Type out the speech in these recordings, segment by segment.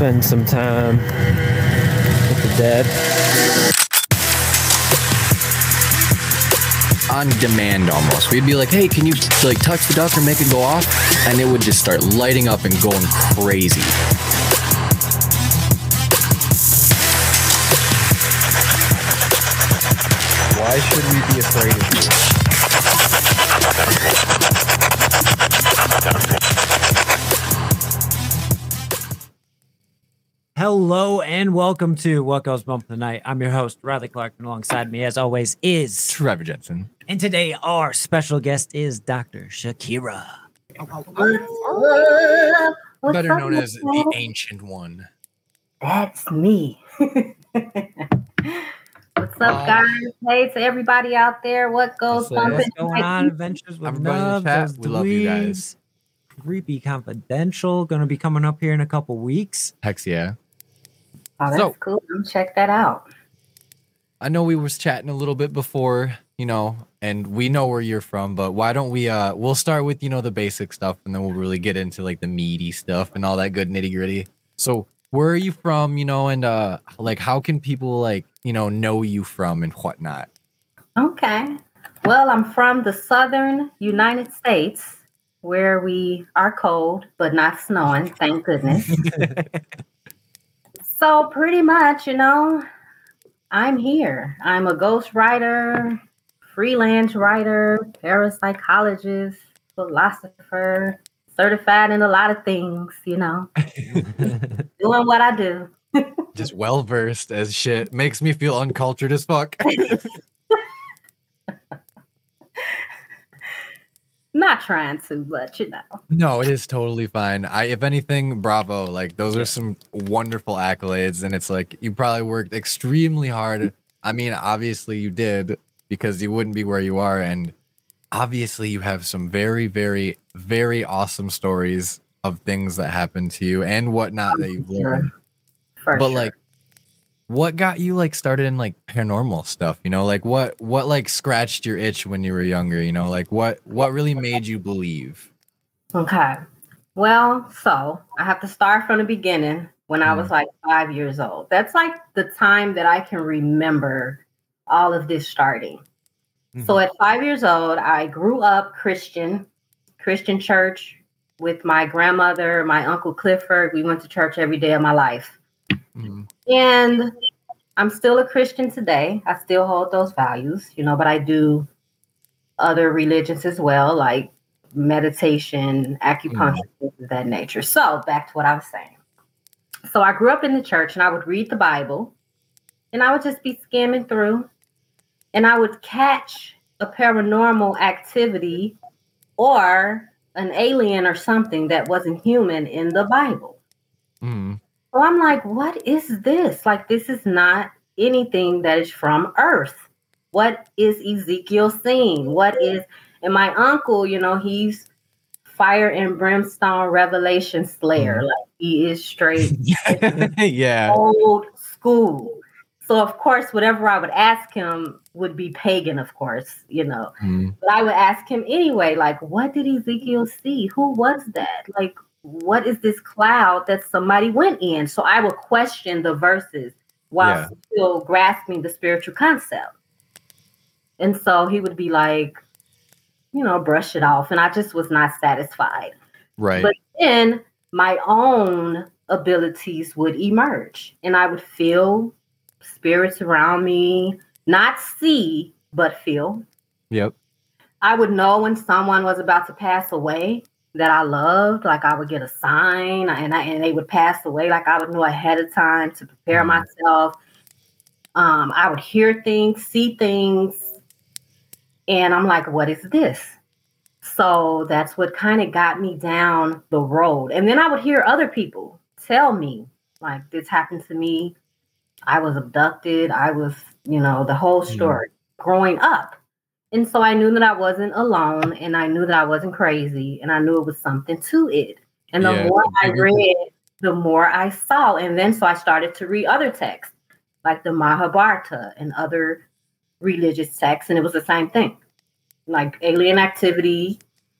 spend some time with the dead. on demand almost. We'd be like, "Hey, can you like touch the duck or make it go off?" And it would just start lighting up and going crazy. Why should we be afraid of you? Hello and welcome to What Goes Bump Tonight. I'm your host, Riley Clark, and alongside me, as always, is Trevor Jensen. and today our special guest is Dr. Shakira. Better known as the? Ancient One. That's me. What's up, Uh, guys? Hey to everybody out there. What goes What's up? bumping? What's going on? Adventures with Everybody Nubs, we love you guys. Creepy Confidential, gonna be coming up here in a couple weeks. Hex yeah. Oh, that's So- cool. Check that out. I know we was chatting a little bit before, you know, and we know where you're from, but why don't we uh we'll start with, you know, the basic stuff and then we'll really get into like the meaty stuff and all that good nitty-gritty. So where are you from, you know, and uh like how can people like, you know, know you from and whatnot? Okay. Well, I'm from the southern United States where we are cold but not snowing, thank goodness. so, pretty much, you know, I'm here. I'm a ghost writer, freelance writer, parapsychologist, philosopher, certified in a lot of things, you know, doing what I do. Just well versed as shit. Makes me feel uncultured as fuck. Not trying to, but you know. No, it is totally fine. I, if anything, bravo. Like those are some wonderful accolades, and it's like you probably worked extremely hard. Mm. I mean, obviously you did because you wouldn't be where you are, and obviously you have some very, very, very awesome stories of things that happened to you and whatnot that you've learned. For But sure. like, what got you like started in like paranormal stuff? You know, like what what like scratched your itch when you were younger? You know, like what what really made you believe? Okay. Well, so I have to start from the beginning when I was mm. like five years old. That's like the time that I can remember all of this starting. So mm-hmm. at five years old, I grew up Christian, Christian church with my grandmother, my uncle Clifford. We went to church every day of my life. Mhm. And I'm still a Christian today. I still hold those values, you know, but I do other religions as well, like meditation, acupuncture, things of that nature. So back to what I was saying. So I grew up in the church and I would read the Bible and I would just be skimming through and I would catch a paranormal activity or an alien or something that wasn't human in the Bible. Mhm. So I'm like, what is this? Like, this is not anything that is from Earth. What is Ezekiel seeing? What is, and my uncle, you know, he's fire and brimstone revelation slayer. Like, he is straight yeah. old school. So, of course, whatever I would ask him would be pagan, of course, you know. Mm. But I would ask him anyway, like, what did Ezekiel see? Who was that? Like, what is this cloud that somebody went in? So I would question the verses while Yeah. still grasping the spiritual concept. And so he would be like, you know, brush it off. And I just was not satisfied. Right. But then my own abilities would emerge and I would feel spirits around me, not see, but feel. yep. I would know when someone was about to pass away that I loved. Like I would get a sign and I, and they would pass away. Like I would know ahead of time to prepare Mhm. myself. Um, I would hear things, see things, and I'm like, what is this? So that's what kind of got me down the road. And then I would hear other people tell me, like, this happened to me. I was abducted. I was, you know, the whole Mhm. story growing up. And so I knew that I wasn't alone and I knew that I wasn't crazy and I knew it was something to it. And the Yeah, more I read, the more I saw. And then so I started to read other texts like the Mahabharata and other religious texts. And it was the same thing like alien activity,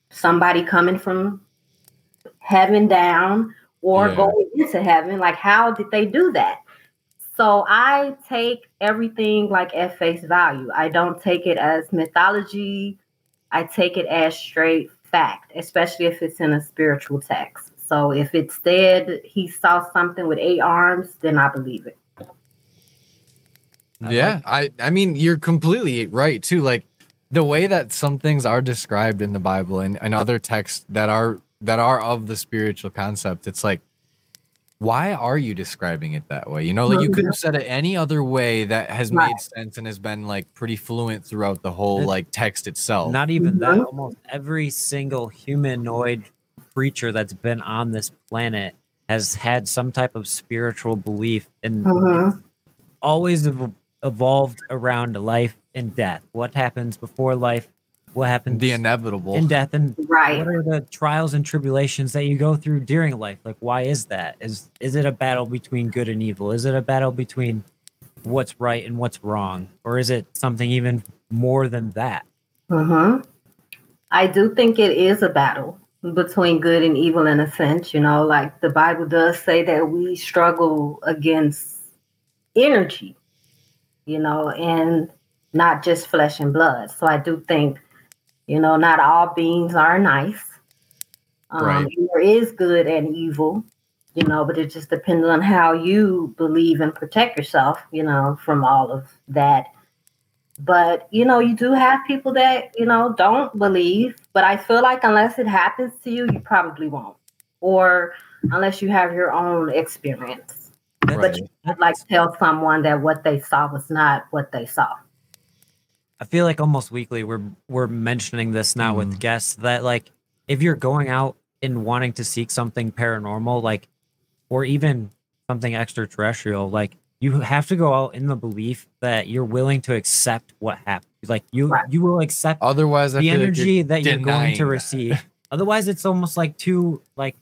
somebody coming from heaven down or Yeah. going into heaven. Like, how did they do that? So I take everything like at face value. I don't take it as mythology. I take it as straight fact, especially if it's in a spiritual text. So if it said he saw something with eight arms, then I believe it. I yeah, I I mean you're completely right too. Like the way that some things are described in the Bible and, and other texts that are that are of the spiritual concept, it's like, why are you describing it that way? You know, like you could have said it any other way that has Right. made sense and has been like pretty fluent throughout the whole like text itself. Not even that. Mhm. Almost every single humanoid creature that's been on this planet has had some type of spiritual belief and it's always evolved around life and death. What happens before life? What happens the inevitable. in death? And Right. what are the trials and tribulations that you go through during life? Like, why is that? Is is it a battle between good and evil? Is it a battle between what's right and what's wrong, or is it something even more than that? hmm I do think it is a battle between good and evil in a sense. You know, like the Bible does say that we struggle against energy, you know, and not just flesh and blood. So I do think, you know, not all beings are nice. Um, Right. There is good and evil, you know, but it just depends on how you believe and protect yourself, you know, from all of that but you know you do have people that you know don't believe but i feel like unless it happens to you you probably won't or unless you have your own experience Right. but you would like tell someone that what they saw was not what they saw I feel like almost weekly we're we're mentioning this now with Mhm. guests that like if you're going out and wanting to seek something paranormal, like or even something extraterrestrial, like you have to go out in the belief that you're willing to accept what happens. Like you Right. you will accept Otherwise, the feel like energy that you're going to receive. Otherwise, it's almost like two like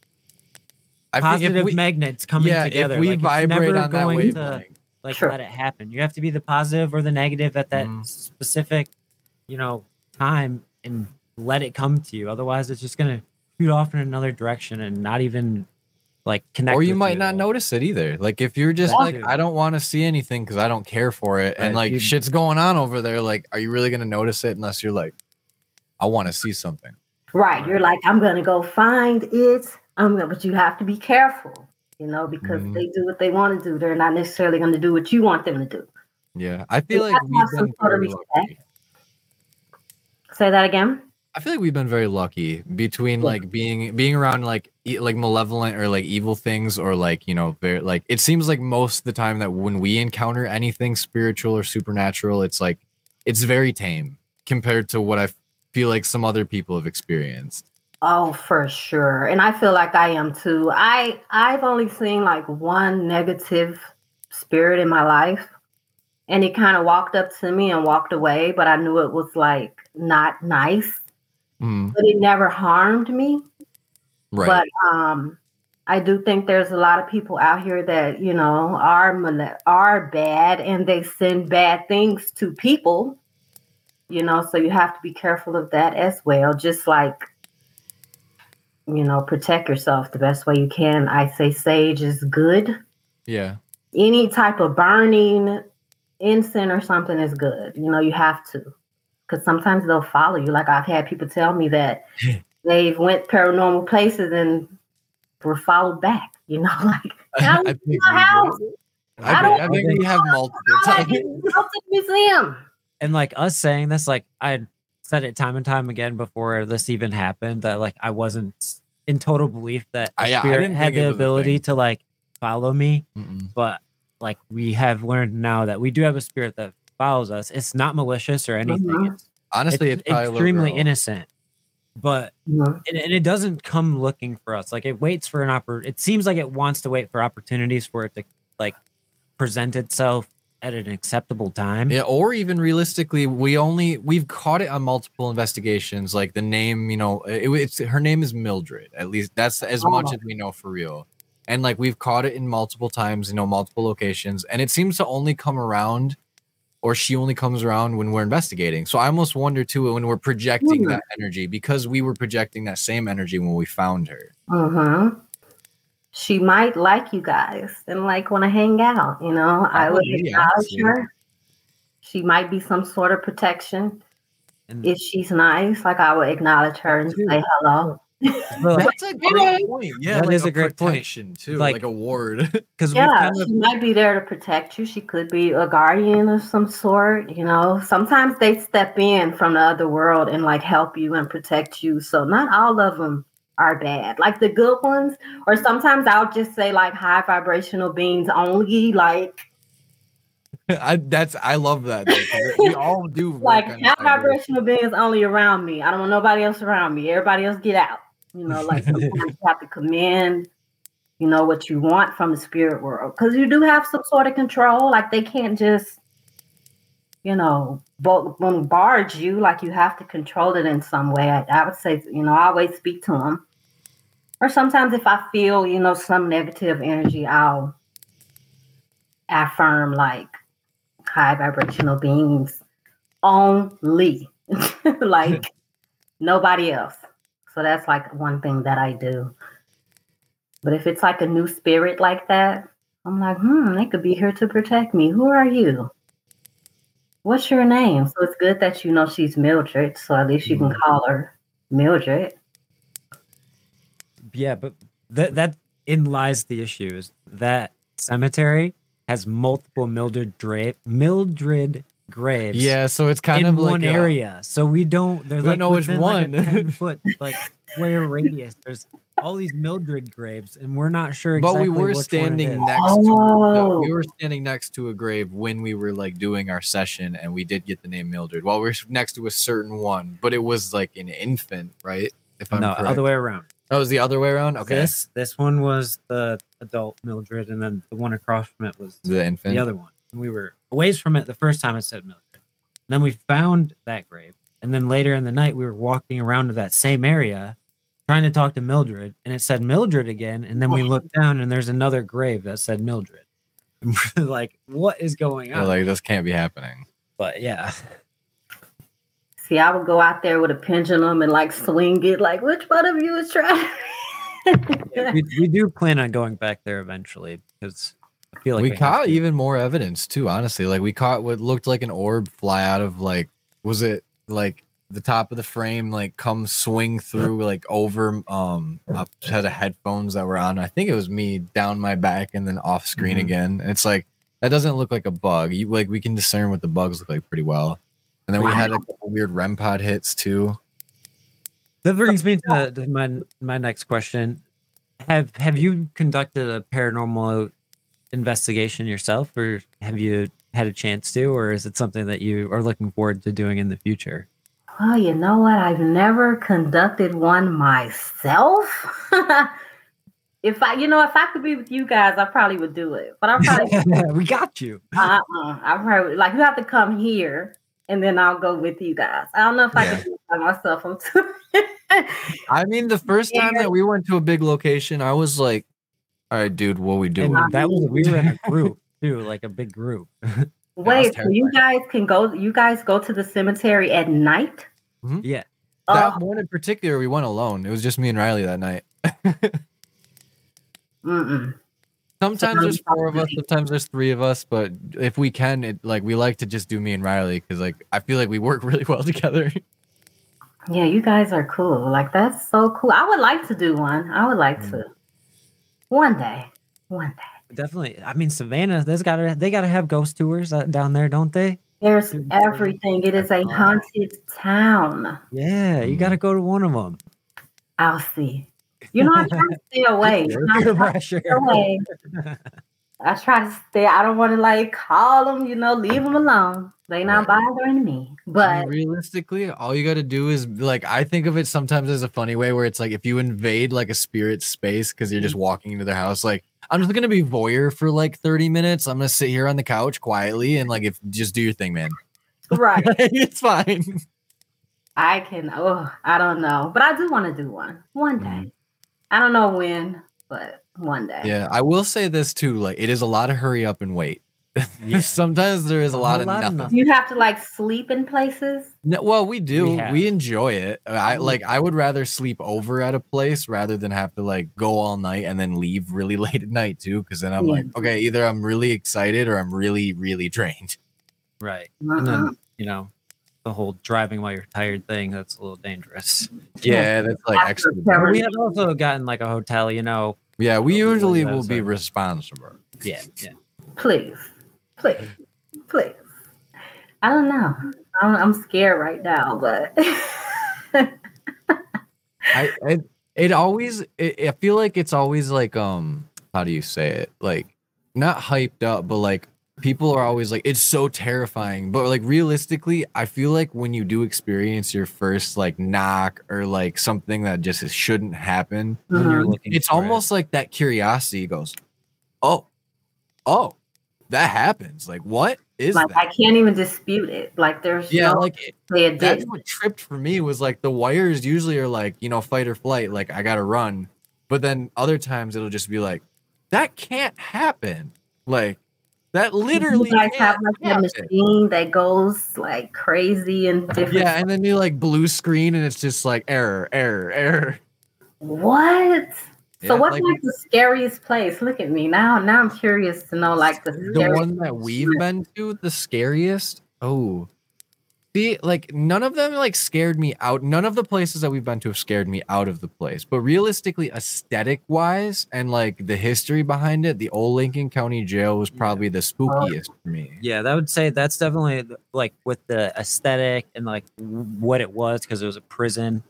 I think positive if we, magnets coming yeah, together. if we like, it's vibrate never on that going to wavelength, like Sure. let it happen. You have to be the positive or the negative at that Mhm. specific, you know, time and let it come to you. Otherwise, it's just gonna shoot off in another direction and not even like connect. or you with might at not notice it either. Like if you're just That like, too. I don't want to see anything because I don't care for it, and like you- shit's going on over there. Like, are you really gonna notice it unless you're like, I want to see something? right you're like i'm gonna go find it i'm gonna but you have to be careful you know because Mhm. they do what they want to do they're not necessarily going to do what you want them to do Yeah, I feel like have to have we've been very lucky. say that again I feel like we've been very lucky between Yeah. like being being around like e- like malevolent or like evil things or like you know very like it seems like most of the time that when we encounter anything spiritual or supernatural it's like it's very tame compared to what I feel like some other people have experienced. Oh, for sure. And I feel like I am too. I I've only seen like one negative spirit in my life. And it kind of walked up to me and walked away, but I knew it was like not nice. Mm, But it never harmed me. right. But um I do think there's a lot of people out here that, you know, are are bad and they send bad things to people. You know, so you have to be careful of that as well. Just like you know, protect yourself the best way you can. I say sage is good. yeah. Any type of burning incense or something is good. You know, you have to. Because sometimes they'll follow you. Like I've had people tell me that they've went paranormal places and were followed back. You know, like I I think, house. I don't I think we have multiple times. museum. and like us saying this, like I said it time and time again before this even happened that like I wasn't in total belief that a I- yeah, I spirit didn't had the ability to like follow me. Mm-mm. but like we have learned now that we do have a spirit that follows us. It's not malicious or anything. Mhm. It's, Honestly, it's, it's probably a little extremely innocent, but and, and it doesn't come looking for us. Like it waits for an oppor. It seems like it wants to wait for opportunities for it to like present itself at an acceptable time. Yeah, or even realistically, we only we've caught it on multiple investigations. Like the name, you know, it, it's her name is Mildred. At least that's as much Oh. as we know for real. And like we've caught it in multiple times, you know, multiple locations, and it seems to only come around, or she only comes around when we're investigating. So I almost wonder too when we're projecting Hmm. that energy because we were projecting that same energy when we found her. Mhm. She might like you guys and like want to hang out. You know, I would Probably, acknowledge honestly. her. She might be some sort of protection. And If she's nice, like I would acknowledge her and Dude. say hello. That's a great point. Yeah, That like is a great point. too, Like- like, a ward. because Yeah, kind of she might be there to protect you. She could be a guardian of some sort. You know, sometimes they step in from the other world and like help you and protect you. So not all of them are bad. Like the good ones, or sometimes I'll just say like high vibrational beings only. Like I that's I love that. 'cause we all do like high vibration. vibrational beings only around me. I don't want nobody else around me. Everybody else get out. You know, like sometimes you have to commend, you know, what you want from the spirit world. Because you do have some sort of control. Like they can't just, you know, bo- bombard you. Like you have to control it in some way. I, I would say, you know, I always speak to them. Or sometimes if I feel, you know, some negative energy, I'll affirm like high vibrational beings only. Like nobody else. So that's like one thing that i do. But if it's like a new spirit like that i'm like hmm they could be here to protect me. Who are you? What's your name? So it's good that you know she's mildred so at least you can call her mildred yeah, but that that in lies the issue is that cemetery has multiple Mildred Dra- Mildred graves. Yeah, so it's kind in of like one a- area, so we don't. There's We don't like know which within, like, a one. 10 foot like square radius. There's all these Mildred graves, and we're not sure. But we were which standing is. next to no, Oh. we were standing next to a grave when we were like doing our session and we did get the name Mildred. Well, we are next to a certain one, but it was like an infant, right? If I'm no, correct. other way around. Oh, that was the other way around. Okay. This this one was the adult Mildred, and then the one across from it was the infant. the other one. And we were a ways from it the first time it said Mildred. then we found that grave. And then later in the night, we were walking around to that same area trying to talk to Mildred, and it said Mildred again. And then we oh. looked down, and there's another grave that said Mildred. And like, what is going They're on? like this can't be happening. but yeah, see i would go out there with a pendulum and like swing it like which one of you is trying Yeah, we, we do plan on going back there eventually because I feel like we have caught even more evidence too, honestly. Like we caught what looked like an orb fly out of like was it like the top of the frame, like come swing through like over um a set of headphones that were on. I think it was me down my back and then off screen Mhm. again. And it's like that doesn't look like a bug. You like we can discern what the bugs look like pretty well. And then we had a couple weird REM pod hits too. That brings me to, to my my next question. Have have you conducted a paranormal investigation yourself, or have you had a chance to, or is it something that you are looking forward to doing in the future? Oh, you know what? I've never conducted one myself. if I, you know, if I could be with you guys, I probably would do it. But I probably, we got you. uh-uh, I probably like you have to come here, and then I'll go with you guys. I don't know if I can do it by myself. I'm too. I mean, the first time Yeah. that we went to a big location, I was like, "All right, dude, what we doing?" And that was we were in a group too, like a big group. Wait, so you guys can go. You guys go to the cemetery at night? Mm-hmm. Yeah, That Oh, one in particular, we went alone. It was just me and Riley that night. mm-mm. Sometimes there's four of us, Sometimes- sometimes there's three of us, but if we can, it like we like to just do me and Riley because like I feel like we work really well together. Yeah, you guys are cool. Like that's so cool. I would like to do one. I would like Mm. to. One day. One day. definitely. I mean, Savannah, there's gotta they gotta have ghost tours uh, down there, don't they? There's everything. It is a haunted town. Yeah, you gotta go to one of them. I'll see. You know, I try to stay away. I try to pressure. stay away. I try to stay. I don't want to like call them. You know, leave them alone. They not bothering me. I mean, But realistically, all you got to do is like I think of it sometimes as a funny way where it's like if you invade like a spirit space because you're just mm-hmm. walking into their house, like I'm just gonna be voyeur for like 30 minutes. I'm gonna sit here on the couch quietly and like if just do your thing, man. right, it's fine. I can. Oh, I don't know, but I do want to do one one day. Mm. I don't know when, but one day. Yeah, I will say this too. Like, it is a lot of hurry up and wait. Yeah. Sometimes there is a A lot of lot of nothing. You have to like sleep in places. No, well, we do. We We, enjoy it. I Mhm. like. I would rather sleep over at a place rather than have to like go all night and then leave really late at night too. Because then I'm Yeah. like, okay, either I'm really excited or I'm really, really drained. Right. Uh-huh. And then, you know, the whole driving while you're tired thing, that's a little dangerous. Yeah, that's like extra. We have also gotten like a hotel, you know. Yeah, we usually will be responsible. Yeah. Yeah. please, please, please. I don't know. I'm, I'm scared right now, but I, I it always it, I feel like it's always like um how do you say it like not hyped up but like people are always like it's so terrifying but like realistically I feel like when you do experience your first like knock or like something that just shouldn't happen When you're Mhm. looking it's for it. almost like that curiosity goes oh oh that happens like what is like that I can't even dispute it. Like there's yeah no like it- way that's what tripped for me was like the wires usually are like you know fight or flight like i gotta run but then other times it'll just be like that can't happen like that literally you guys have like happen. machine that goes like crazy and different. yeah and then you like blue screen and it's just like error error error What? So Yeah, what's like, like, the scariest place? Look at me now. Now I'm curious to know like the, the one that we've been to the scariest oh see like none of them like scared me out none of the places that we've been to have scared me out of the place but realistically aesthetic wise and like the history behind it the old lincoln county jail was Yeah. probably the uh, spookiest for me Yeah, that would say that's definitely like with the aesthetic and like w- what it was because it was a prison.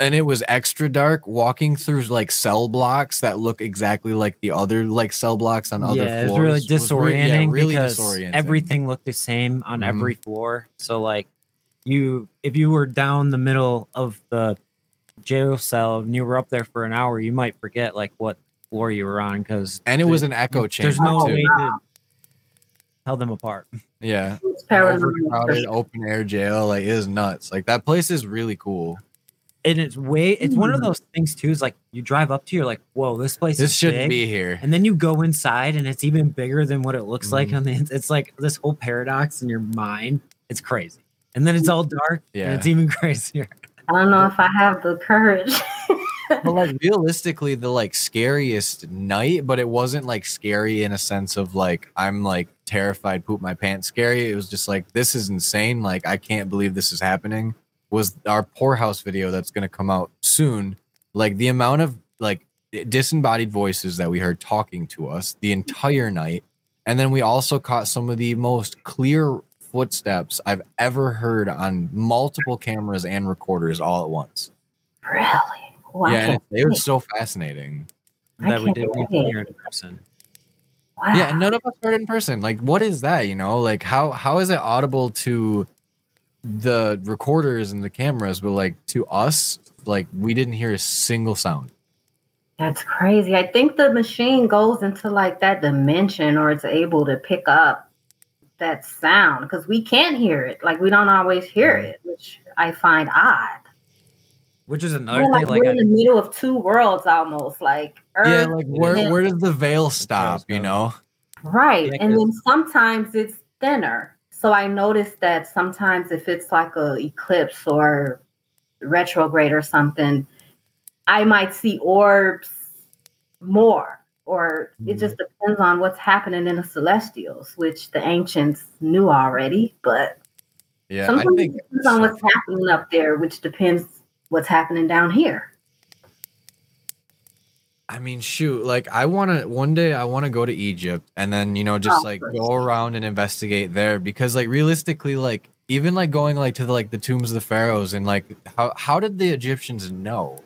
And it was extra dark walking through like cell blocks that look exactly like the other like cell blocks on other yeah, floors it's really was re- disorienting yeah, really because disorienting. everything looked the same on Mhm. every floor. So like you if you were down the middle of the jail cell and you were up there for an hour, you might forget like what floor you were on because and it was an echo chamber there's no too. way to tell them apart. yeah It's paranormal. overcrowded open air jail like it is nuts like that place is really cool And it's way it's one of Hmm. those things too, is like you drive up to you're like, whoa, this place this is shouldn't big. be here And then you go inside and it's even bigger than what it looks like Mhm. on the it's like this whole paradox in your mind. It's crazy. And then it's all dark Yeah. and it's even crazier. I don't know if I have the courage. but like realistically the like scariest night but it wasn't like scary in a sense of like i'm like terrified poop my pants scary it was just like this is insane like i can't believe this is happening was our poorhouse video that's going to come out soon like the amount of like disembodied voices that we heard talking to us the entire night and then we also caught some of the most clear footsteps i've ever heard on multiple cameras and recorders all at once really? Wow. yeah, and it, it was so fascinating. I that we can't did we it. hear in person. wow. Yeah, and none of us heard it in person. Like, what is that? You know, like how how is it audible to the recorders and the cameras, but like to us, like we didn't hear a single sound. That's crazy. I think the machine goes into like that dimension or it's able to pick up that sound because we can't hear it. Like we don't always hear Mm-hmm. it, which I find odd. Which is another We're like, thing. Like we're I, in the middle of two worlds almost. Like yeah, like where then- where does the veil stop? You know? Right. Yeah, and 'cause- then sometimes it's thinner. So I noticed that sometimes if it's like a eclipse or retrograde or something, I might see orbs more. Or it just mm-hmm. depends on what's happening in the celestials, which the ancients knew already. But Yeah, I sometimes think it depends on what's happening up there, which depends what's happening down here. I mean, shoot, like I want to one day I want to go to Egypt and then, you know, just Oh, like go around and investigate there because like realistically like even like going like to the like the tombs of the pharaohs and like how how did the Egyptians know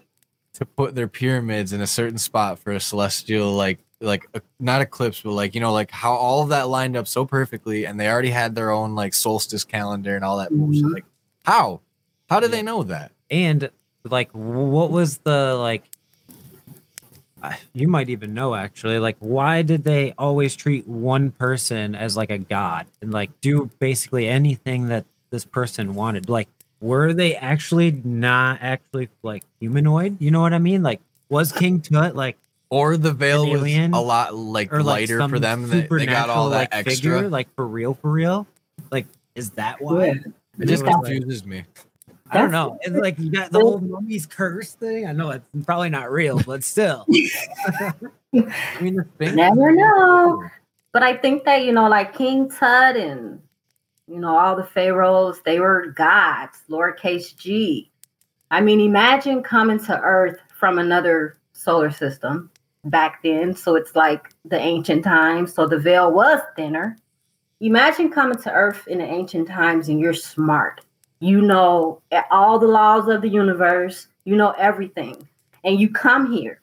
to put their pyramids in a certain spot for a celestial like like a, not eclipse but like you know like how all of that lined up so perfectly and they already had their own like solstice calendar and all that bullshit Mhm. like how how did Yeah. they know that and like what was the like I- you might even know actually like why did they always treat one person as like a god and like do basically anything that this person wanted like were they actually not actually like humanoid you know what i mean like was king tut like or the veil An was alien? a lot like or like lighter for them. They, they got all that like extra. figure, like for real, for real. Like, is that why? Yeah. it just It like- confuses me. I don't know. It's like you got the whole mummy's curse thing. I know it's probably not real, but still. I mean, Never know. But I think that, you know, like King Tut and, you know, all the pharaohs, they were gods, lowercase g. I mean, imagine coming to Earth from another solar system back then. So it's like the ancient times. So the veil was thinner. Imagine coming to Earth in the ancient times and you're smart. You know all the laws of the universe, you know everything. And you come here.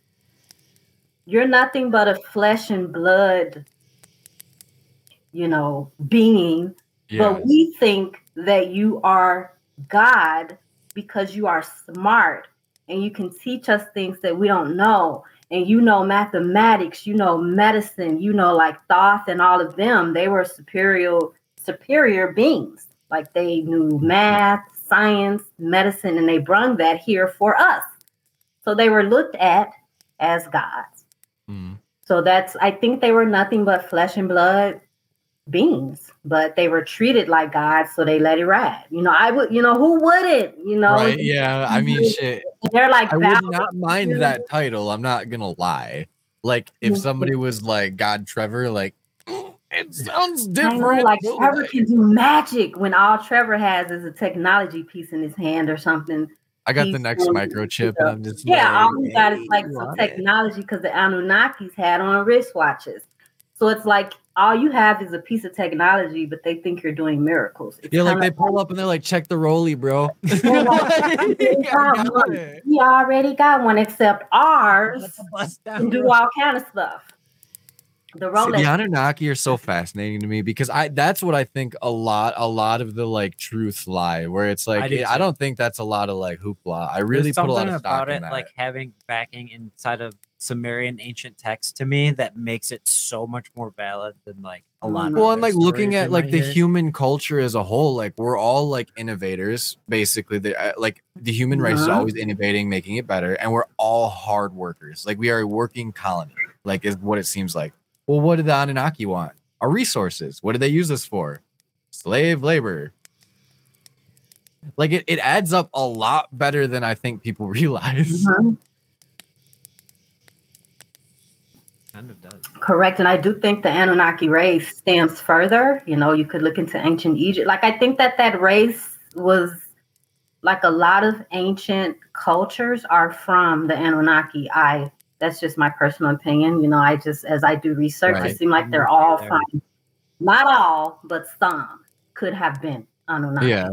You're nothing but a flesh and blood, you know, being Yeah. but we think that you are God because you are smart and you can teach us things that we don't know. And you know mathematics, you know medicine, you know like Thoth and all of them. They were superior superior beings. Like they knew math, science, medicine, and they brung that here for us. So they were looked at as gods. Mm. So that's I think they were nothing but flesh and blood beings, but they were treated like gods, so they let it ride. You know, I would, you know, who wouldn't? You know, Right? Yeah. I mean, shit. they're like I would not mind that title. I'm not gonna lie. Like, if somebody was like God Trevor, like it sounds I know, different. like Trevor like- can do magic when all Trevor has is a technology piece in his hand or something. I got the next microchip, and I'm just Yeah, like, all he got is like some technology because the Anunnakis had on wristwatches. So it's like all you have is a piece of technology, but they think you're doing miracles. It's Yeah, like they pull up and they're like, check the rollie, bro. got. We already got one, except ours can do all kind of stuff. The See, Rolex. the Anunnaki are so fascinating to me because I that's what I think a lot a lot of the like truths lie where it's like I do I, too. don't think that's a lot of like hoopla. I really There's put a lot of stock about in it, like having backing inside of Sumerian ancient text to me that makes it so much more valid than like a lot. of well, and like looking at like the hear. human culture as a whole, like we're all like innovators. Basically, the uh, like the human race is Uh-huh. always innovating, making it better, and we're all hard workers. Like we are a working colony. Like is what it seems like. Well, what did the Anunnaki want? Our resources. What did they use us for? Slave labor. Like it, it adds up a lot better than I think people realize. Mhm. kind of does. Correct. And I do think the Anunnaki race stands further. You know, you could look into ancient Egypt. Like, I think that that race was like a lot of ancient cultures are from the Anunnaki. I, that's just my personal opinion. You know, I just, as I do research, Right. it seems like they're all from, not all, but some could have been Anunnaki. Yeah.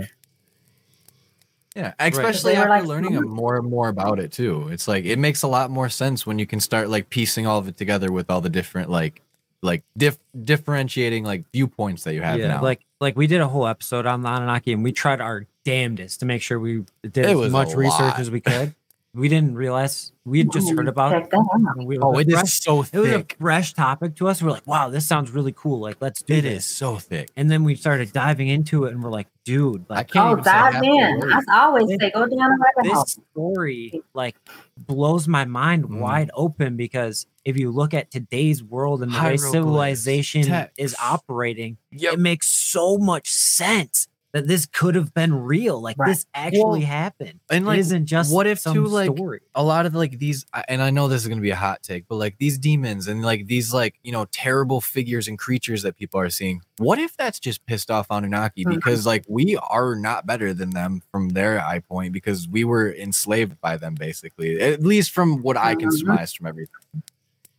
Yeah, especially They were after like, learning "Hmm." more and more about it too. It's like it makes a lot more sense when you can start like piecing all of it together with all the different like like dif- differentiating like viewpoints that you have yeah, now. like like we did a whole episode on the Anunnaki, and we tried our damnedest to make sure we did It as much research as we could. we didn't realize we had just heard about it. that out. and we- oh, was it a fresh- is so It was a fresh topic to us. We're like, wow, this sounds really cool. Like, let's do It this. is so thick. And then we started diving into it, and we're like, dude, I can't Oh, even dive the in. I always say, go down the rabbit hole. this story like blows my mind Mm. wide open because if you look at today's world and the way Hieroglyphs, civilization is operating, Yep. it makes so much sense that this could have been real. Like Right. this actually Well, happened. And like it isn't just what if some too, like, story. a lot of like these I- and i know this is going to be a hot take but like these demons and like these like you know terrible figures and creatures that people are seeing what if that's just pissed off anunnaki Mhm. because like we are not better than them from their eye point because we were enslaved by them basically at least from what i can Mhm. surmise from everything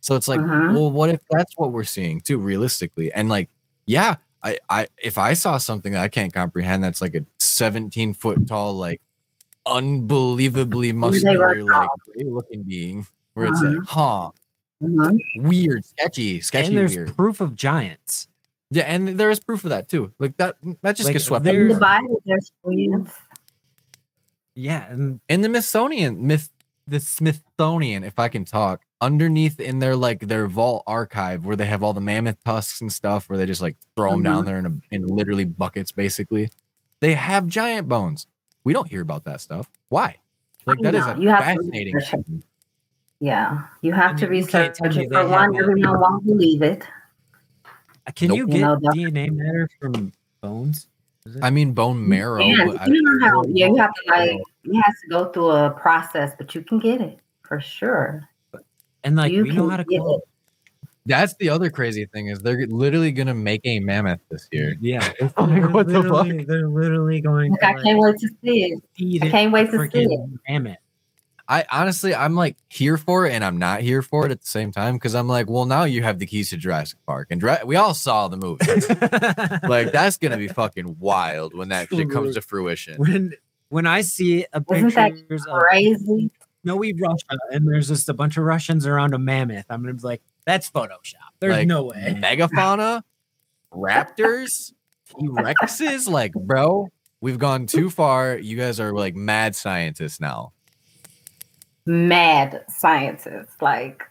so it's like Mhm. well what if that's what we're seeing too realistically and like yeah I, I if I saw something that I can't comprehend that's like a 17 foot tall, like unbelievably muscular, like looking being, where it's like, huh, Mhm. weird, sketchy, sketchy, and there's weird. proof of giants. Yeah, and there is proof of that too. Like that, that just Like, gets swept. there- In the the. Bible, there's twins. Yeah, and in the Smithsonian, myth, the Smithsonian, if I can talk, underneath in their like their vault archive where they have all the mammoth tusks and stuff, where they just like throw them down Mhm. there in a, in literally buckets, basically. They have giant bones. We don't hear about that stuff. Why? Like that is a you have to fascinating. research. Yeah, you have I to mean, you can't research it. they For one, have a- everyone won't believe it. Uh, Can Nope. you You get know, the- DNA matter from bones? I mean, bone marrow. Yeah, but I- you know how? Yeah, you have to like you have to go through a process, but you can get it for sure. And like you we know how to get clone. it. That's the other crazy thing is they're literally gonna make a mammoth this year. Mm, yeah, Like, they're what the fuck? literally- They're literally going Like, to I can't wait to see it. I can't wait to see it. mammoth. I honestly, I'm like here for it, and I'm not here for it at the same time because I'm like, well, now you have the keys to Jurassic Park, and Dra- we all saw the movie. like that's gonna be fucking wild when that shit comes to fruition. when when I see a Isn't that pictures of Crazy. Snowy Russia and there's just a bunch of Russians around a mammoth, I'm gonna be like, that's Photoshop. There's Like, no way. Megafauna, raptors, T Rexes, like, bro, we've gone too far. You guys are like mad scientists now. Mad scientists. Like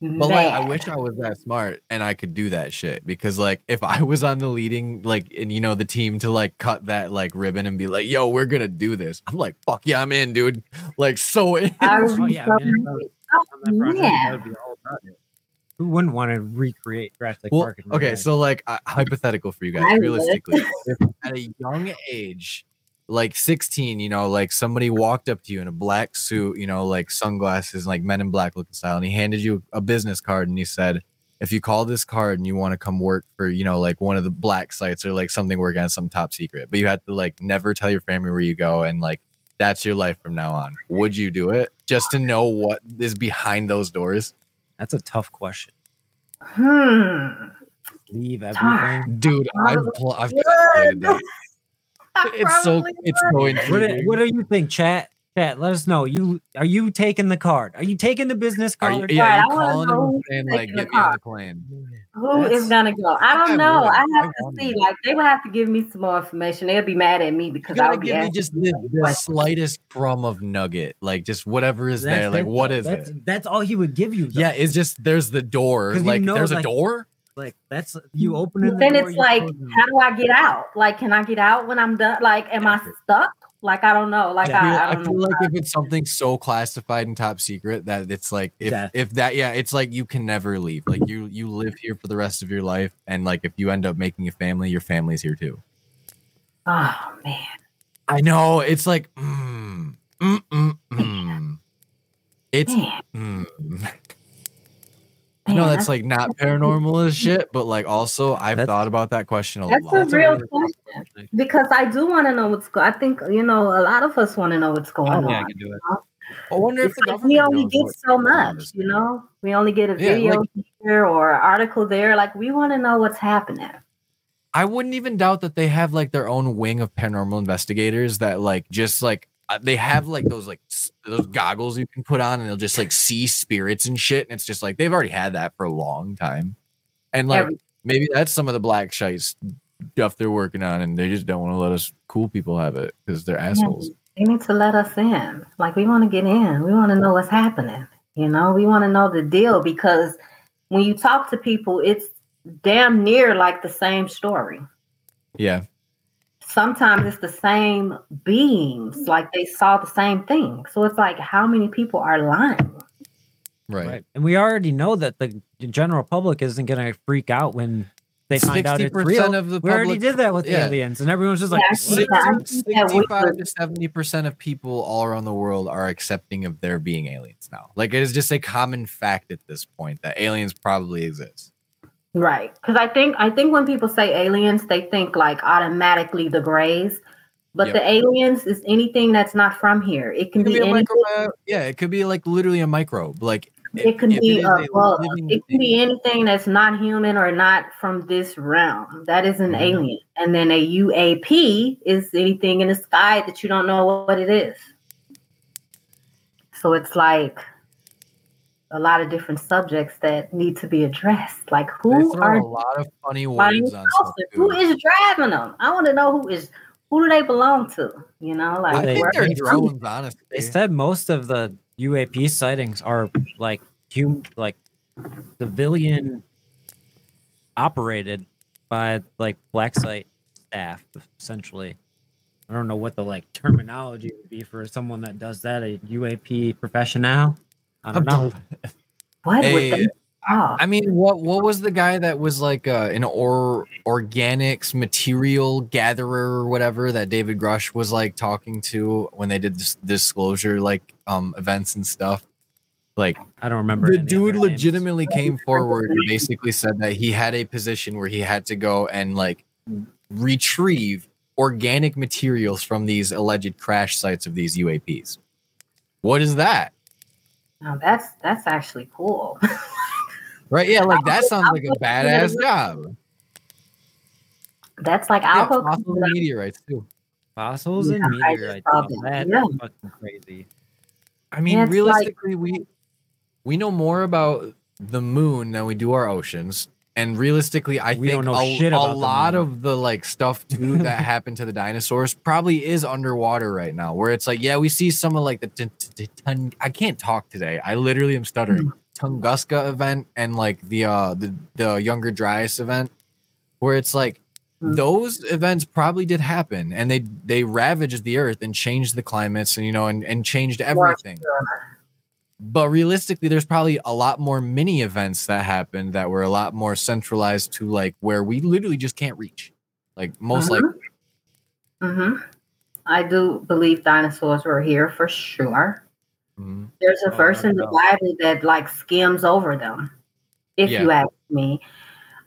But like, I wish I was that smart and I could do that shit because like if I was on the leading like and you know the team to like cut that like ribbon and be like, yo, we're gonna do this. I'm like, fuck yeah, I'm in, dude. Like so in. Would Oh, be yeah, so man, happy. On that project, yeah. that would be all about it. Who wouldn't want to recreate Jurassic Well, Park? okay, so like uh, hypothetical for you guys, I realistically, if at a young age, like 16, you know, like somebody walked up to you in a black suit, you know, like sunglasses, like Men in Black looking style, and he handed you a business card and he said, if you call this card and you want to come work for, you know, like one of the black sites or like something working on some top secret, but you have to like never tell your family where you go and like that's your life from now on. Would you do it just to know what is behind those doors? that's a tough question. Hmm. Leave everything. Dude, I've, pl- I've calculated that. I It's so probably it's would. so What do, intriguing. what do you think, chat? Chat, let us know. You are you taking the card? Are you taking the business Are card? you, or- yeah, you calling him who's and like get me on the plane. Who is That's- gonna go? I don't I know. would. I have I to wonder. see. Like they would have to give me some more information. They'll be mad at me because I gotta would be give me just the, the slightest crumb of nugget, like just whatever is That's there. Like it, what that's, it? That's all he would give you. though. Yeah, it's just there's the door. Like know, there's a like- door. Like that's you open it. But then it's like, how do I get out? Like, can I get out when I'm done? Like, am I stuck? Like, I don't know. Like, Yeah. I feel, I, I I don't feel know. like if it's something so classified and top secret that it's like if Death. if that yeah, it's like you can never leave. Like you you live here for the rest of your life, and like if you end up making a family, your family's here too. Oh man. I know it's like mm, mm, mm, mm. it's mm. I know that's like not paranormal as shit, but like also I've That's- thought about that question a That's lot. That's a real question because I do want to know what's going. I think you know a lot of us want to know what's oh, going Oh, on. yeah, I can do it. I wonder if the Because government we only knows get so much, you know. We only get a Yeah, video like- here or an article there. Like we want to know what's happening. I wouldn't even doubt that they have like their own wing of paranormal investigators that like just like Uh, they have like those like those goggles you can put on and they'll just like see spirits and shit and it's just like they've already had that for a long time and like Every- maybe that's some of the black shite stuff they're working on and they just don't want to let us cool people have it because they're assholes They need to let us in. Like we want to get in. We want to know what's happening. You know, we want to know the deal because when you talk to people, it's damn near like the same story. yeah Sometimes it's the same beings, mm-hmm. like they saw the same thing. So it's like, how many people are lying? right, Right. And we already know that the general public isn't going to freak out when they find out it's 60% real. of the we already did that with yeah. aliens, and everyone's just like, Yeah, I "What?" see that. I think that we 65 to 70 percent of people all around the world are accepting of there being aliens now like it is just a common fact at this point that aliens probably exist Right. Because I think I think when people say aliens, they think like automatically the grays. But Yep. the aliens is anything that's not from here. It can It could be, be microbe. Yeah, it could be like literally a microbe. Like It can if be a bug. It can be anything that's not human or not from this realm. That is an Mhm. alien. And then a UAP is anything in the sky that you don't know what it is. So it's like a lot of different subjects that need to be addressed. Like who are a lot of funny flying words on stuff. saucers? who too. is driving them? I want to know who is who do they belong to? You know, like I think where- they're they- drones, honestly. They said most of the UAP sightings are like hum, like civilian operated by like black site staff, essentially. I don't know what the like terminology would be for someone that does that, a UAP professional. I don't know. What Hey, would I mean, what what was the guy that was like uh, an or organics material gatherer or whatever that David Grusch was like talking to when they did this disclosure like um events and stuff? Like I don't remember. the dude their names. legitimately came forward and basically said that he had a position where he had to go and like retrieve organic materials from these alleged crash sites of these UAPs. What is that? Now that's that's actually cool. Right? Yeah, like that sounds like a I'll- badass job. that's like Yeah, I'll go fossil meteorites too. fossils and Yeah, I just meteorites. saw. Oh, that's Yeah. fucking crazy. I mean, Yeah, it's like- realistically, we we know more about the moon than we do our oceans. And realistically, I We think don't know a, shit a lot of the like stuff too that happened to the dinosaurs probably is underwater right now. Where it's like, yeah, we see some of like the t- t- t- Tun- I can't talk today. I literally am stuttering. Tunguska event and like the uh the the younger Dryas event, where it's like Mm. those events probably did happen and they they ravaged the earth and changed the climates and you know and, and changed everything but realistically there's probably a lot more mini events that happened that were a lot more centralized to like where we literally just can't reach like most like hmm I do believe dinosaurs were here for sure. Mhm. There's a Oh, verse in the. Bible that like skims over them. If you ask me,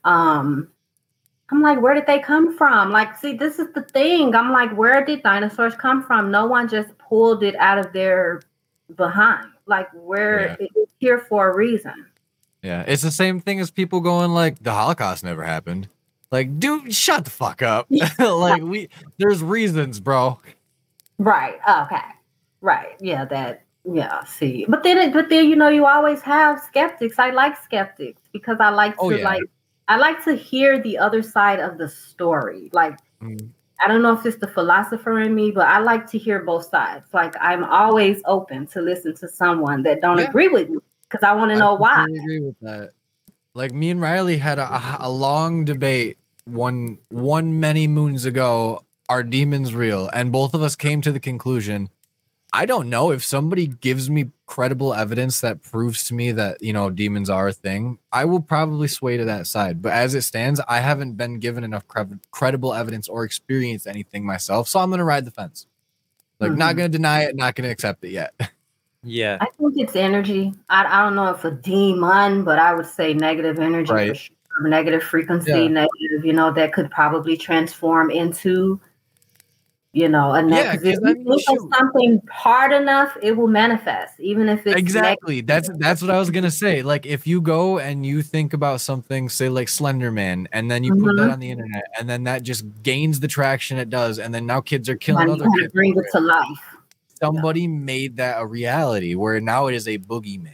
um, I'm like, where did they come from? Like, see, this is the thing. I'm like, where did dinosaurs come from? No one just pulled it out of their behind. Like, where Yeah. it's here for a reason. yeah it's the same thing as people going like the holocaust never happened like dude shut the fuck up like we there's reasons bro Right. Okay. Right. Yeah. That. Yeah. See. But then, it, but then, you know, you always have skeptics. I like skeptics because I like to Oh, yeah. like. I like to hear the other side of the story. Like, Mm. I don't know if it's the philosopher in me, but I like to hear both sides. Like, I'm always open to listen to someone that don't Yeah. agree with me because I want to know why. agree with that. Like me and Riley had a, a, a long debate one one many moons ago. Are demons real? And both of us came to the conclusion. I don't know if somebody gives me credible evidence that proves to me that you know demons are a thing. I will probably sway to that side. But as it stands, I haven't been given enough cred- credible evidence or experienced anything myself, so I'm gonna ride the fence. Like not Mhm. gonna deny it, not gonna accept it yet. Yeah. I think it's energy. I, I don't know if a demon, but I would say negative energy, Right. sure. negative frequency, Yeah. negative, you know, that could probably transform into, you know, and Yeah, if I you mean, think of shoot. something hard enough, it will manifest, even if it's exactly that's negative. that's what i was gonna say like if you go and you think about something say like slender man and then you put that Mhm. on the internet and then that just gains the traction it does and then now kids are killing And other kids bring it to life. somebody made that a reality where now it is a boogeyman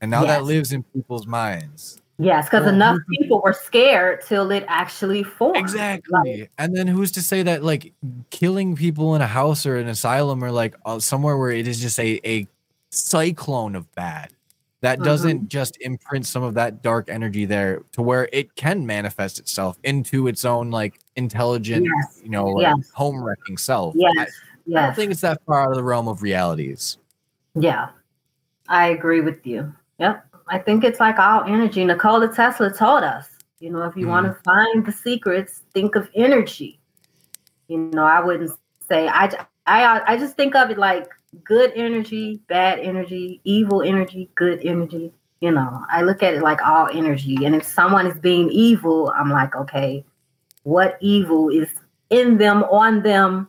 and now that lives in people's minds Yes, because enough people were scared till it actually formed. exactly and then who's to say that like killing people in a house or an asylum or like uh, somewhere where it is just a, a cyclone of bad that Mhm. doesn't just imprint some of that dark energy there to where it can manifest itself into its own like intelligent Yes. you know like, Yes. home wrecking self Yes. I, I don't think it's that far out of the realm of realities Yeah, I agree with you. Yep. I think it's like all energy. Nikola Tesla told us, you know, if you want to mm. find the secrets, think of energy. You know, I wouldn't say I. I just think of it like good energy, bad energy, evil energy, good energy. You know, I look at it like all energy. And if someone is being evil, I'm like, okay, what evil is in them, on them?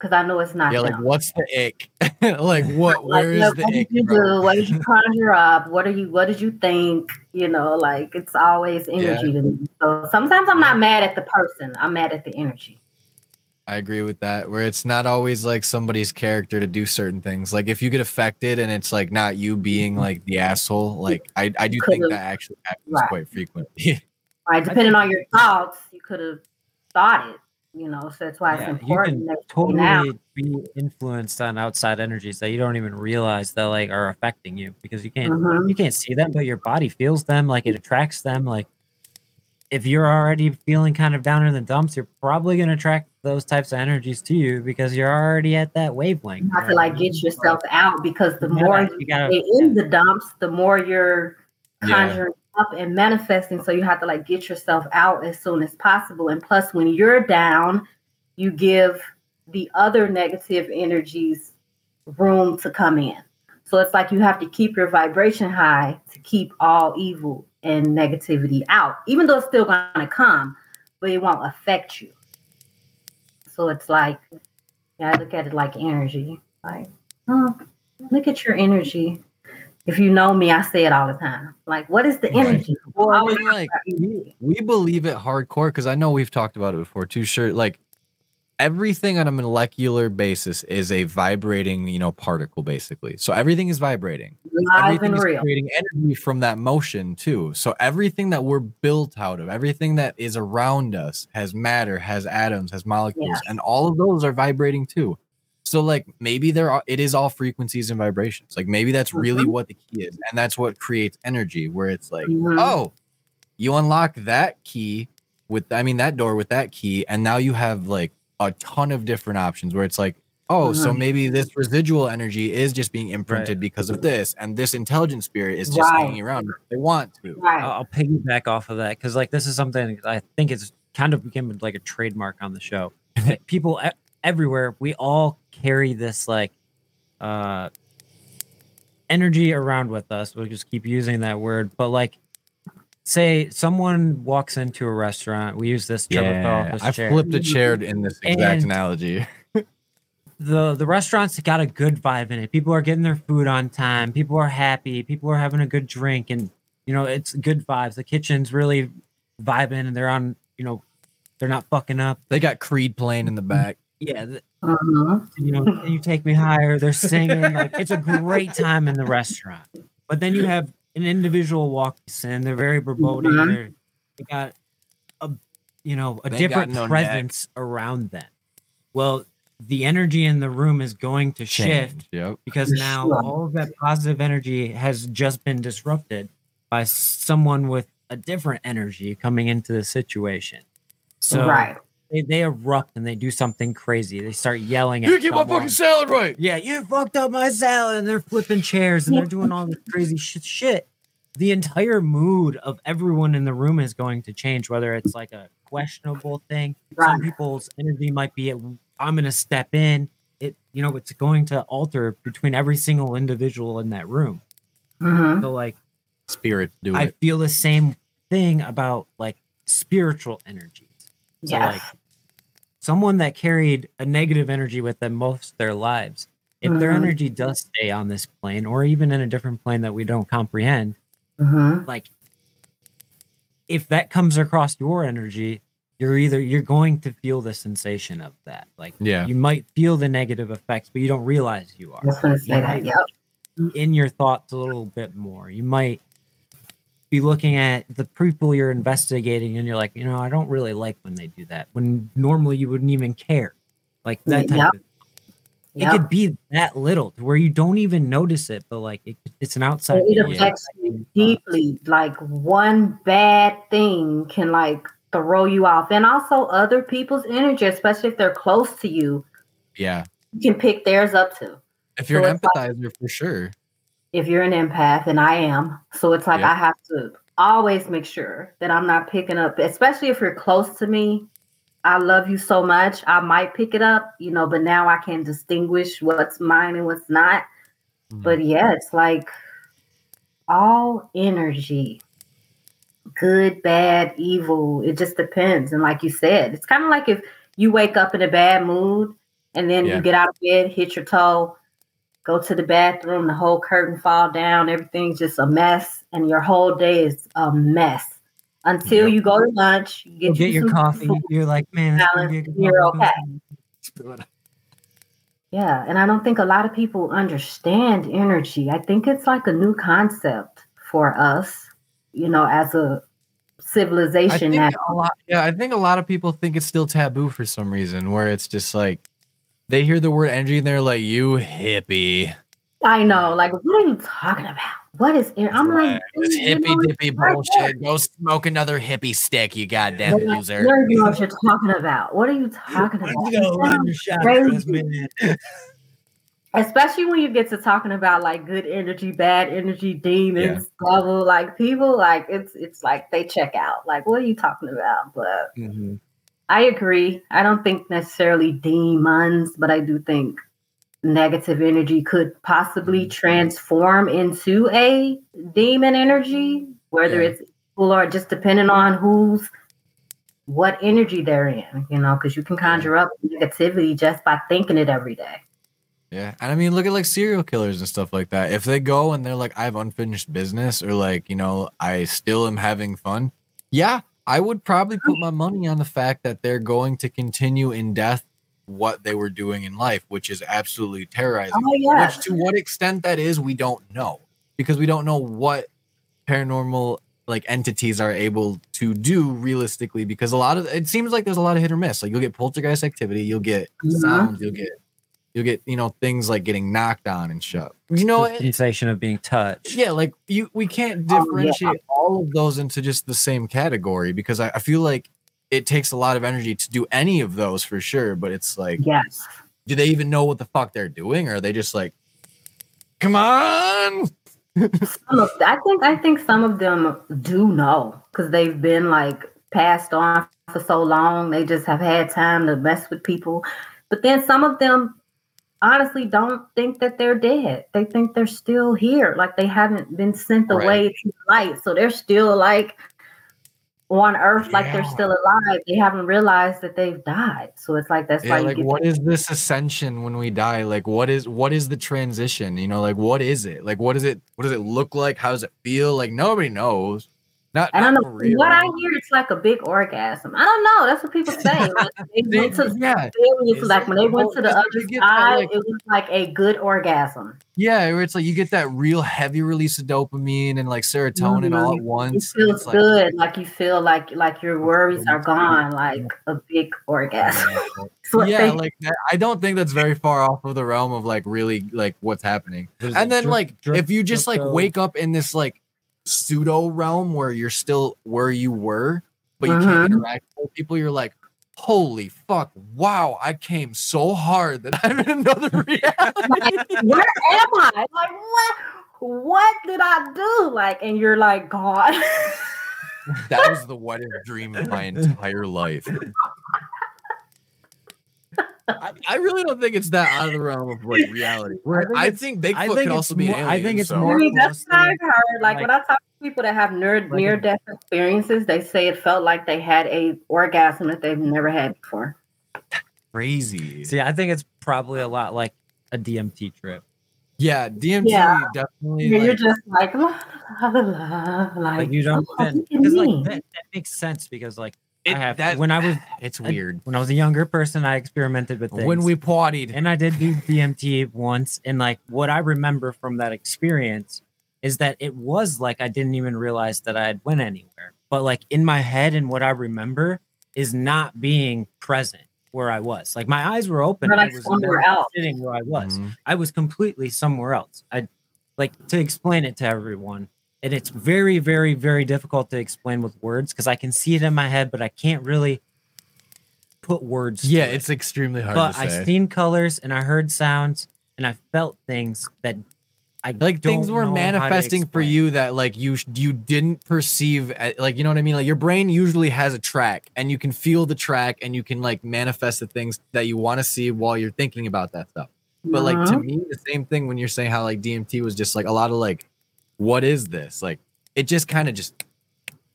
Because I know it's not yeah like what's the ick like what Like, where yeah, is the what ick did you bro? do? What did you conjure up? What are you? What did you think? You know, like it's always energy to me. So sometimes I'm not mad at the person. I'm mad at the energy. I agree with that. Where it's not always like somebody's character to do certain things. Like if you get affected and it's like not you being mm-hmm. like the asshole, like I, I do think that actually happens Right. quite frequently. Right? Depending on your thoughts, you could have thought it. You know, so that's why it's Yeah, you important. you now. totally be influenced on outside energies that you don't even realize that like are affecting you because you can't Mhm. you can't see them, but your body feels them, like it attracts them. Like if you're already feeling kind of down in the dumps, you're probably gonna attract those types of energies to you because you're already at that wavelength. You have to like get yourself out because the You more you you in the dumps, the more you're Yeah. conjuring up and manifesting. So you have to like get yourself out as soon as possible. And plus, when you're down, you give the other negative energies room to come in. So it's like you have to keep your vibration high to keep all evil and negativity out, even though it's still going to come, but it won't affect you. So it's like, yeah, I look at it like energy. Like, oh, look at your energy. If you know me, I say it all the time. Like, what is the Right. energy? Well, I Always mean, like, we believe it hardcore because I know we've talked about it before too. Sure, like everything on a molecular basis is a vibrating, you know, particle basically. So everything is vibrating. live everything and is real. creating energy from that motion too. So everything that we're built out of, everything that is around us has matter, has atoms, has molecules, Yes. and all of those are vibrating too. So like maybe there are it is all frequencies and vibrations. Like maybe that's really Mhm. what the key is, and that's what creates energy. Where it's like, Mhm. oh, you unlock that key with I mean that door with that key, and now you have like a ton of different options. Where it's like, oh, so Mhm. maybe this residual energy is just being imprinted because of this, and this intelligent spirit is just Right. hanging around. They want to. Right. I'll, I'll piggyback off of that because like this is something I think it's kind of became like a trademark on the show. People e- everywhere, we all carry this like uh energy around with us. We'll just keep using that word, but like say someone walks into a restaurant, we use this Yeah, I chair. flipped a chair in this exact And- analogy. the the restaurant's got a good vibe in it. People are getting their food on time. People are happy. People are having a good drink, and you know it's good vibes. The kitchen's really vibing, and they're on. You know, they're not fucking up. They got Creed playing in the back. Yeah, th- Mhm. you know, Can you take me higher. They're singing. Like it's a great time in the restaurant. But then you have an individual walks in. They're very verboten. Mhm. They're, they got a you know a They different no neck. presence around them. Well, the energy in the room is going to shift Yep. because now sure. all of that positive energy has just been disrupted by someone with a different energy coming into the situation. So right. They, they erupt and they do something crazy. They start yelling at You at get my someone. fucking salad right. Yeah, you fucked up my salad, and they're flipping chairs and they're doing all this crazy shit. Shit, the entire mood of everyone in the room is going to change. Whether it's like a questionable thing, some people's energy might be, "I'm going to step in." It, you know, it's going to alter between every single individual in that room. Mhm. So, like, Spirit do I it. feel the same thing about like spiritual energies. So, Yes. like, someone that carried a negative energy with them most of their lives, if their Mhm. energy does stay on this plane or even in a different plane that we don't comprehend, Mhm. like, if that comes across your energy, you're either you're going to feel the sensation of that. Like, Yeah. you might feel the negative effects, but you don't realize you are I was going to say You that. might Yep. in your thoughts a little bit more. You might be looking at the people you're investigating and you're like, you know, I don't really like when they do that. When normally you wouldn't even care. Like that type Yep. of Yep. it could be that little to where you don't even notice it, but like it, it's an outside it affects you deeply. Like one bad thing can like throw you off, and also other people's energy, especially if they're close to you, Yeah. you can pick theirs up too. If you're So an it's like- empathizer for sure. If you're an empath, and I am, so it's like Yeah. I have to always make sure that I'm not picking up, especially if you're close to me. I love you so much, I might pick it up, you know, but now I can distinguish what's mine and what's not. Mm-hmm. But yeah, it's like all energy, good, bad, evil. It just depends. And like you said, it's kind of like if you wake up in a bad mood and then Yeah. you get out of bed, hit your toe, go to the bathroom, the whole curtain fall down, everything's just a mess, and your whole day is a mess. Until Yep. you go to lunch, you You get, get you your coffee. food. You're like, man, balance, you're okay. Yeah, and I don't think a lot of people understand energy. I think it's like a new concept for us, you know, as a civilization think a lot, yeah, I think a lot of people think it's still taboo for some reason, where it's just like they hear the word energy and they're like, "You hippie," I know. Like, what are you talking about? What is it? I'm like, This you hippie dippy right bullshit. Go smoke another hippie stick, you goddamn They're like, loser. You don't know what you're talking about. What are you talking about? You sound. Especially when you get to talking about like good energy, bad energy, demons, devil, like people, like it's it's like they check out. Like, what are you talking about? But Mhm. I agree. I don't think necessarily demons, but I do think negative energy could possibly mm-hmm. transform into a demon energy, whether Yeah. it's people or just depending on who's what energy they're in, you know, because you can conjure up negativity just by thinking it every day. Yeah. And I mean, look at like serial killers and stuff like that. If they go and they're like, I have unfinished business, or like, you know, I still am having fun. Yeah. I would probably put my money on the fact that they're going to continue in death what they were doing in life, which is absolutely terrorizing. Oh, yeah. Which to what extent that is, we don't know because we don't know what paranormal like entities are able to do realistically because a lot of it seems like there's a lot of hit or miss. Like you'll get poltergeist activity, you'll get Mhm. sounds, you'll get you'll get you know things like getting knocked on and shit. You know, the sensation of being touched. yeah, like you we can't Oh, yeah. differentiate all of those into just the same category because I, I feel like it takes a lot of energy to do any of those for sure. But it's like, Yes. do they even know what the fuck they're doing, or are they just like, come on? Some of, I think I think some of them do know because they've been like passed on for so long. They just have had time to mess with people. But then some of them honestly don't think that they're dead. They think they're still here, like they haven't been sent Right. away to light. So they're still like on earth, like they're still alive. They haven't realized that they've died. So it's like that's Yeah, why like what is this ascension when we die? Like what is what is the transition? You know, like what is it? Like what is it? What does it look like? How does it feel? Like nobody knows. Not, I don't not know. real. What I hear, it's like a big orgasm. I don't know. That's what people say. Like, they went to yeah, experience, Is like when they went to the other you get side, like- it was like a good orgasm. yeah, it's like you get that real heavy release of dopamine and like serotonin all mm-hmm. at once. It feels it's like- good, like you feel like like your worries are gone, like a big orgasm. Yeah, they- like that, I don't think that's very far off of the realm of like really like what's happening. What is And then drip- like drip- if you just like wake up in this like pseudo realm where you're still where you were, but you Mhm. can't interact with people, you're like, holy fuck, wow, I came so hard that I'm in another reality. like, where am I? Like what? What did I do? Like, and you're like God. that was the if dream of my entire life. I, I really don't think it's that out of the realm of like reality. Where think I think Bigfoot I think could it's also be more- an I think it's so- I more mean, that's what close I've heard. Like, like- when I talk to people that have near Like near death experiences, they say it felt like they had a orgasm that they've never had before. crazy. See, I think it's probably a lot like a DMT trip. Yeah, DMT Yeah. definitely. You're like- just like, la, la, la, la, like, Like you don't fit look at because like that, that makes sense because like it- I have that- when I was It's I- weird. when I was a younger person, I experimented with things. When we partied, and I did do DMT once, and like what I remember from that experience is that it was like I didn't even realize that I had went anywhere. But like in my head and what I remember is not being present where I was. Like my eyes were open. You're, I was somewhere else. sitting where I was. Mhm. I was completely somewhere else. I like to explain it to everyone. And it's very, very, very difficult to explain with words because I can see it in my head, but I can't really put words. to yeah, it. it's extremely hard but I say. seen colors and I heard sounds and I felt things that I like things don't were know manifesting for you that like you you didn't perceive like you know what i mean like your brain usually has a track and you can feel the track and you can like manifest the things that you want to see while you're thinking about that stuff but like to Mhm. me the same thing when you're saying how like dmt was just like a lot of like what is this like it just kind of just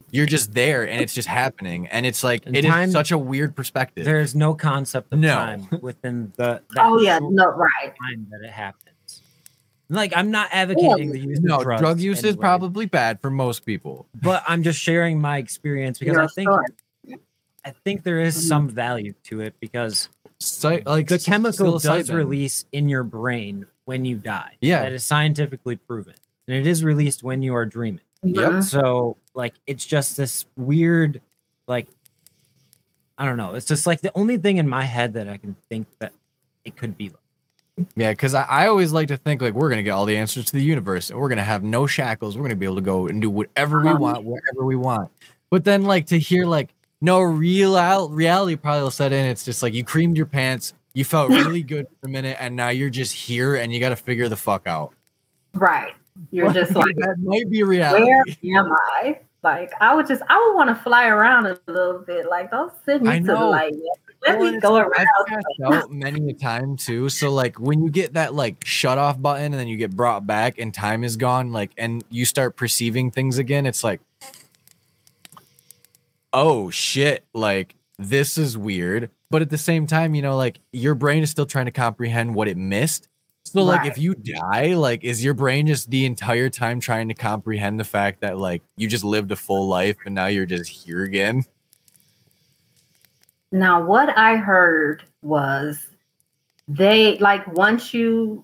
you're just there and it's just happening and it's like And it is time- such a weird perspective There is no concept of No. time within the that Oh yeah, short no, right. time that it happens. Like I'm not advocating the use no of drugs drug use is probably bad for most people but I'm just sharing my experience because Your I think story. I think there is Mhm. some value to it because Psy- like the chemical does release in your brain when you die. Yeah. That is scientifically proven. And it is released when you are dreaming. Yep. Mhm. So like it's just this weird like I don't know. It's just like the only thing in my head that I can think that it could be like. Yeah, because I, I always like to think like we're gonna get all the answers to the universe and we're gonna have no shackles. We're gonna be able to go and do whatever we Um, want, wherever we want. But then like to hear like no real out reality probably will set in. It's just like you creamed your pants, you felt really good for a minute, and now you're just here and you gotta figure the fuck out. Right. You're just like, that might be reality. where am I? Like, I would just, I would want to fly around a little bit. Like, don't send me to the light. Let Well, me go around. I've out many a time too. So like when you get that like shut off button and then you get brought back and time is gone, like and you start perceiving things again, it's like, oh shit, like this is weird. But at the same time, you know, like your brain is still trying to comprehend what it missed. So like if you die, like is your brain just the entire time trying to comprehend the fact that like you just lived a full life and now you're just here again? Now, what I heard was they like once you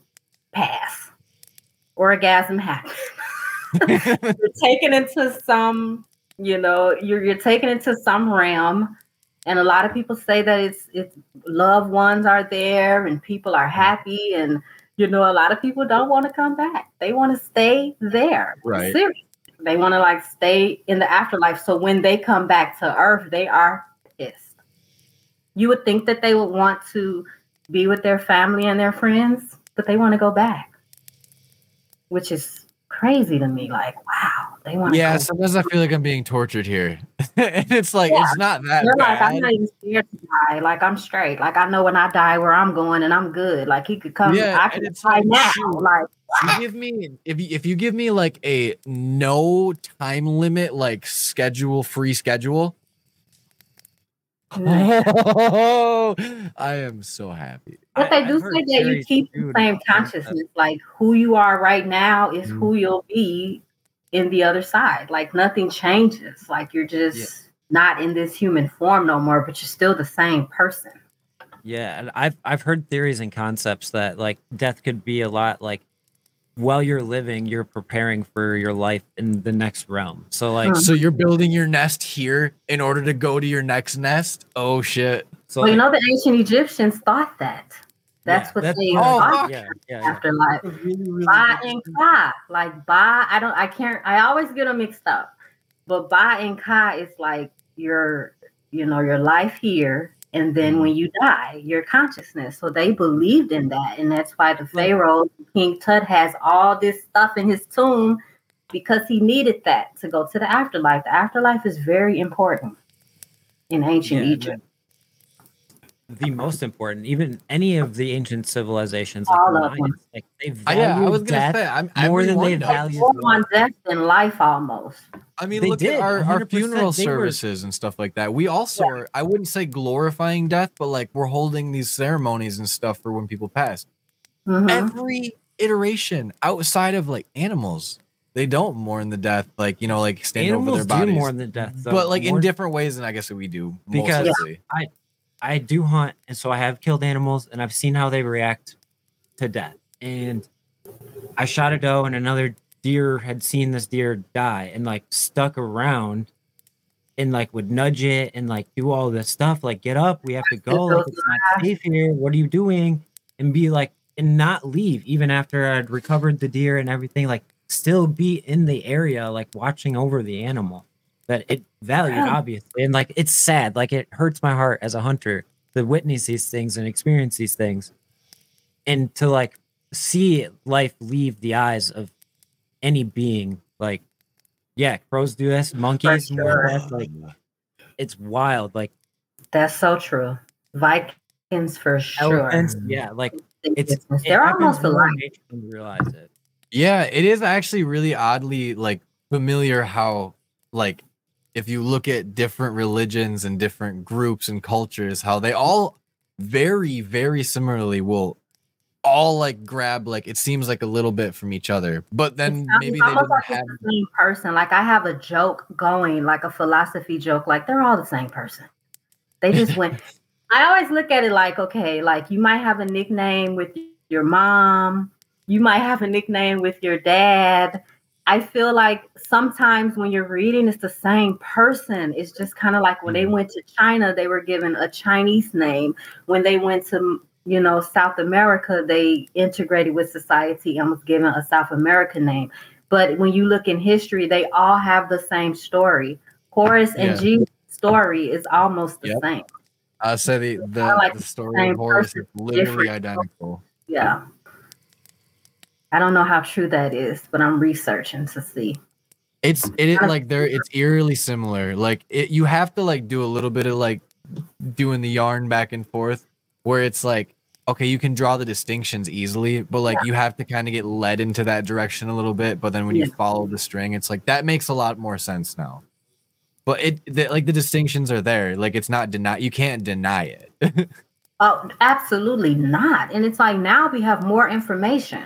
pass, orgasm happens. you're taken into some, you know, you're you're taken into some realm, and a lot of people say that it's it's loved ones are there and people are mm. happy, and you know, a lot of people don't want to come back. They want to stay there. Right. Serious. They want to like stay in the afterlife. So when they come back to Earth, they are pissed. You would think that they would want to be with their family and their friends, but they want to go back, which is crazy to me. Like, wow, they want. Yeah, sometimes I feel like I'm being tortured here. and it's like Yeah. it's not that They're like, I'm not even scared to die. Like, I'm straight. Like, I know when I die where I'm going, and I'm good. Like, he could come. Yeah, I could it's die like, now. shoot. Like, you give me if you, if you give me like a no time limit like schedule free schedule oh, i am so happy But they I- do say that you keep the same consciousness. Like who you are right now is Mm. who you'll be in the other side. Like nothing changes. Like you're just Yeah. not in this human form no more, but you're still the same person. Yeah, and I've I've heard theories and concepts that like death could be a lot like while you're living, you're preparing for your life in the next realm. So like, so you're building your nest here in order to go to your next nest oh shit so well, you know, the ancient Egyptians thought that. That's Yeah, what that's- they oh, thought fuck. yeah, yeah, yeah. afterlife. Ba and Ka. Like Ba, I don't I can't I always get them mixed up. But Ba and Ka is like your, you know, your life here. And then when mm-hmm. you die, your consciousness. So they believed in that. And that's why the Pharaoh, King Tut, has all this stuff in his tomb because he needed that to go to the afterlife. The afterlife is very important in ancient Yeah, Egypt. The most important. Even any of the ancient civilizations, All of the them. Like they Uh, yeah i value was gonna death say i'm more than they everyone value More life. on death than life almost. I mean, They look did, at our, our funeral They were- services and stuff like that. We also are, I wouldn't say glorifying death, but like we're holding these ceremonies and stuff for when people pass. Mhm. Every iteration outside of like animals, they don't mourn the death, like, you know, like stand over Animals their do bodies. more than death, though. but like in different ways than I guess we do. Because- mostly. I do hunt, and so I have killed animals, and I've seen how they react to death. And I shot a doe, and another deer had seen this deer die, and like stuck around, and like would nudge it, and like do all this stuff, like get up, we have to go, like it's not safe here. What are you doing? And be like, and not leave even after I'd recovered the deer and everything. Like still be in the area, like watching over the animal that it valued Yeah. obviously and like it's sad like it hurts my heart as a hunter to witness these things and experience these things and to like see life leave the eyes of any being like yeah crows do this monkeys do sure. this, like it's wild like That's so true. Vikings for sure. yeah like it's they're happens almost more alike. in nature than we realize it Yeah, it is actually really oddly like familiar how like if you look at different religions and different groups and cultures, how they all very, very similarly will all like grab like it seems like a little bit from each other, but then maybe they didn't like have the same person. Like I have a joke going, like a philosophy joke. Like they're all the same person. They just went. I always look at it like, okay, like you might have a nickname with your mom, you might have a nickname with your dad. I feel like sometimes when you're reading, it's the same person. It's just kind of like when they Mhm. went to China, they were given a Chinese name. When they went to you know, South America, they integrated with society and was given a South American name. But when you look in history, they all have the same story. Horus and Yeah. Jesus' story is almost the Yep. same. I say the the, I like the story of Horus is literally identical. Yeah. I don't know how true that is, but I'm researching to see. It's it is like they're it's eerily similar. Like it, you have to like do a little bit of like doing the yarn back and forth, where it's like okay, you can draw the distinctions easily, but like you have to kind of get led into that direction a little bit. But then when you follow the string, it's like that makes a lot more sense now. But it the, like the distinctions are there. Like it's not deny. You can't deny it. Oh, absolutely not. And it's like now we have more information.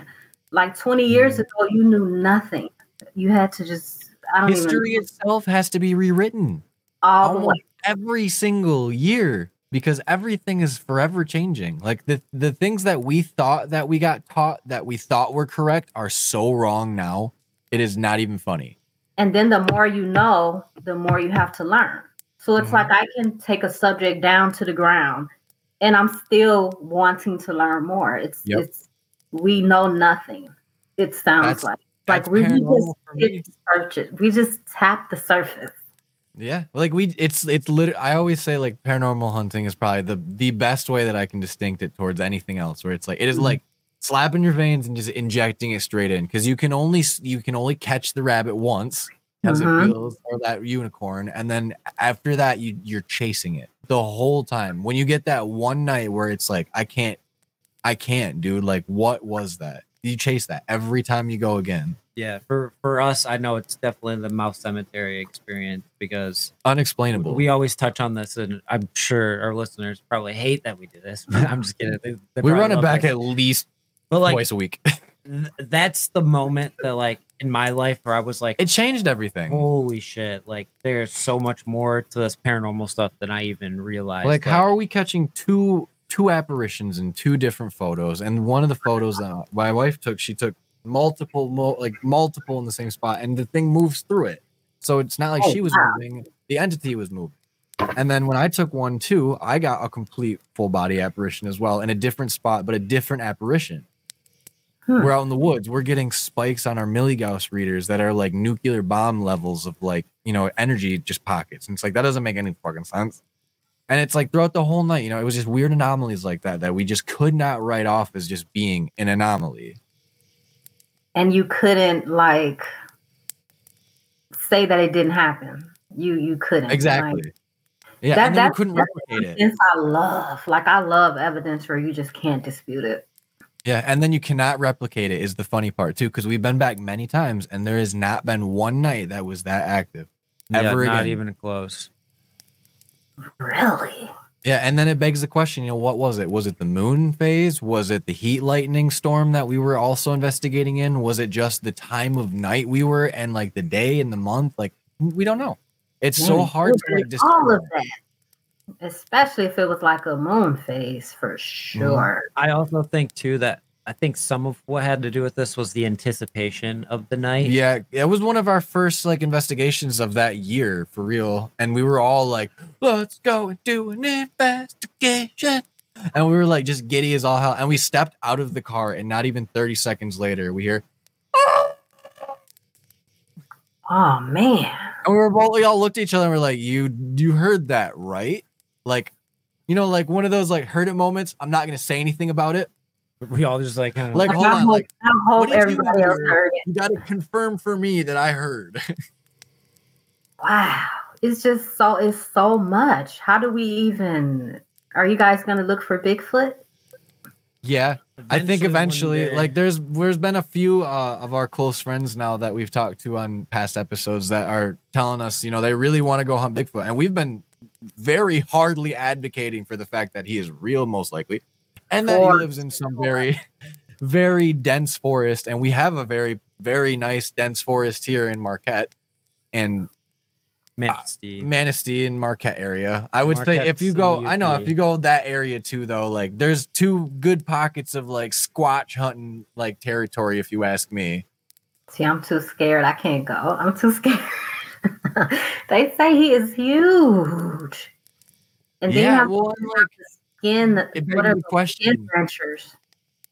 Like 20 years Mhm. ago, you knew nothing. You had to just, I don't know. History even itself has to be rewritten. all the way. every single year because everything is forever changing. Like the the things that we thought that we got taught that we thought were correct are so wrong now. It is not even funny. And then the more you know, the more you have to learn. So it's Mhm. like I can take a subject down to the ground and I'm still wanting to learn more. It's Yep. it's we know nothing. It sounds That's- like That's like we just for me. hit the surface. We just tap the surface. Yeah, like we, it's it's literally. I always say like paranormal hunting is probably the the best way that I can distinct it towards anything else. Where it's like it is Mhm. like slapping your veins and just injecting it straight in because you can only you can only catch the rabbit once as Mhm. it feels or that unicorn, and then after that you you're chasing it the whole time. When you get that one night where it's like I can't, I can't, dude. Like what was that? You chase that every time you go again. Yeah, for for us, I know it's definitely the Mouse Cemetery experience because Unexplainable. we always touch on this, and I'm sure our listeners probably hate that we do this. But I'm just kidding. They, they we run it back it. at least but like twice a week. th- that's the moment that like in my life where I was like, it changed everything. holy shit! Like there's so much more to this paranormal stuff than I even realized. like how are we catching two two apparitions in two different photos and one of the photos that my wife took she took multiple mo- like multiple in the same spot and the thing moves through it. So it's not like Oh, she was wow. moving the entity was moving. And then when i took one too i got a complete full body apparition as well in a different spot but a different apparition. Hmm. we're out in the woods. We're getting spikes on our milligauss readers that are like nuclear bomb levels of like you know energy just pockets. And it's like that doesn't make any fucking sense and it's like throughout the whole night, you know, it was just weird anomalies like that that we just could not write off as just being an anomaly. and you couldn't like say that it didn't happen. You you couldn't Exactly. Like, Yeah, That- and then you couldn't that's replicate it. I love. Like I love evidence where you just can't dispute it. Yeah, and then you cannot replicate it is the funny part too, because we've been back many times and there has not been one night that was that active. yeah, ever not again. even close. Really? Yeah, and then it begs the question, you know, what was it? Was it the moon phase? Was it the heat lightning storm that we were also investigating in? Was it just the time of night we were and like the day and the month? Like we don't know. It's so mm, hard to it was like, all of that. Especially if it was like a moon phase for mm-hmm. sure. I also think too that I think some of what had to do with this was the anticipation of the night. Yeah, it was one of our first like investigations of that year for real. And we were all like, let's go and do an investigation. And we were like just giddy as all hell. And we stepped out of the car, and not even 30 seconds later, we hear, Oh man. and we were both we all looked at each other and we're like, You you heard that, right? Like, you know, like one of those like heard it moments. I'm not gonna say anything about it. We all just like kind of Like, Like, hold on, like I what hope did you everybody else hear? heard it. you gotta confirm for me that I heard. Wow. It's just so it's so much. How do we even are you guys gonna look for Bigfoot? yeah. I think eventually, like there's there's been a few uh, of our close friends now that we've talked to on past episodes that are telling us, you know, they really want to go hunt Bigfoot, and we've been very hardly advocating for the fact that he is real, most likely, and that he lives in some very, very dense forest, and we have a very very nice dense forest here in Marquette, and uh, Manistee. Manistee and Marquette area. I would say if you go, I know if you go that area too, though, like there's two good pockets of like squatch hunting like territory, if you ask me. See, I'm too scared. I can't go. I'm too scared. they say he is huge. And then you Yeah, have well, to and, like skin, what are the question: skin dentures?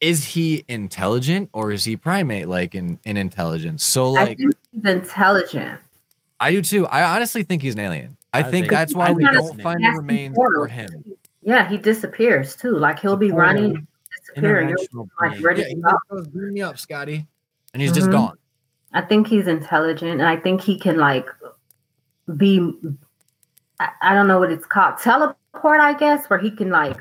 Is he intelligent or is he primate like in in intelligence? So I like think he's intelligent. I do too. I honestly think he's an alien. I, I think, think- that's why I we don't find the remains portal. for him. Yeah, he disappears too. Like he'll be portal. running, disappearing. You'll be Interdimensional like, being. where Yeah, did he he go? goes, "Beam me up, Scotty," and he's just Mhm. gone. I think he's intelligent, and I think he can like be. I, I don't know what it's called, teleport, I guess, where he can like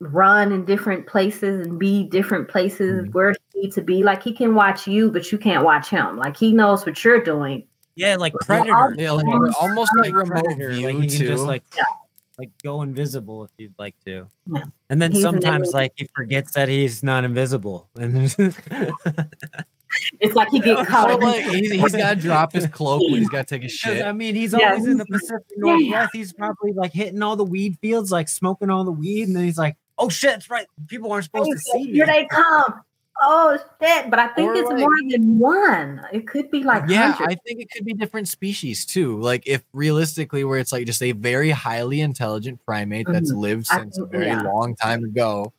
run in different places and be different places Mhm. where he needs to be. Like he can watch you, but you can't watch him. Like he knows what you're doing. Yeah, like Predator. Yeah, like Almost almost like Like remote Predator, view like he can just like Yeah. like go invisible if you'd like to. Yeah. And then He's sometimes alien. like he forgets that he's not invisible. And there's It's like he get caught. Or in- like he's, he's got to drop his cloak when he's got to take a shit. I mean, he's Yeah, always in the he's like, Pacific yeah. Northwest. He's probably like hitting all the weed fields, like smoking all the weed, and then he's like, "Oh shit, that's right. People aren't supposed to He's like, see Here me." they come. Oh shit! But I think Or it's like- more than one. It could be like yeah, hundreds. I think it could be different species too. Like if realistically, where it's like just a very highly intelligent primate that's lived Mm-hmm. I since a very yeah. long time ago,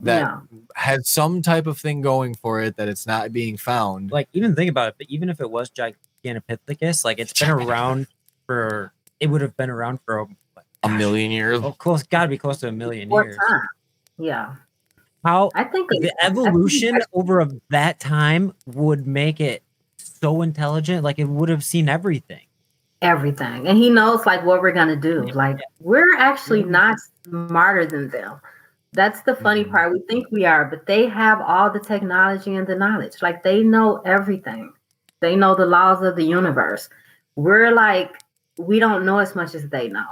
that yeah. has some type of thing going for it that it's not being found. Like even think about it. But even if it was Gigantopithecus, like it's been around for. It would have been around for a, a million years. oh, close. Got to be close to a million Four years. times. Yeah, How I think the I think evolution that's over of that time would make it so intelligent like it would have seen everything everything, and he knows like what we're gonna do. Like we're actually not smarter than them. That's the funny Mhm. part. We think we are, but they have all the technology and the knowledge. Like they know everything. They know the laws of the universe. We're like we don't know as much as they know.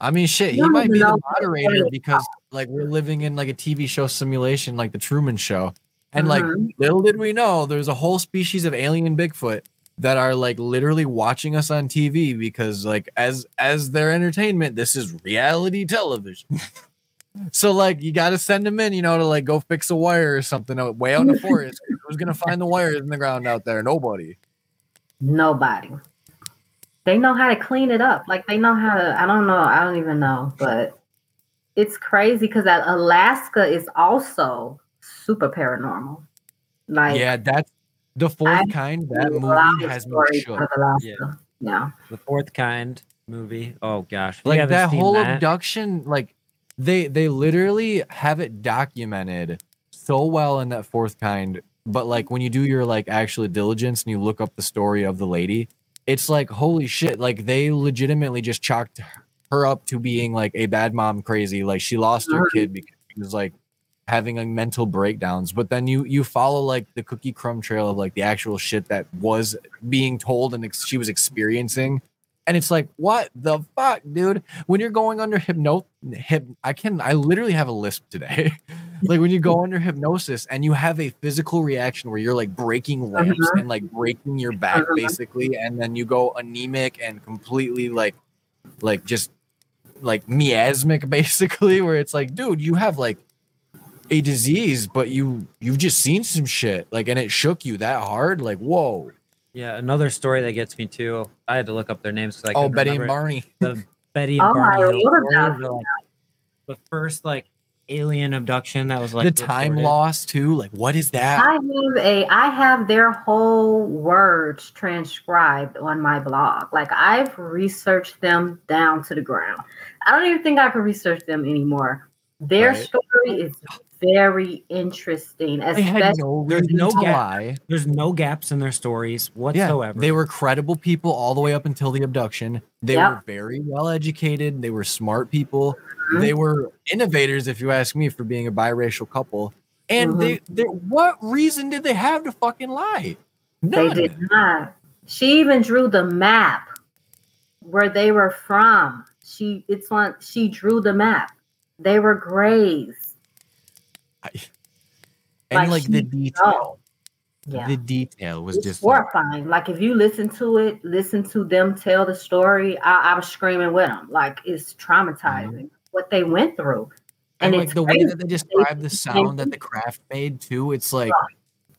I mean, shit, he You might be the moderator because like we're living in like a TV show simulation, like the Truman Show, and like Mhm. little did we know, there's a whole species of alien Bigfoot that are like literally watching us on TV because like as as their entertainment, this is reality television. so like you got to send them in, you know, to like go fix a wire or something out way out in the forest. Who's gonna find the wires in the ground out there? Nobody. Nobody. They know how to clean it up. Like they know how to. I don't know. I don't even know. But it's crazy because Alaska is also super paranormal. Like yeah, that's the fourth I kind. That movie has me stories shook. Yeah. Yeah. the fourth kind movie oh gosh like that whole that, abduction like they they literally have it documented so well in that fourth kind but like when you do your like actual diligence and you look up the story of the lady it's like holy shit like they legitimately just chalked her up to being like a bad mom crazy. Like she lost her kid because she was like having like mental breakdowns but then you you follow like the cookie crumb trail of like the actual shit that was being told and ex- she was experiencing and it's like what the fuck dude when you're going under hypno hip i can i literally have a lisp today like when you go under hypnosis and you have a physical reaction where you're like breaking lamps Mhm. and like breaking your back Mhm. basically and then you go anemic and completely like like just like miasmic basically where it's like dude you have like a disease but you you've just seen some shit like and it shook you that hard like whoa yeah another story that gets me too i had to look up their names 'cause I oh betty and remember. Barney the betty and Oh, barney Hill wrote about stories like, the first like alien abduction that was like the time reported. loss too like what is that I have a I have their whole words transcribed on my blog. Like I've researched them down to the ground. I don't even think I can research them anymore. Their Right. story is very interesting, they had especially no There's reason no to gap. lie there's no gaps in their stories whatsoever. yeah whatsoever they were credible people all the way up until the abduction they Yep. were very well educated they were smart people Mhm. they were innovators if you ask me for being a biracial couple and Mhm. they, they what reason did they have to fucking lie None. they did not. She even drew the map where they were from. She it's on she drew the map. They were grays. and Like, like the detail Yeah. the detail was it's just horrifying. Like if you listen to it, listen to them tell the story. I, I was screaming with them. Like it's mm-hmm. traumatizing what they went through, and, and, like the way that they describe the sound that the craft made too it's like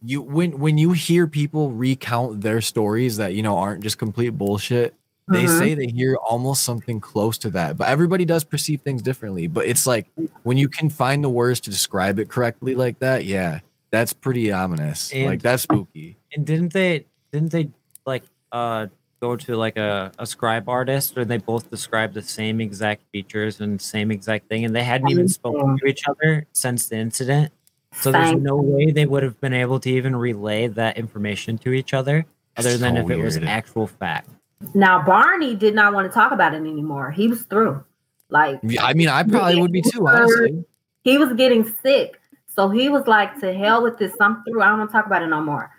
you when when you hear people recount their stories that you know aren't just complete bullshit they Mhm. say they hear almost something close to that. But everybody does perceive things differently. But it's like when you can find the words to describe it correctly like that, yeah, that's pretty ominous. And- like that's spooky. And didn't they didn't they like uh go to like a, a scribe artist or they both described the same exact features and same exact thing and they hadn't even spoken to each other since the incident. So there's no way they would have been able to even relay that information to each other other than So if it was weird. actual fact. Now Barney did not want to talk about it anymore. He was through. Like Yeah, I mean, I probably would be too, honestly. he was getting sick. So he was like, to hell with this. I'm through. I don't want to talk about it no more.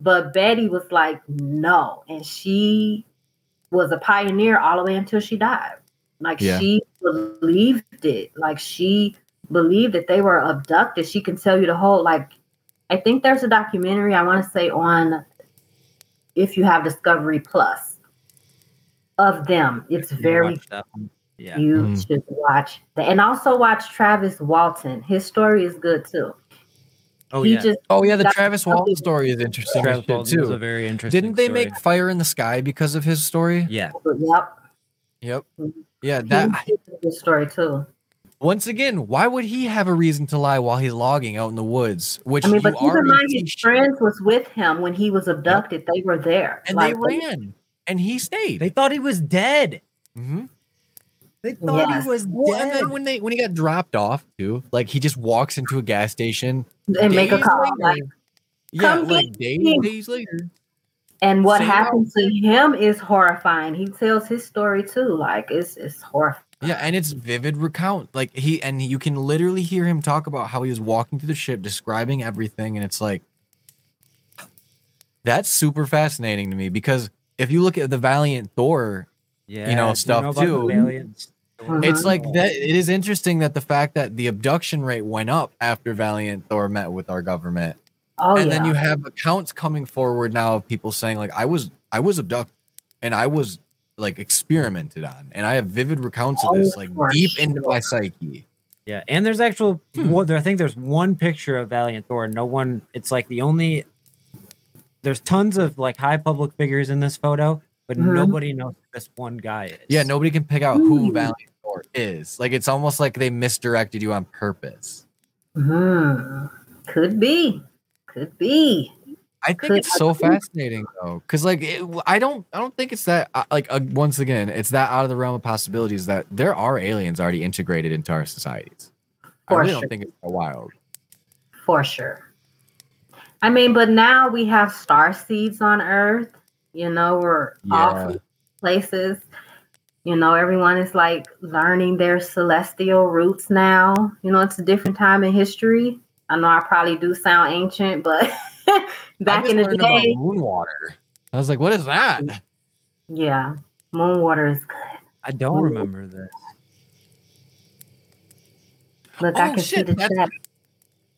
But Betty was like, no. And she was a pioneer all the way until she died. Like Yeah. she believed it. Like she believed that they were abducted. She can tell you the whole like I think there's a documentary I want to say on if you have Discovery Plus of them. It's very watched that one? Yeah. you Mm. should watch that. And also watch Travis Walton. His story is good too. Oh he yeah. just Oh yeah, the Travis Walton story is interesting as Travis shit, Walton was a very interesting. Didn't they story. make Fire in the Sky because of his story? Yeah. yep. Yep. Yeah, that His is a good story too. once again, why would he have a reason to lie while he's logging out in the woods? Which I mean, you but keep in mind his shit, friends was with him when he was abducted. They were there. and Like, they ran, and he stayed. They thought he was dead. Mm-hmm. They thought Yes. he was Well, and dead. then when they when he got dropped off too, like he just walks into a gas station and make a call. later. Like, yeah, Come like get days, me. days later. and what Same happened to him is horrifying. He tells his story too. Like it's it's horrifying. Yeah, and it's vivid recount. Like he and you can literally hear him talk about how he was walking through the ship, describing everything, and it's like that's super fascinating to me because if you look at the Valiant Thor, yeah, know, stuff about the too. It's like that. It is interesting that the fact that the abduction rate went up after Valiant Thor met with our government, Oh and yeah. then you have accounts coming forward now of people saying like I was I was abducted and I was like experimented on, and I have vivid recounts of this Oh, like deep into my psyche. Yeah, and there's actual. Hmm. Well, there, I think there's one picture of Valiant Thor. No one. It's like the only. There's tons of like high public figures in this photo, but Mhm. nobody knows who this one guy is. Yeah, nobody can pick out who Ooh. Valiant Thor is. Like it's almost like they misdirected you on purpose. Hmm. Could be. Could be. I think Could- it's so fascinating though, because like it, I don't, I don't think it's that uh, like uh, once again, it's that out of the realm of possibilities that there are aliens already integrated into our societies. I For really sure. don't think it's that wild. For sure. I mean, but now we have star seeds on Earth. You know, we're off Yeah. in places. You know, everyone is like learning their celestial roots now. You know, it's a different time in history. I know I probably do sound ancient, but back I in the day, moon water. I was like, what is that? yeah, moon water is good. I don't remember this. Look, I Oh, can see shit, the that's- chat.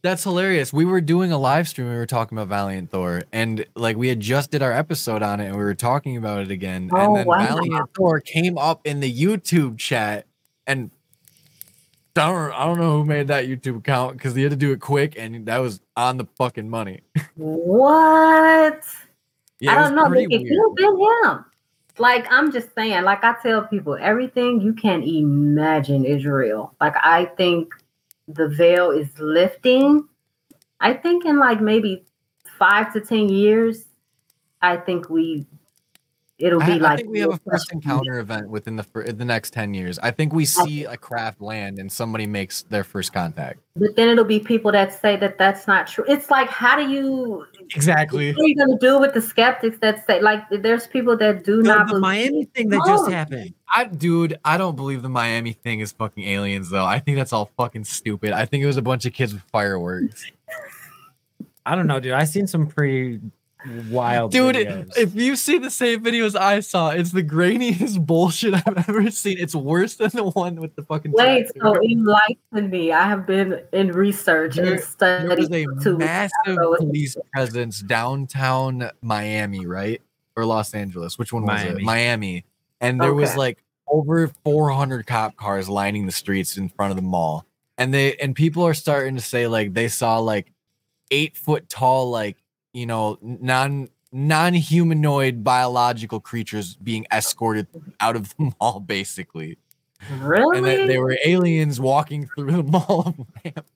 That's hilarious. We were doing a live stream. We were talking about Valiant Thor, and like we had just did our episode on it, and we were talking about it again. Oh, and then wow. Valiant Thor came up in the YouTube chat, and I don't, I don't know who made that YouTube account because he had to do it quick, and that was on the fucking money. What? Yeah, I don't know. It could have been him. Like I'm just saying, like I tell people, everything you can imagine is real. Like I think the veil is lifting. I think in like maybe five to ten years, I think we it'll be I like I think we have a first encounter event within the the next ten years. I think we see a craft land and somebody makes their first contact. But then it'll be people that say that that's not true. It's like, how do you? Exactly. What are you gonna do with the skeptics that say like? There's people that do The, not the believe. Miami thing that just Oh. happened. I dude, I don't believe the Miami thing is fucking aliens though. I think that's all fucking stupid. I think it was a bunch of kids with fireworks. I don't know, dude. I seen some pretty wild Dude, videos. if you see the same videos I saw, it's the grainiest bullshit I've ever seen. It's worse than the one with the fucking Wait, tattoo. so enlighten me. I have been in research There- and studied there was a too. massive police presence downtown Miami, right? Or Los Angeles. Which one was it? Miami. And there was like over 400 cop cars lining the streets in front of the mall. And they and people are starting to say like they saw like eight foot tall, like you know, non non-humanoid biological creatures being escorted out of the mall, basically. Really? And they, they were aliens walking through the mall ramp.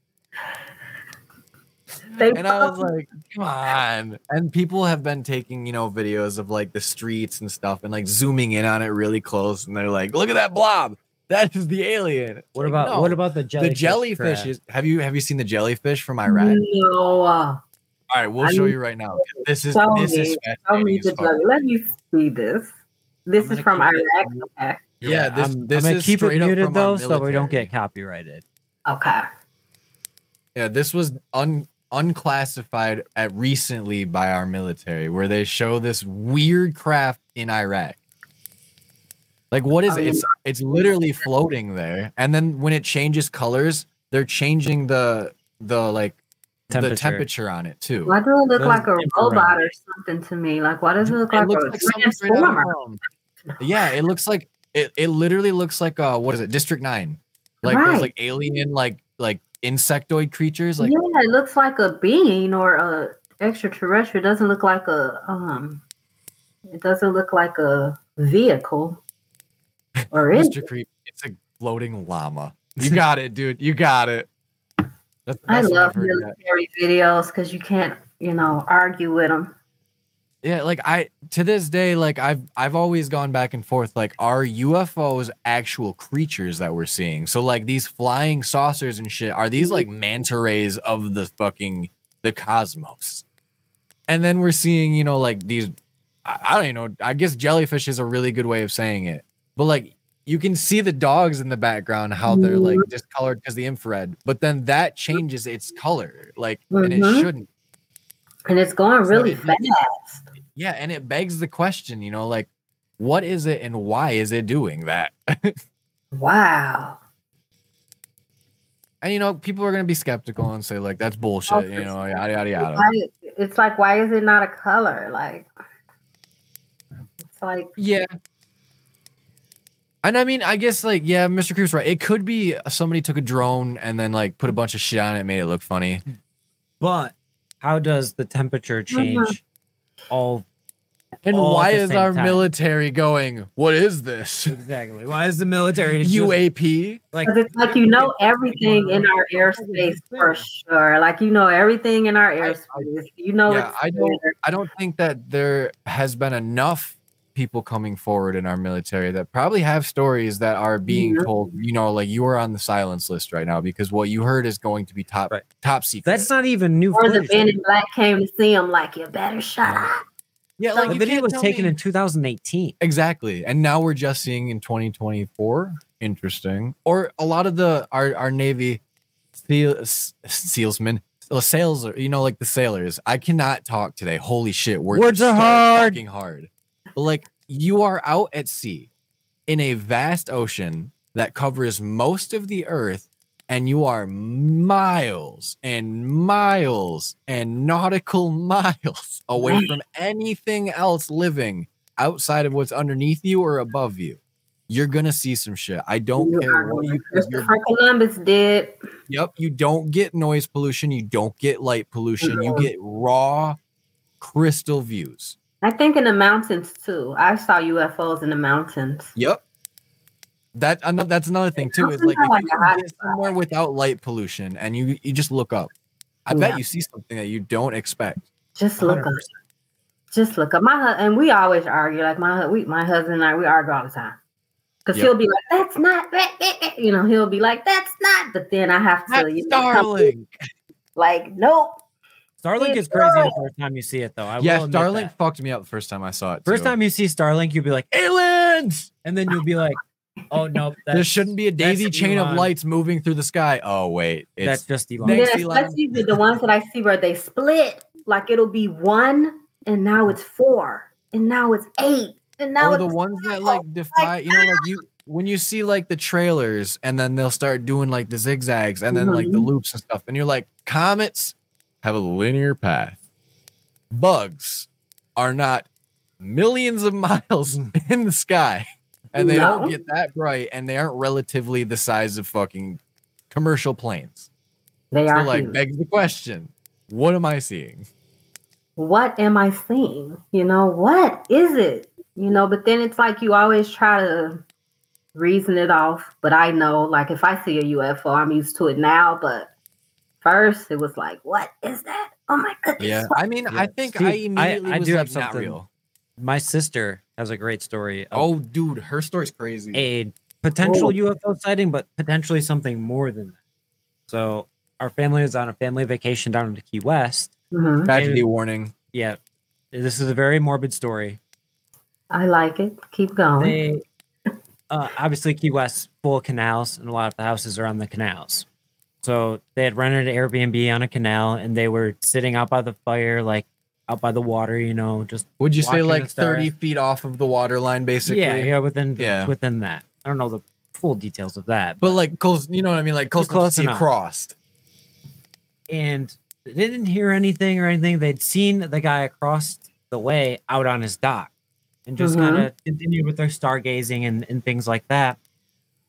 They And I was like, come on. And people have been taking, you know, videos of like the streets and stuff and like zooming in on it really close. And they're like, look at that blob. That is the alien. It's What like, about no. what about the jellyfish? the jellyfish crab? is have you have you seen the jellyfish from Iraq? no. All right, we'll I show you right now. This is Show this me. is Tell me fascinating the as Let me see this. This is from Iraq. Okay. Yeah, this- I'm, this I'm gonna is keep it straight up muted from our though, so we don't get copyrighted. Okay. Yeah, this was un unclassified at recently by our military where they show this weird craft in Iraq. Like what is it? It's um, it's literally floating there. And then when it changes colors, they're changing the the like the Temperature. temperature on it too. Why does it look Those like a infrared. robot or something to me? Like, why does it look It like looks a like something straight out of, transformer? um, Yeah, it looks like it, it literally looks like uh what is it? District 9. Like Right. those like alien like like insectoid creatures like yeah, it looks like a being or a extraterrestrial. It doesn't look like a um. It doesn't look like a vehicle. Or is Mr. Creep, it's a floating llama. You got it, dude. You got it. That's I love yet. military videos because you can't, you know, argue with them. Yeah, like I to this day, like I've I've always gone back and forth. Like, are UFOs actual creatures that we're seeing? So like these flying saucers and shit, are these like manta rays of the fucking the cosmos? And then we're seeing, you know, like these I, I don't even know. I guess jellyfish is a really good way of saying it. But like you can see the dogs in the background, how they're like discolored because the infrared, but then that changes its color, like, and it Mhm. shouldn't. And it's going So really it- fast. Yeah, and it begs the question, you know, like, what is it and why is it doing that? Wow. and you know, people are gonna be skeptical and say like, that's bullshit, you know, yada yada yada. It's like, why is it not a color? Like, it's like, Yeah. And I mean, I guess like, yeah, Mr. Creep's right. It could be somebody took a drone and then like put a bunch of shit on it, and made it look funny. But how does the temperature uh-huh. change all And All at why the is same our time. military going? What is this? exactly? Why is the military UAP? like 'cause it's like you know everything in our airspace for sure. Like you know everything in our airspace. You know Yeah, it's I don't- I don't think that there has been enough people coming forward in our military that probably have stories that are being told. You know, like you are on the silence list right now because what you heard is going to be top Right. top secret. that's not even new Or the footage. Men in Black came to see him. Like you better shut up. yeah, like, the video was taken me- in 2018. exactly, and now we're just seeing in 2024. Interesting. Or a lot of the our our Navy seal, s- sealsmen. uh, Sails, you know, like the sailors. I cannot talk today. Holy shit, words, Words are so hard. fucking hard. But like you are out at sea in a vast ocean that covers most of the earth and you are miles and miles and nautical miles away from anything else living outside of what's underneath you or above you you're gonna see some shit i don't You care what you Christopher Columbus did. yep you don't get noise pollution you don't get light pollution you Mhm. get raw crystal views I think in the mountains too. I saw UFOs in the mountains. Yep. That that's another thing too. Is like get somewhere without light pollution and you you just look up, I bet you see something that you don't expect. Just look up. Just look up. My and we always argue. Like my we, my husband and I, we argue all the time. Because Yep. he'll be like, "That's not," eh, eh, eh," you know. He'll be like, "That's not," but then I have to, That's you know, like, nope. Starlink It's is crazy the first time you see it, though. I Yeah, will Starlink that. fucked me up the first time I saw it. First too. time you see Starlink, you'll be like, aliens. and then you'll be like, oh no, There shouldn't be a daisy that's chain of lights moving through the sky. Oh wait, that's just Elon. Thanks, yeah, Elon. especially the, the ones that I see where they split. Like it'll be one, and now it's four, and now it's eight, and now or the it's ones that like defy. You know, like you when you see like the trailers and then they'll start doing like the zigzags and then like the Mhm. loops and stuff, and you're like, comets have a linear path. Bugs are not millions of miles in the sky, and they No. don't get that bright, and they aren't relatively the size of fucking commercial planes. they So are like huge. begs the question, what am I seeing? what am I seeing? You know, what is it? You know, but then it's like you always try to reason it off. But I know, like, if I see a UFO, I'm used to it now. But first, it was like, what is that? Oh my goodness. Yeah, I mean, I think See, I I- immediately I was do like, have not something- real. My sister has a great story Oh, dude, her story's crazy. a potential Oh. UFO sighting, but potentially something more than that. So our family was on a family vacation down to Key West. Mhm. Tragedy warning. Yeah, this is a very morbid story. I like it. Keep going. They uh, obviously Key West full of canals, and a lot of the houses are on the canals. So they had rented an Airbnb on a canal, and they were sitting out by the fire, like out by the water. You know, just Would you say Watching like stars. 30 feet off of the water line, basically? yeah, yeah, within Yeah. within that. I don't know the full details of that, But like close, you know what I mean? Like close, close enough. across. and they didn't hear anything or anything. They'd seen the guy across the way out on his dock and just Mhm. kind of continued with their stargazing and, and things like that.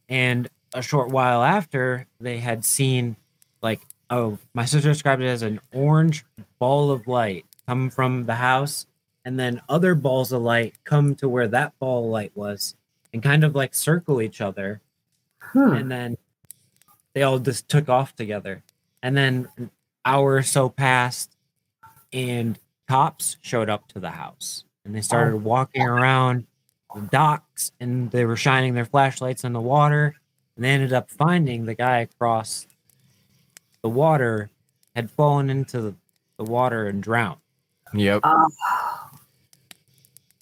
And a short while after, they had seen like, oh, my sister described it as an orange ball of light come from the house, and then other balls of light come to where that ball of light was and kind of like circle each other Hmm. and then they all just took off together. And then an hour or so passed, and cops showed up to the house, and they started walking around the docks, and they were shining their flashlights on the water, and they ended up finding the guy across the water had fallen into the, the water and drowned. Yep. Oh,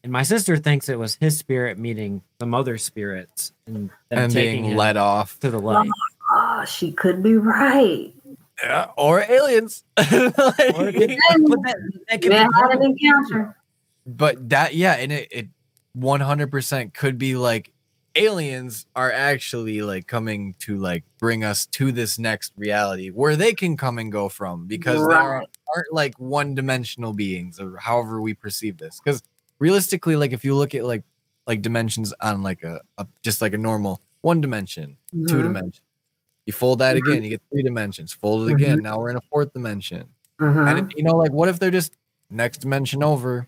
And my sister thinks it was his spirit meeting some other spirits and, them And taking being him let off. to the light. oh, she could be right. Yeah, or aliens. Or it but that, that could they be had an encounter. but that yeah and it, it 100% could be like aliens are actually like coming to like bring us to this next reality where they can come and go from because they aren't, aren't like one-dimensional beings or however we perceive this because realistically like if you look at like like dimensions on like a, a just like a normal one dimension two Mhm. dimension you fold that Mhm. again you get three dimensions fold it again now we're in a fourth dimension and you know, like, what if they're just next dimension over?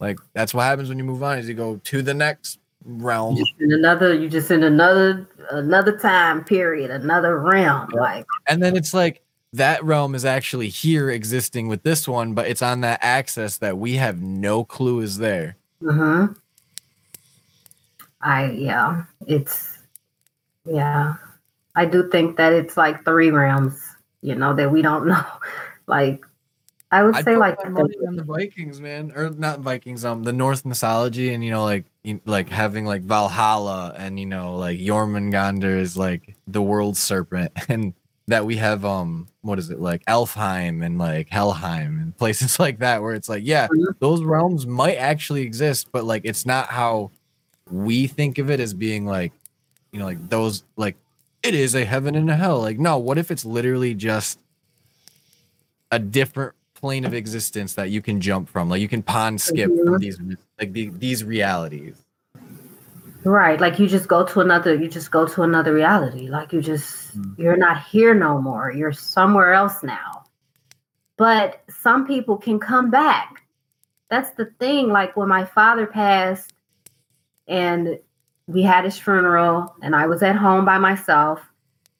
Like that's what happens when you move on. Is you go to the next realm. Just in another, you just in another another time period, another realm. Like and then it's like that realm is actually here existing with this one, but it's on that axis that we have no clue is there. hmm I yeah, it's yeah. I do think that it's like three realms, you know, that we don't know. Like I would I'd say like the Vikings, man, or not Vikings, um, the Norse mythology, and you know, like, you, like having like Valhalla, and you know, like Jormungandr is like the world serpent, and that we have, um, what is it, like Elfheim and like Helheim and places like that, where it's like, yeah, Mhm. those realms might actually exist, but like it's not how we think of it as being like, you know, like those like it is a heaven and a hell. Like, no, what if it's literally just a different plane of existence that you can jump from? Like you can pond skip from Mhm. these like the, these realities. Right. Like you just go to another you just go to another reality. Like you just Mm. you're not here no more. You're somewhere else now. But some people can come back. That's the thing. Like when my father passed and we had his funeral and I was at home by myself,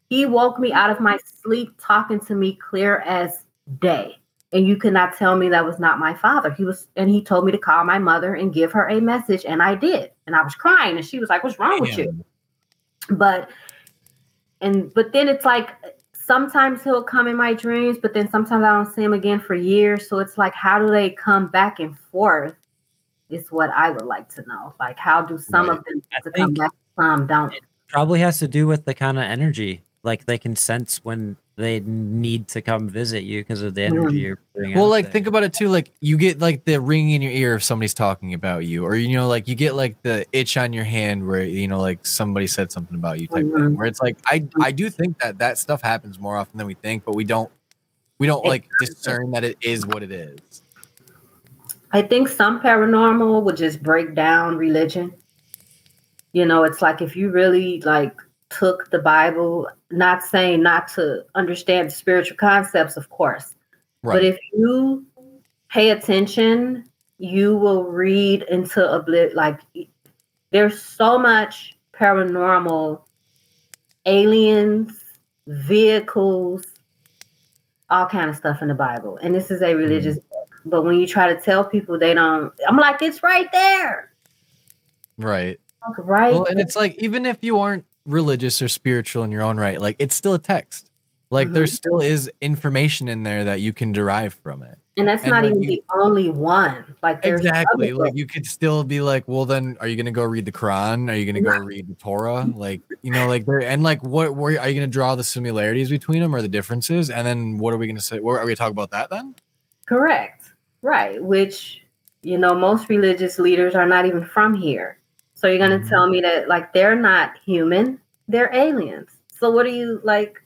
he woke me out of my sleep talking to me clear as day. And you could not tell me that was not my father. He was, and he told me to call my mother and give her a message, and I did. And I was crying, and she was like, "What's wrong with you?" But, and but then it's like sometimes he'll come in my dreams, but then sometimes I don't see him again for years. So it's like, how do they come back and forth? Is what I would like to know. Like, how do some Right. of them I to come back? Some don't. probably has to do with the kind of energy like they can sense when they need to come visit you because of the energy you're putting Well, out like there. think about it too. Like you get like the ring in your ear if somebody's talking about you, or you know, like you get like the itch on your hand where you know, like somebody said something about you type thing. Mhm. Where it's like I I do think that that stuff happens more often than we think, but we don't we don't like discern that it is what it is. I think some paranormal would just break down religion. You know, it's like if you really like took the Bible, not saying not to understand the spiritual concepts, of course, Right. but if you pay attention, you will read into a bit like there's so much paranormal aliens, vehicles, all kind of stuff in the Bible. And this is a mm-hmm. religious book. But when you try to tell people they don't, I'm like, it's right there. Right. Like, right. Well, and it's like even if you aren't religious or spiritual in your own right, like it's still a text. Like there Mhm. still is information in there that you can derive from it. and that's and not like even you- the only one. Like Exactly. Like books. you could still be like, well, then are you gonna go read the Quran? Are you gonna go read the Torah? Like, you know, like there and like what where are you gonna draw the similarities between them or the differences? And then what are we gonna say? What are we gonna talk about that then? Correct. Right. Which, you know, most religious leaders are not even from here. So you're going to Mhm. tell me that, like, they're not human, they're aliens. So what are you like?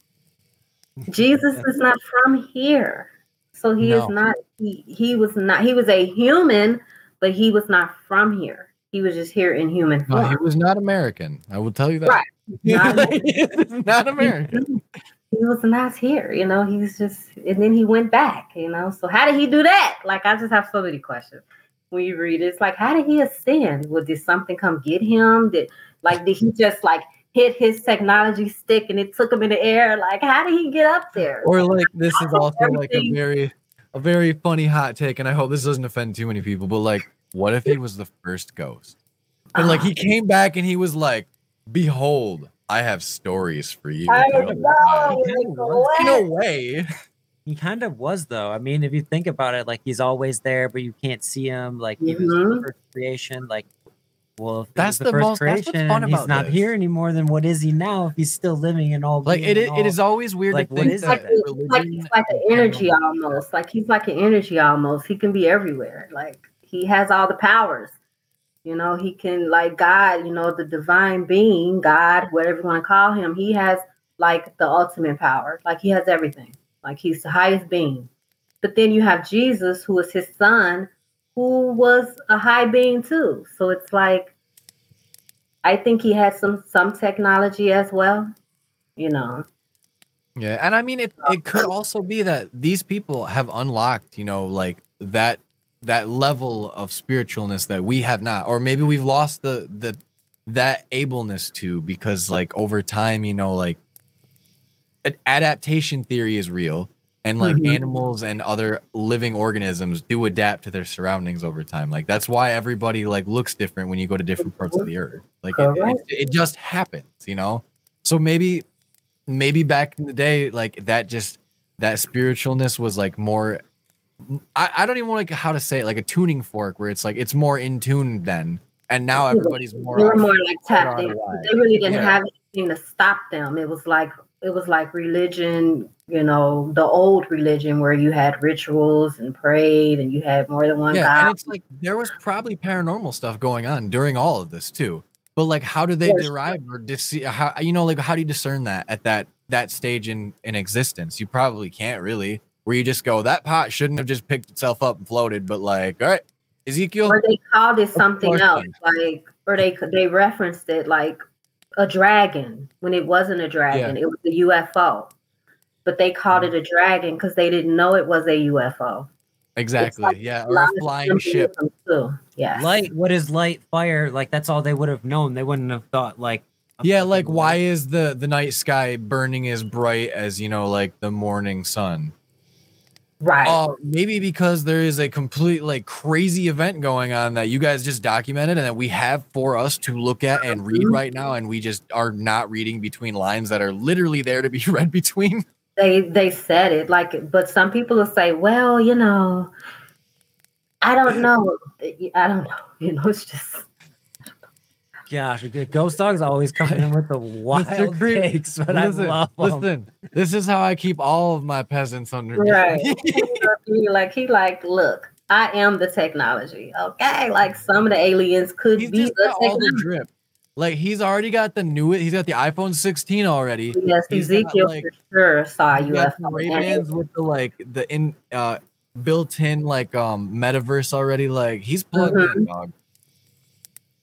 Jesus is not from here. So he is not, he, he was not, he was a human, but he was not from here. He was just here in human No, form. he was not American. I will tell you that. Right. Not- He's not American. he was not here, you know. He's just, and then he went back, you know. So how did he do that? Like, I just have so many questions when you read it. It's like, how did he ascend? Well, did something come get him? Did like did he just like hit his technology stick and it took him in the air? Like, how did he get up there? Or like this is Also, like a very a very funny hot take, and I hope this doesn't offend too many people, but like, what if he was the first ghost? And like he ah. came back and he was like, Behold, I have stories for you. I know, know. He kinda like. No way. He kind of was though. I mean, if you think about it, like he's always there, but you can't see him. Like he was the Mhm. first creation. Like, well, if he That's was the, the first most- creation, fun he's not this. here anymore. Then what is he now? If he's still living in all Like it, it, all- it is always weird Like, to think is that that? Like, it's like he's like an energy almost. Like he's like an energy almost. He can be everywhere. Like he has all the powers. You know, he can like God, you know, the divine being, God, whatever you want to call him, he has like the ultimate power. Like he has everything. Like he's the highest being. But then you have Jesus, who is his son, who was a high being too. So it's like I think he had some some technology as well. You know. Yeah, and I mean it it could also be that these people have unlocked, you know, like that that level of spiritualness that we have not or maybe we've lost the the that ableness to because like over time, you know, like adaptation theory is real and like Mhm. animals and other living organisms do adapt to their surroundings over time. Like that's why everybody like looks different when you go to different parts of the earth. Like it, it, it just happens, you know? So maybe maybe back in the day, like that just that spiritualness was like more I, I don't even like how to say it, like a tuning fork where it's like it's more in tune then. And now everybody's more They were more like tapped in. They really didn't Yeah. have anything to stop them. It was like it was like religion, you know, the old religion where you had rituals and prayed and you had more than one yeah, god. and it's like there was probably paranormal stuff going on during all of this too. But like, how do they Yes. derive or dis- uh, how you know like how do you discern that at that that stage in in existence? You probably can't really. Where you just go, that pot shouldn't have just picked itself up and floated, but like, all right, Ezekiel, or they called it something else, like or they they referenced it like a dragon when it wasn't a dragon. It was a UFO, but they called Mm-hmm. it a dragon because they didn't know it was a UFO. exactly, like yeah, A or a flying ship. Too. Yeah. light. What is light? Fire? Like that's all they would have known. They wouldn't have thought like. Yeah, like why is the the night sky burning as bright as you know, like the morning sun? Right. Oh, maybe because there is a complete like crazy event going on that you guys just documented and that we have for us to look at and read Mhm. right now, and we just are not reading between lines that are literally there to be read between. they they said it like but some people will say well you know i don't know i don't know you know it's just Gosh, the ghost dog's always coming in with the wild Creep, takes, but listen, I love 'em. listen, this is how I keep all of my peasants under. right like he like look i am the technology okay like some of the aliens could He's be just the got all the drip. Like he's already got the new he's got the iPhone 16 already. yes he's got, ezekiel like- for sure saw You got the ufo Ray and Bans with the like the in uh built in like um metaverse already. Like he's plugged in, Mhm. dog.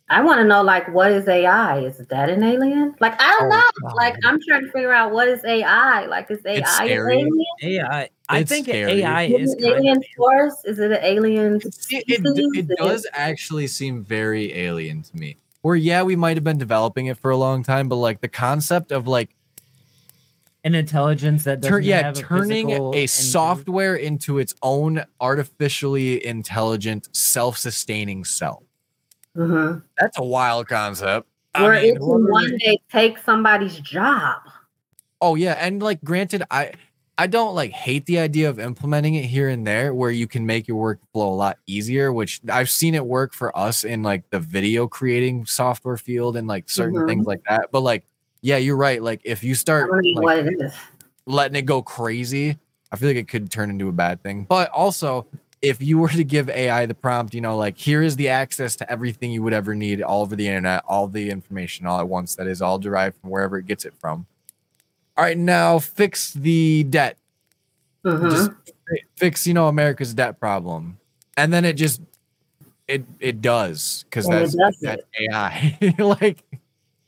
I want to know, like, what is AI? Is that an alien? Like, I don't Oh, know. God. Like, I'm trying to figure out what is AI. Like, is AI an scary. alien? AI. I It's think scary. AI Is is it alien of force? Is it an alien? It, it, species? it Is does actually seem very alien to me. Where yeah, we might have been developing it for a long time, but like the concept of like an intelligence that tur- doesn't yeah, have a turning physical a software into its own artificially intelligent, self-sustaining self. Mhm. That's a wild concept. I Where mean, it can one day take somebody's job. Oh yeah, and like granted, I I don't like hate the idea of implementing it here and there where you can make your workflow a lot easier, which I've seen it work for us in like the video creating software field and like certain Mhm. things like that. But like, yeah, you're right. Like if you start like, letting it go crazy, I feel like it could turn into a bad thing. But also, if you were to give AI the prompt, you know, like here is the access to everything you would ever need all over the internet, all the information all at once that is all derived from wherever it gets it from. All right, now fix the debt. Mhm. Just fix, you know, America's debt problem. And then it just it it does because And it that's does that's AI. like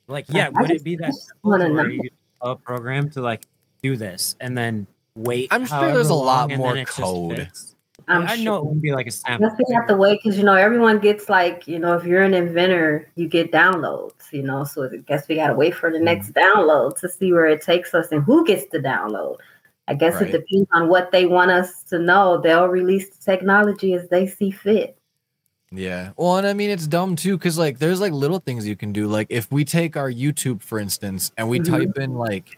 Like, yeah, I would it be that simple wanna to where know. you a program to like do this and then wait? I'm sure there's a lot more then it code. Fits? I'm I sure. know it wouldn't be like a snap. Guess we have to wait because you know everyone gets like you know if you're an inventor you get downloads you know so I guess we got to wait for the next download to see where it takes us and who gets the download. I guess Right. it depends on what they want us to know. They'll release the technology as they see fit. Yeah. Well, and I mean it's dumb too, because like there's like little things you can do. Like if we take our YouTube, for instance, and we Mhm. type in like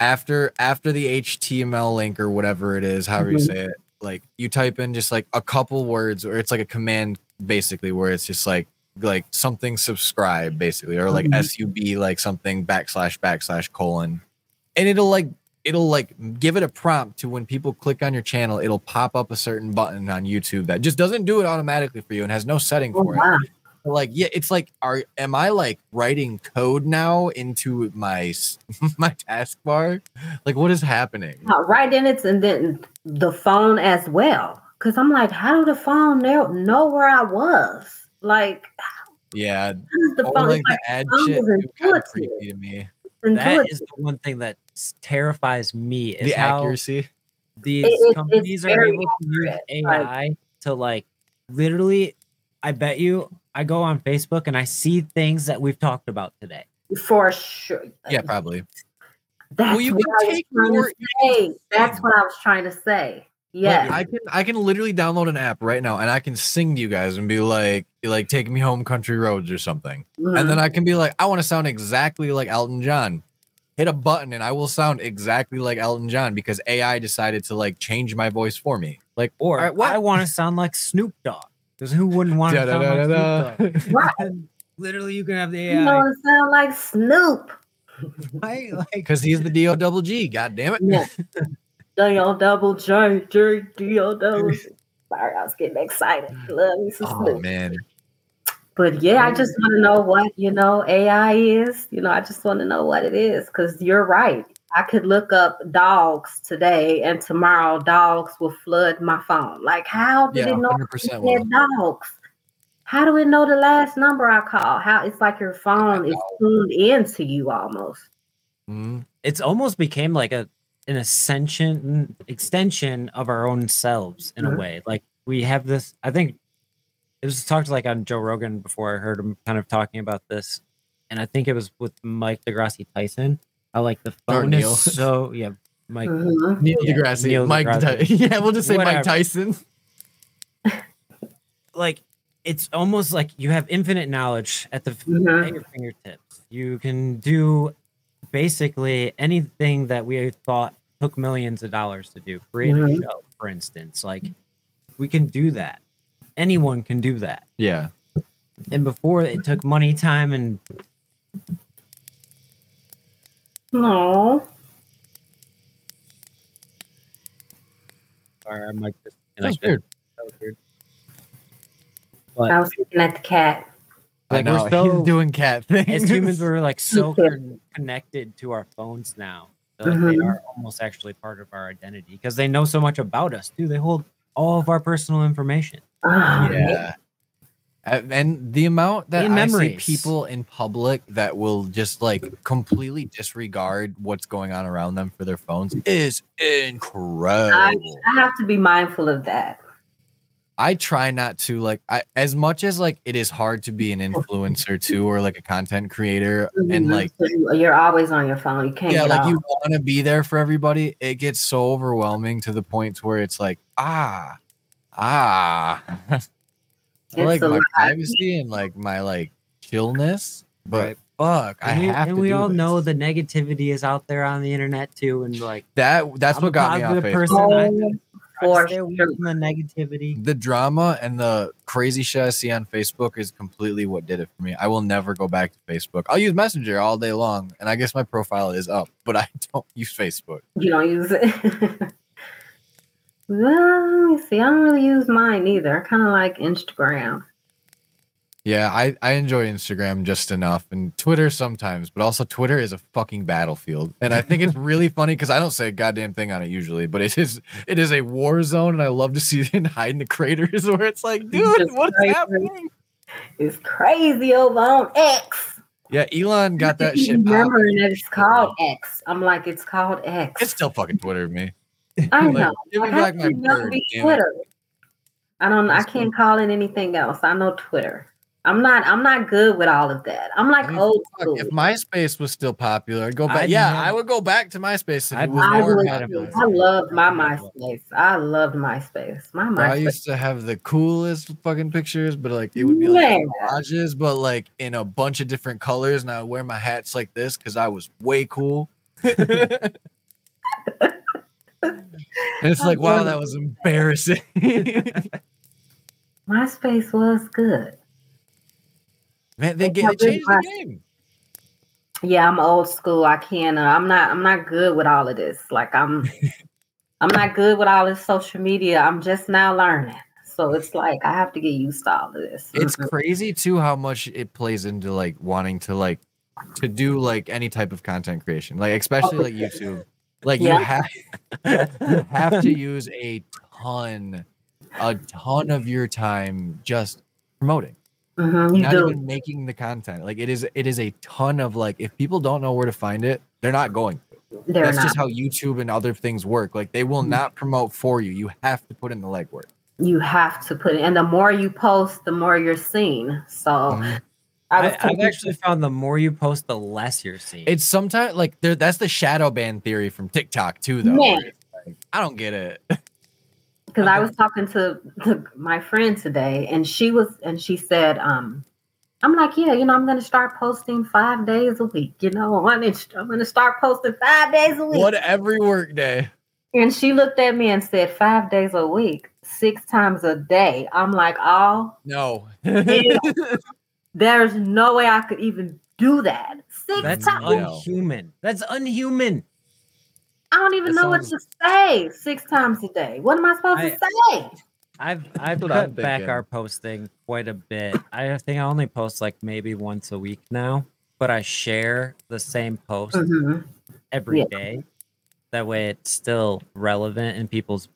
after after the HTML link or whatever it is, however you Mhm. say it, like you type in just like a couple words, or it's like a command basically where it's just like like something subscribe basically, or like Mhm. sub like something backslash backslash colon, and it'll like it'll like give it a prompt to when people click on your channel, it'll pop up a certain button on YouTube that just doesn't do it automatically for you and has no setting Oh, for it. Wow. Like, yeah, it's like, are am I like writing code now into my my taskbar? Like, what is happening? Uh, Right in it's and then the phone as well. Because I'm like, how did the phone know, know where I was? Like, Yeah, how the phone? like it's the ad shit is kind of creepy to me. That intuitive. is the one thing that terrifies me is The how accuracy. these It- it- companies are very able to use accurate, like- AI to like literally. I bet you, I go on Facebook and I see things that we've talked about today. for sure. Yeah, probably. That's Well, you what can I was take trying more- to say. That's what I was trying to say. Yeah, Yeah. I can I can literally download an app right now and I can sing to you guys and be like like take me home country roads or something. Mm-hmm. And then I can be like, I want to sound exactly like Elton John. Hit a button and I will sound exactly like Elton John because AI decided to like change my voice for me. Like, Or all right, what? I want to sound like Snoop Dogg. Because who wouldn't want to sound like Snoop? Right. Literally, you can have the AI. you know, AI. it sound like Snoop. right? Like, Because he's the D O double G. God damn it. Yeah. D-O double J, J, D-O double G. Sorry, I was getting excited. Love me some Oh Snoop. man. But yeah, I just want to know what, you know, AI is. You know, I just want to know what it is because you're right. I could look up dogs today and tomorrow dogs will flood my phone. Like, how did Yeah, it know 100% it dogs? How do it know the last number I call? How it's like your phone is tuned into you almost. Mhm. it's almost became like a an ascension extension of our own selves in Mhm. a way. Like we have this. I think it was talked like on Joe Rogan before. I heard him kind of talking about this, and I think it was with Mike deGrasse Tyson. How like the Or phone Neil. is so yeah. Mike, Mhm. Neil Yeah, deGrasse. Neil Mike. deGrasse. Ty- yeah, we'll just say Whatever. Mike Tyson. like it's almost like you have infinite knowledge at the f- Mhm. at your fingertips. You can do basically anything that we thought took millions of dollars to do. Create a show, for instance. Like we can do that. Anyone can do that. Yeah. And before it took money, time, and No. sorry, I'm like this. That's weird. That was weird. I was looking at the cat. Like, we're still He's doing cat things. As humans, we're like so con- connected to our phones now. that, Like they Mhm. are almost actually part of our identity because they know so much about us. too. they hold all of our personal information. Ah, yeah. And the amount that In I see people in public that will just like completely disregard what's going on around them for their phones is incredible. I have to be mindful of that. I try not to like I, as much as like it is hard to be an influencer too or like a content creator and Mhm. like you- you're always on your phone. You can't yeah like off. you want to be there for everybody it gets so overwhelming to the point where it's like ah ah I like my privacy and like my like chillness but Right. fuck I And we, have and to we do all this. know the negativity is out there on the internet too, and like that that's I'm what got me off positive Facebook. person. I Oh, try to for stay away from the negativity. the drama and the crazy shit I see on Facebook is completely what did it for me. I will never go back to Facebook. I'll use Messenger all day long, and I guess my profile is up, but I don't use Facebook. You don't use it. well, let me see. I don't really use mine either. I kind of like Instagram. Yeah, I, I enjoy Instagram just enough and Twitter sometimes, but also Twitter is a fucking battlefield. And I think it's really funny because I don't say a goddamn thing on it usually, but it is it is a war zone and I love to see it hide in the craters where it's like, dude, Just what's crazy. happening? It's crazy over on X. Yeah, Elon got that shit. Remembering popping. that it's called X. I'm like, it's called X. It's still fucking Twitter to me. I like, know. give me Like, how back my can it not bird, be. Twitter. I don't. I That's cool. can't call it anything else. I know Twitter. I'm not. I'm not good with all of that. I'm like I mean, old school. if MySpace was still popular, I'd go back. I'd yeah, never- I would go back to MySpace if I'd it was I, more would had a popular. too. I loved my MySpace. MySpace. I loved MySpace. My Bro, I used to have the coolest fucking pictures, but like it would be like Man. collages, but like in a bunch of different colors. And I would wear my hats like this because I was way cool. and it's like, wow, that was embarrassing. MySpace was good. Man, they, get, how they changed the game. Yeah, I'm old school. I can't. Uh, I'm not. I'm not good with all of this. Like I'm. I'm not good with all this social media. I'm just now learning. So it's like I have to get used to all of this. It's Mhm. crazy too how much it plays into like wanting to like to do like any type of content creation, like especially like YouTube. Like Yeah. you have you have to use a ton, a ton of your time just promoting, Mhm, not do. even making the content. Like it is, it is a ton of like if people don't know where to find it, they're not going. They're That's not. just how YouTube and other things work. Like they will Mhm. not promote for you. You have to put in the legwork. you have to put it, and the more you post, the more you're seen. So Mhm. I was I, I've actually found the more you post, the less you're seeing. It's sometimes like there. That's the shadow ban theory from TikTok too, though. Man. where like, I don't get it. because I was talking to, to my friend today, and she was, and she said, um, "I'm like, yeah, you know, I'm going to start posting five days a week. You know, on Inst- I'm going to start posting five days a week." what every work day. And she looked at me and said, five days a week, six times a day. I'm like, oh, No. Yeah. there's no way I could even do that. Six That's times. No. unhuman. That's unhuman. I don't even That know what to say six times a day. What am I supposed to say? I've I've cut back thinking. our posting quite a bit. I think I only post like maybe once a week now, but I share the same post Mhm. every day. Yeah. That way, it's still relevant in people's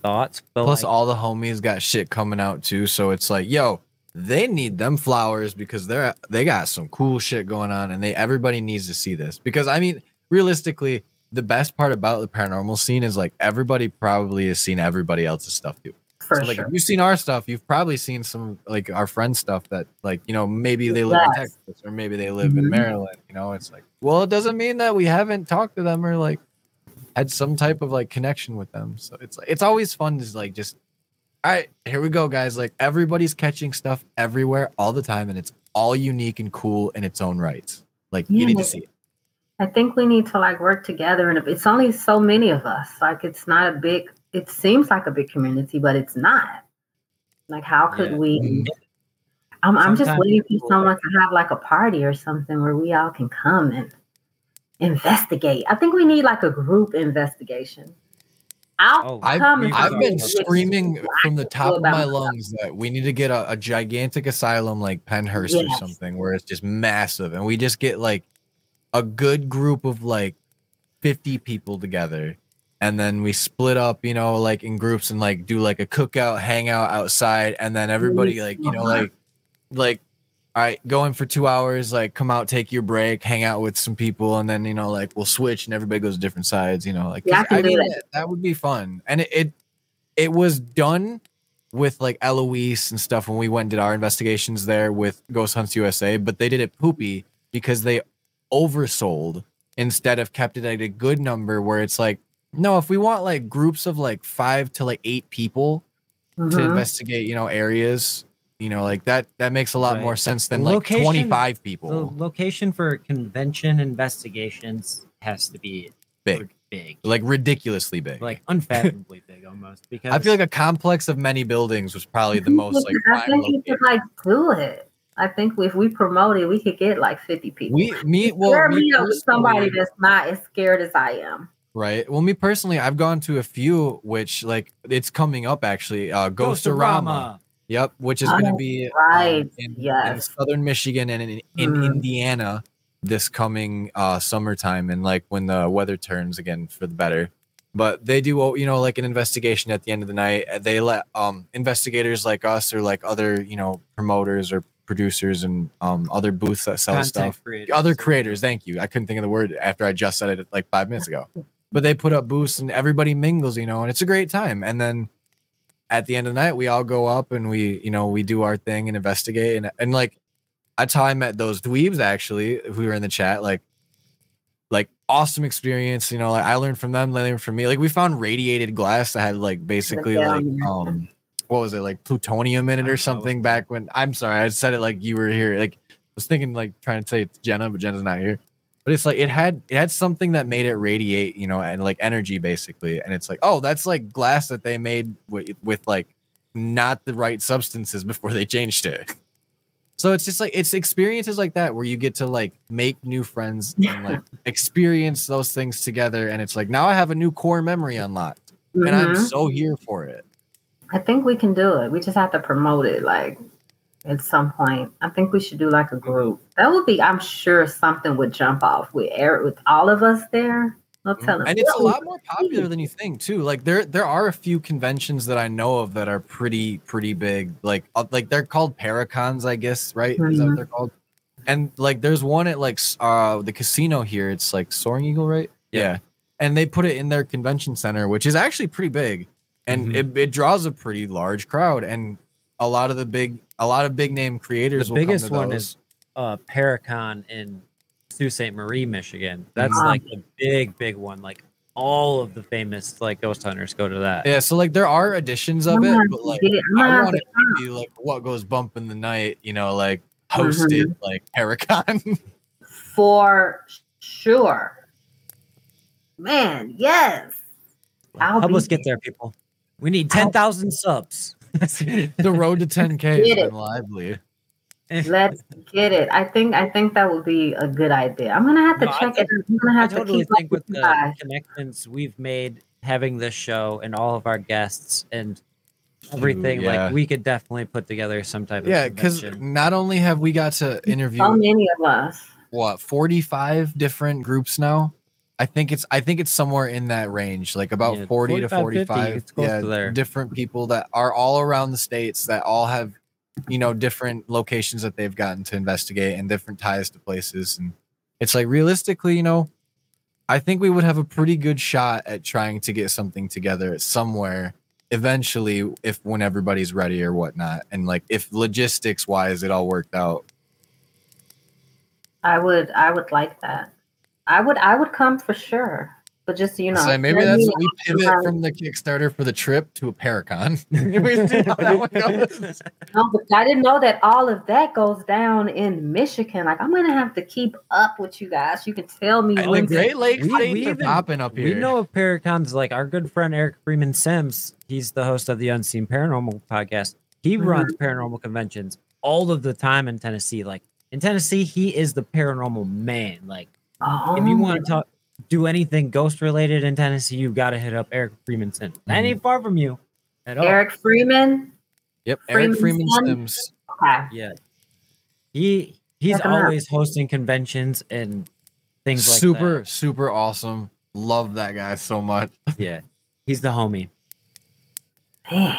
thoughts. But Plus, like, all the homies got shit coming out too. So it's like, yo, they need them flowers because they're they got some cool shit going on, and they everybody needs to see this. Because I mean, realistically, the best part about the paranormal scene is like everybody probably has seen everybody else's stuff too. For so like sure. if you've seen our stuff, you've probably seen some like our friends' stuff that like you know maybe they live in Texas or maybe they live in Mhm. Maryland. You know, it's like well, it doesn't mean that we haven't talked to them or like had some type of like connection with them. So it's like it's always fun to like just all right, here we go, guys. Like everybody's catching stuff everywhere all the time, and it's all unique and cool in its own rights. Like you need to see it. I think we need to like work together, and it's only so many of us. Like it's not a big. It seems like a big community, but it's not. Like how could Yeah. we? Mm-hmm. I'm, I'm just waiting for someone to have like a party or something where we all can come and investigate. I think we need like a group investigation. I'll Oh, I've, come. I've been screaming from the top of my about lungs that we need to get a, a gigantic asylum like Pennhurst or something where it's just massive and we just get like a good group of like 50 people together and then we split up, you know, like in groups and like do like a cookout, hangout outside, and then everybody like, you know, like like all right, go in for two hours, like come out, take your break, hang out with some people, and then you know, like we'll switch and everybody goes to different sides, you know, like Yeah, I mean, that. that would be fun. And it, it it was done with like Eloise and stuff when we went and did our investigations there with Ghost Hunts USA, but they did it poopy because they oversold instead of kept it at a good number where it's like, no, if we want like groups of like five to like eight people to Mhm. investigate, you know, areas, you know, like that that makes a lot Right. more sense than The like location- 25 The people. location for convention investigations has to be Big. big, Like ridiculously big. like unfathomably big almost. Because I feel like a complex of many buildings was probably the most like I prime think you could like do it. I think if we promote it, we could get like 50 people. We me well Share me me up with somebody that's not as scared as I am. right. Well, me personally, I've gone to a few which like it's coming up actually. Uh Ghostorama. Yep, which is going to be um, right, in, in yes. southern Michigan and in, in Mhm. Indiana this coming uh summertime and like when the weather turns again for the better. But they do you know like an investigation at the end of the night. They let um investigators like us or like other, you know, promoters or producers and um other booths that sell content stuff creators. other creators thank you i couldn't think of the word after i just said it like five minutes ago but they put up booths and everybody mingles you know and it's a great time and then at the end of the night we all go up and we you know we do our thing and investigate. And, and like that's how i met those dweebs actually who were in the chat like like awesome experience you know like i learned from them they learned from me. Like we found radiated glass that had like basically like um what was it like plutonium in it or something back when i'm sorry i said it like you were here like I was thinking like trying to say it's Jenna, but Jenna's not here. But it's like it had it had something that made it radiate, you know, and like energy basically. And it's like, oh, that's like glass that they made with, with like not the right substances before they changed it. So it's just like it's experiences like that where you get to like make new friends and like experience those things together. And it's like now I have a new core memory unlocked, and I'm Mhm. so here for it. I think we can do it. We just have to promote it like at some point. I think we should do like a group. That would be, I'm sure something would jump off with Eric with all of us there. No telling. Mm-hmm. and it's a lot more popular than you think too like there there are a few conventions that i know of that are pretty pretty big like uh, like they're called paracons i guess right is that what they're called and like there's one at like uh the casino here it's like soaring eagle right Yeah. yeah, and they put it in their convention center which is actually pretty big and Mhm. it, it draws a pretty large crowd and a lot of the big a lot of big name creators The will come biggest to one is uh Paracon in Sault Ste. Marie, Michigan. That's Mhm. like the big, big one. Like all of the famous like ghost hunters go to that. Yeah, so like there are editions of it, but like. I'm I gonna have want to it to be like what goes bump in the night, you know, like hosted like Paracon. For sure. Man, yes. I'll Help us get there, people. We need ten thousand subs. the road to 10k has Get been lively. Let's get it. I think I think that would be a good idea. I'm gonna have to No, I check think- it. I'm gonna I totally to keep think up with with the guys. connections we've made having this show and all of our guests and everything, yeah. like we could definitely put together some type of Yeah, because not only have we got to interview So many of us. what 45 different groups now. I think it's I think it's somewhere in that range, like about Yeah, 40 to 45, 50, 45. it's close yeah, to different people that are all around the states that all have, you know, different locations that they've gotten to investigate and different ties to places. And it's like realistically, you know, I think we would have a pretty good shot at trying to get something together somewhere eventually if when everybody's ready or whatnot. And like if logistics wise it all worked out. I would I would like that. I would I would come for sure. But just you know, so maybe that's me we pivot out. from the Kickstarter for the trip to a Paracon. We see how that one goes. No, but I didn't know that all of that goes down in Michigan. Like I'm gonna have to keep up with you guys. You can tell me And when the Great Lakes We- we are popping up here. We know of Paracons like our good friend Eric Freeman Sims. He's the host of the Unseen Paranormal podcast. He Mhm. runs paranormal conventions all of the time in Tennessee. Like in Tennessee, he is the paranormal man. Like Oh, if you want to oh. talk, do anything ghost related in Tennessee, you've got to hit up Eric Freeman Sims. That mm-hmm. ain't far from you at all. Eric Freeman. Yep, Eric Freeman Freeman Sims. Okay. Yeah, he he's Check him out. always hosting conventions and things like super, that. super super awesome. Love that guy so much. Yeah, he's the homie. Man,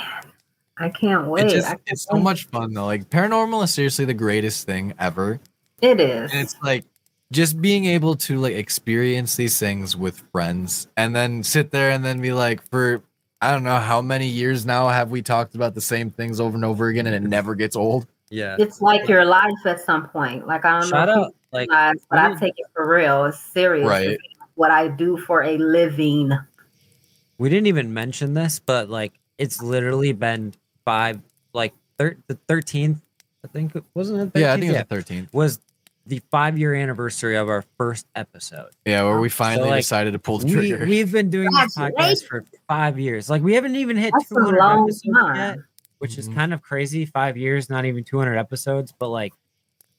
I can't wait. It's just can't it's so wait. much fun though. Like paranormal is seriously the greatest thing ever. It is. And it's like just being able to like experience these things with friends and then sit there and then be like for I don't know how many years now have we talked about the same things over and over again and it never gets old. Yeah. It's like your life at some point. Like I don't Shout know out, like realize, but I we- take it for real. It's serious. Right. What I do for a living. we didn't even mention this, but like it's literally been five, like thir- the thirteenth, I think it- wasn't it? 13th? Yeah, I think it was the 13th. was the five year anniversary of our first episode. Yeah, where we finally like, decided to pull the trigger. we've been doing this podcast Congratulations. for five years. Like we haven't even hit That's a 200 long episodes yet, which is Mhm. kind of crazy. Five years, not even 200 episodes, but like,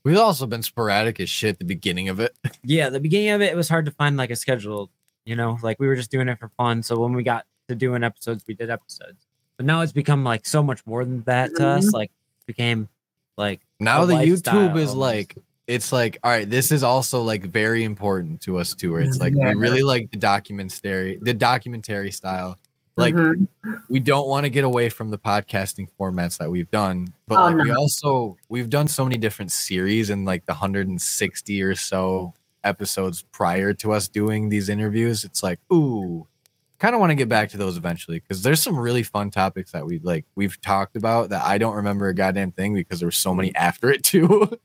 We've also been sporadic as shit at the beginning of it. yeah, the beginning of it, it was hard to find like a schedule. You know, like we were just doing it for fun. So when we got to doing episodes, we did episodes. But now it's become like so much more than that to us. Mhm. Like became like Now a the lifestyle YouTube is almost. like it's like all right, this is also like very important to us too. Where it's like Yeah. we really like the documentary, the documentary style. Like Mhm. we don't want to get away from the podcasting formats that we've done, but Oh, like we also we've done so many different series and like the 160 or so episodes prior to us doing these interviews. It's like, ooh, kind of want to get back to those eventually because there's some really fun topics that we like we've talked about that I don't remember a goddamn thing because there were so many after it too.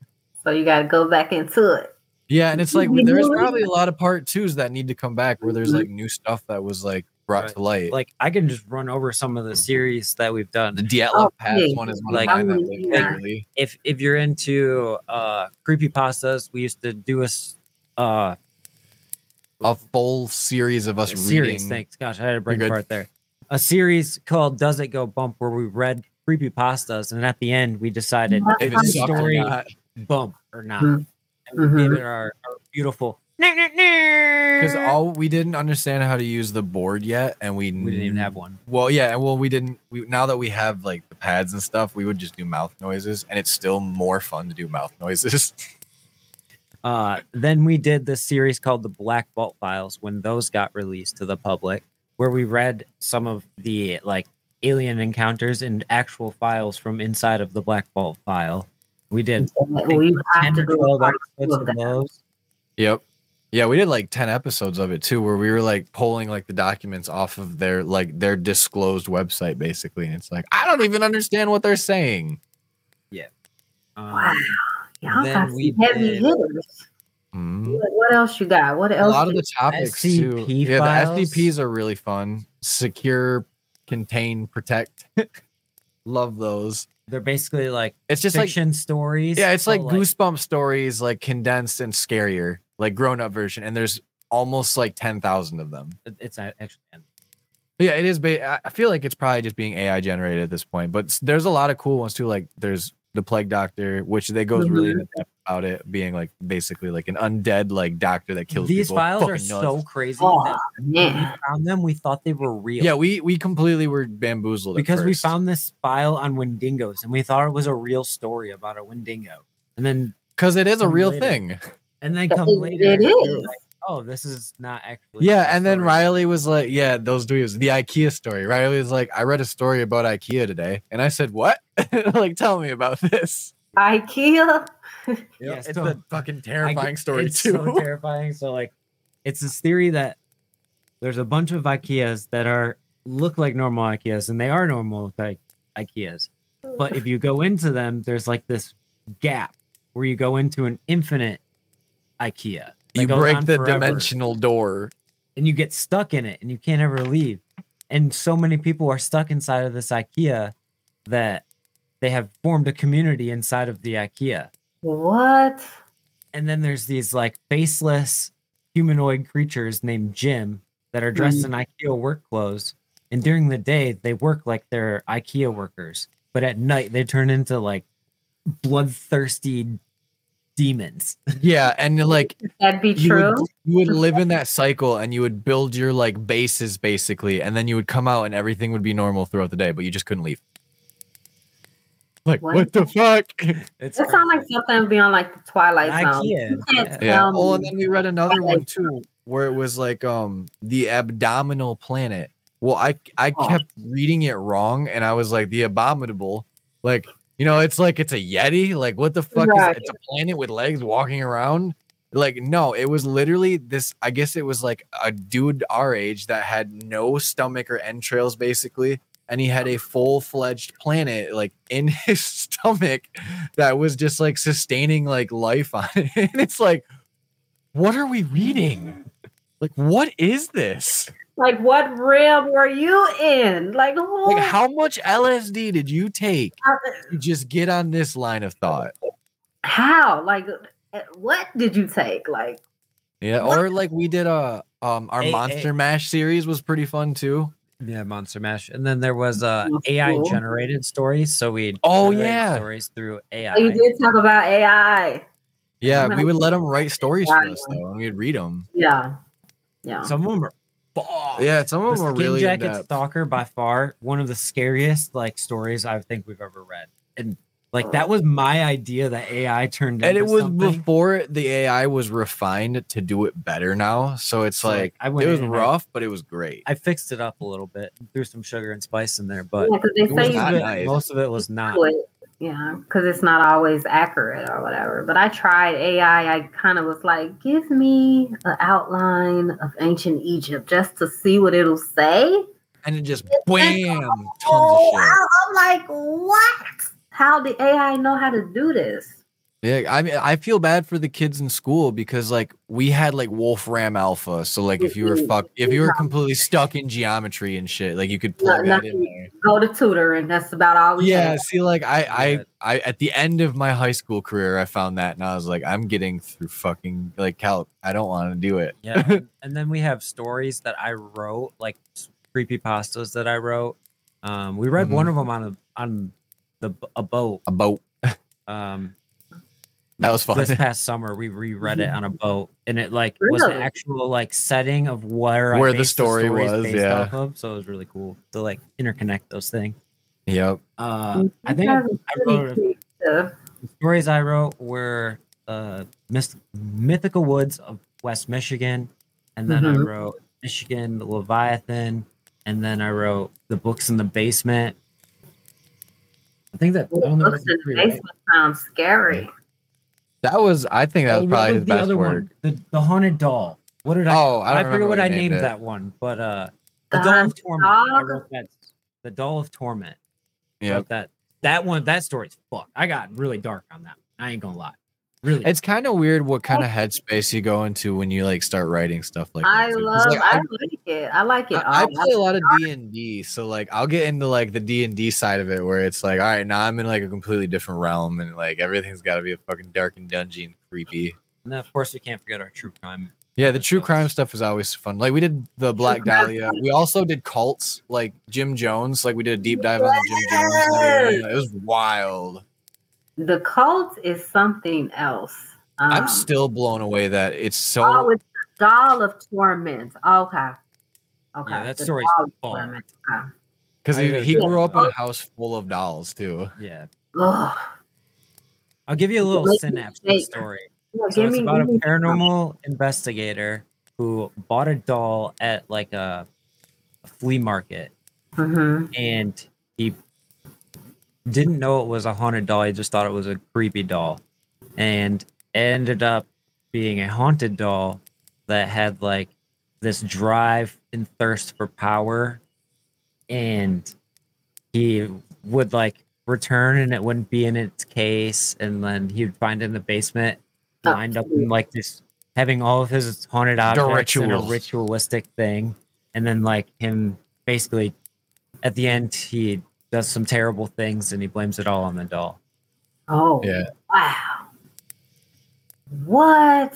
So you got to go back into it. yeah, and it's like there's probably a lot of part twos that need to come back where there's like new stuff that was like brought Right. to light. like I can just run over some of the series that we've done. the Dyatlov Oh, Pass yeah. one is one Like- of mine that like, really If if you're into uh creepy pastas, we used to do a s- uh a full series of us a series. reading. Thanks, gosh, I had a brain good. part there. A series called "Does It Go Bump," where we read creepy pastas, and at the end we decided If if it's the or story not. Bump or not. Mhm. And we gave Mhm. it our, our beautiful. because Because all we didn't understand how to use the board yet, and we we didn't even have one. Well, yeah, and well, we didn't. We now that we have like the pads and stuff, we would just do mouth noises, and it's still more fun to do mouth noises. Uh, then we did this series called the Black Vault Files when those got released to the public, where we read some of the like alien encounters and actual files from inside of the Black Vault file. We did We have to do 12 a part two episodes of of that. yep. Yeah, we did like ten episodes of it too, where we were like pulling like the documents off of their like their disclosed website, basically, and it's like I don't even understand what they're saying. Um, Wow. Y'all Then got we heavy did- hitters. Mhm. What, what else you got? What else? A lot of the topics too. SCP Yeah, files? the SCPs are really fun. Secure, contain, protect. Love those. They're basically like It's just like fiction stories. Yeah, it's but, like goosebump stories, like condensed and scarier, like grown up version. And there's almost like 10,000 of them. It's actually yeah, it is. Ba- I feel like it's probably just being AI generated at this point. But there's a lot of cool ones too. Like there's the Plague Doctor, which they goes really Mm-hmm. into depth about it being like basically like an undead like doctor that kills these people. files are Fucking nuts. so crazy. Oh, that when we found them, we thought they were real. Yeah, we we completely were bamboozled at because we first. found this file on Wendigos and we thought it was a real story about a Wendigo. And then because it is a real later. thing. and then come it later. we were like, oh, this is not actually. Yeah, and then. Riley was like, "Yeah, those dudes, the IKEA story." Riley was like, "I read a story about IKEA today," and I said, "What? like, tell me about this." IKEA. Yeah, it's so- a fucking terrifying get- story it's too. So terrifying. So like, it's this theory that there's a bunch of IKEAs that are look like normal IKEAs, and they are normal like IKEAs. But if you go into them, there's like this gap where you go into an infinite IKEA. That you break the forever, dimensional door. and you get stuck in it, and you can't ever leave. And so many people are stuck inside of this IKEA that they have formed a community inside of the IKEA What? and then there's these like faceless humanoid creatures named Jim that are dressed mm. in IKEA work clothes. And during the day, they work like they're IKEA workers, but at night they turn into like bloodthirsty demons. Yeah, and like That'd be you true. would, you would live in that cycle, and you would build your like bases basically, and then you would come out, and everything would be normal throughout the day, but you just couldn't leave. Like What? what, the fuck? It's That sounds like something beyond like the Twilight Zone. IKEA. You can't Yeah. Yeah. tell Oh, and then we read another one too, where it was like um the abdominal planet, Well, I I Oh. kept reading it wrong, and I was like, the abominable, like you know, it's like it's a yeti. Like what the fuck Right. is? It's a planet with legs walking around. Like no, it was literally this. I guess it was like a dude our age that had no stomach or entrails, basically, and he had a full fledged planet like in his stomach that was just like sustaining like life on it. And it's like, what are we reading? Like, what is this? Like, what realm were you in? Like. Like, how much LSD did you take to just get on this line of thought? how? Like, uh, what did you take? Like, Yeah, or like we did a um our Hey, Monster hey. Mash series was pretty fun too. Yeah, Monster Mash. And then there was uh That's AI cool. generated stories. So we Oh, yeah. stories through AI. oh, you did talk about AI. Yeah, we would let them write stories for us though, and we'd read them. Yeah, yeah. Some of them are fucked. Yeah, some the of them are Skin really in Jacket depth. Stalker by far one of the scariest like stories I think we've ever read. And like that was my idea that AI turned And into it was something. before the AI was refined to do it better now. So it's So, like, like, I went it was in and I- rough, but it was great. I fixed it up a little bit, threw some sugar and spice in there, but yeah, they it say most not of, it, nice. most of it was not. Yeah, because it's not always accurate or whatever. But I tried AI. I kind of was like, give me an outline of ancient Egypt just to see what it'll say. and it just wham, tons Oh, of shit. I'm like, what? How did AI know how to do this? Yeah, I mean, I feel bad for the kids in school because like we had like Wolfram Alpha, so like if you were fuck, if you were completely stuck in geometry and shit, like you could plug that in there. Go to tutor, and that's about all we Yeah, had. see, like I, I, I, at the end of my high school career, I found that, and I was like, I'm getting through fucking like calc. I don't want to do it. Yeah. and, and then we have stories that I wrote, like creepy pastas that I wrote. Um, we read one Mhm. of them on a on the b- a boat. A boat. Um, That was fun. this past summer we reread it on a boat, and it like was the actual like setting of where I Where the story stories was, based yeah. off of. So it was really cool to like interconnect those things. Yep. Uh, I think I, I wrote a creepy stuff. the stories I wrote were uh, myst- mythical woods of West Michigan, and then I Mhm. wrote Michigan, the Leviathan, and then I wrote the books in the basement. I think that Well, only Books was in the three, right? basement sounds scary. That was. I think that was probably was the best other work. one? The, the haunted doll. What did I? Oh, I I, don't forget what what I named named it. that one, but uh, the The doll of haunted torment. I wrote that. The doll of torment. Yeah. That that one. That story's fuck. I got really dark on that. I ain't gonna lie. Really. It's kind of weird what kind of headspace you go into when you like start writing stuff like that. I too. 'Cause, love. like, I I- like it. I like it. I, I all. play a lot of D and D, so like I'll get into like the D and D side of it, where it's like, all right, now I'm in like a completely different realm, and like everything's got to be a fucking dark and dungy and creepy. and then, of course, we can't forget our true crime. Yeah, the true crime stuff is always fun. Like we did the Black Dahlia. We also did cults, like Jim Jones. Like we did a deep dive on the Jim Jones. It was wild. The cult is something else. Um, I'm still blown away that it's so. Oh, it's the doll of torment. Okay. Okay. Yeah, that the story's doll of full. torment. Okay. Because he, he grew up in a house full of dolls too. Yeah. Ugh. I'll give you a little Make synapse of the story. Yeah, So it's me- about a give me- paranormal investigator who bought a doll at like a, a flea market Mhm. and he didn't know it was a haunted doll. He just thought it was a creepy doll. And it ended up being a haunted doll that had like this drive and thirst for power. And he would like return and it wouldn't be in its case. And then he would find it in the basement, ah. Oh, lined up in like this, having all of his haunted objects in a ritualistic thing. And then like him basically at the end he does some terrible things and he blames it all on the doll. Oh. Yeah. Wow. What?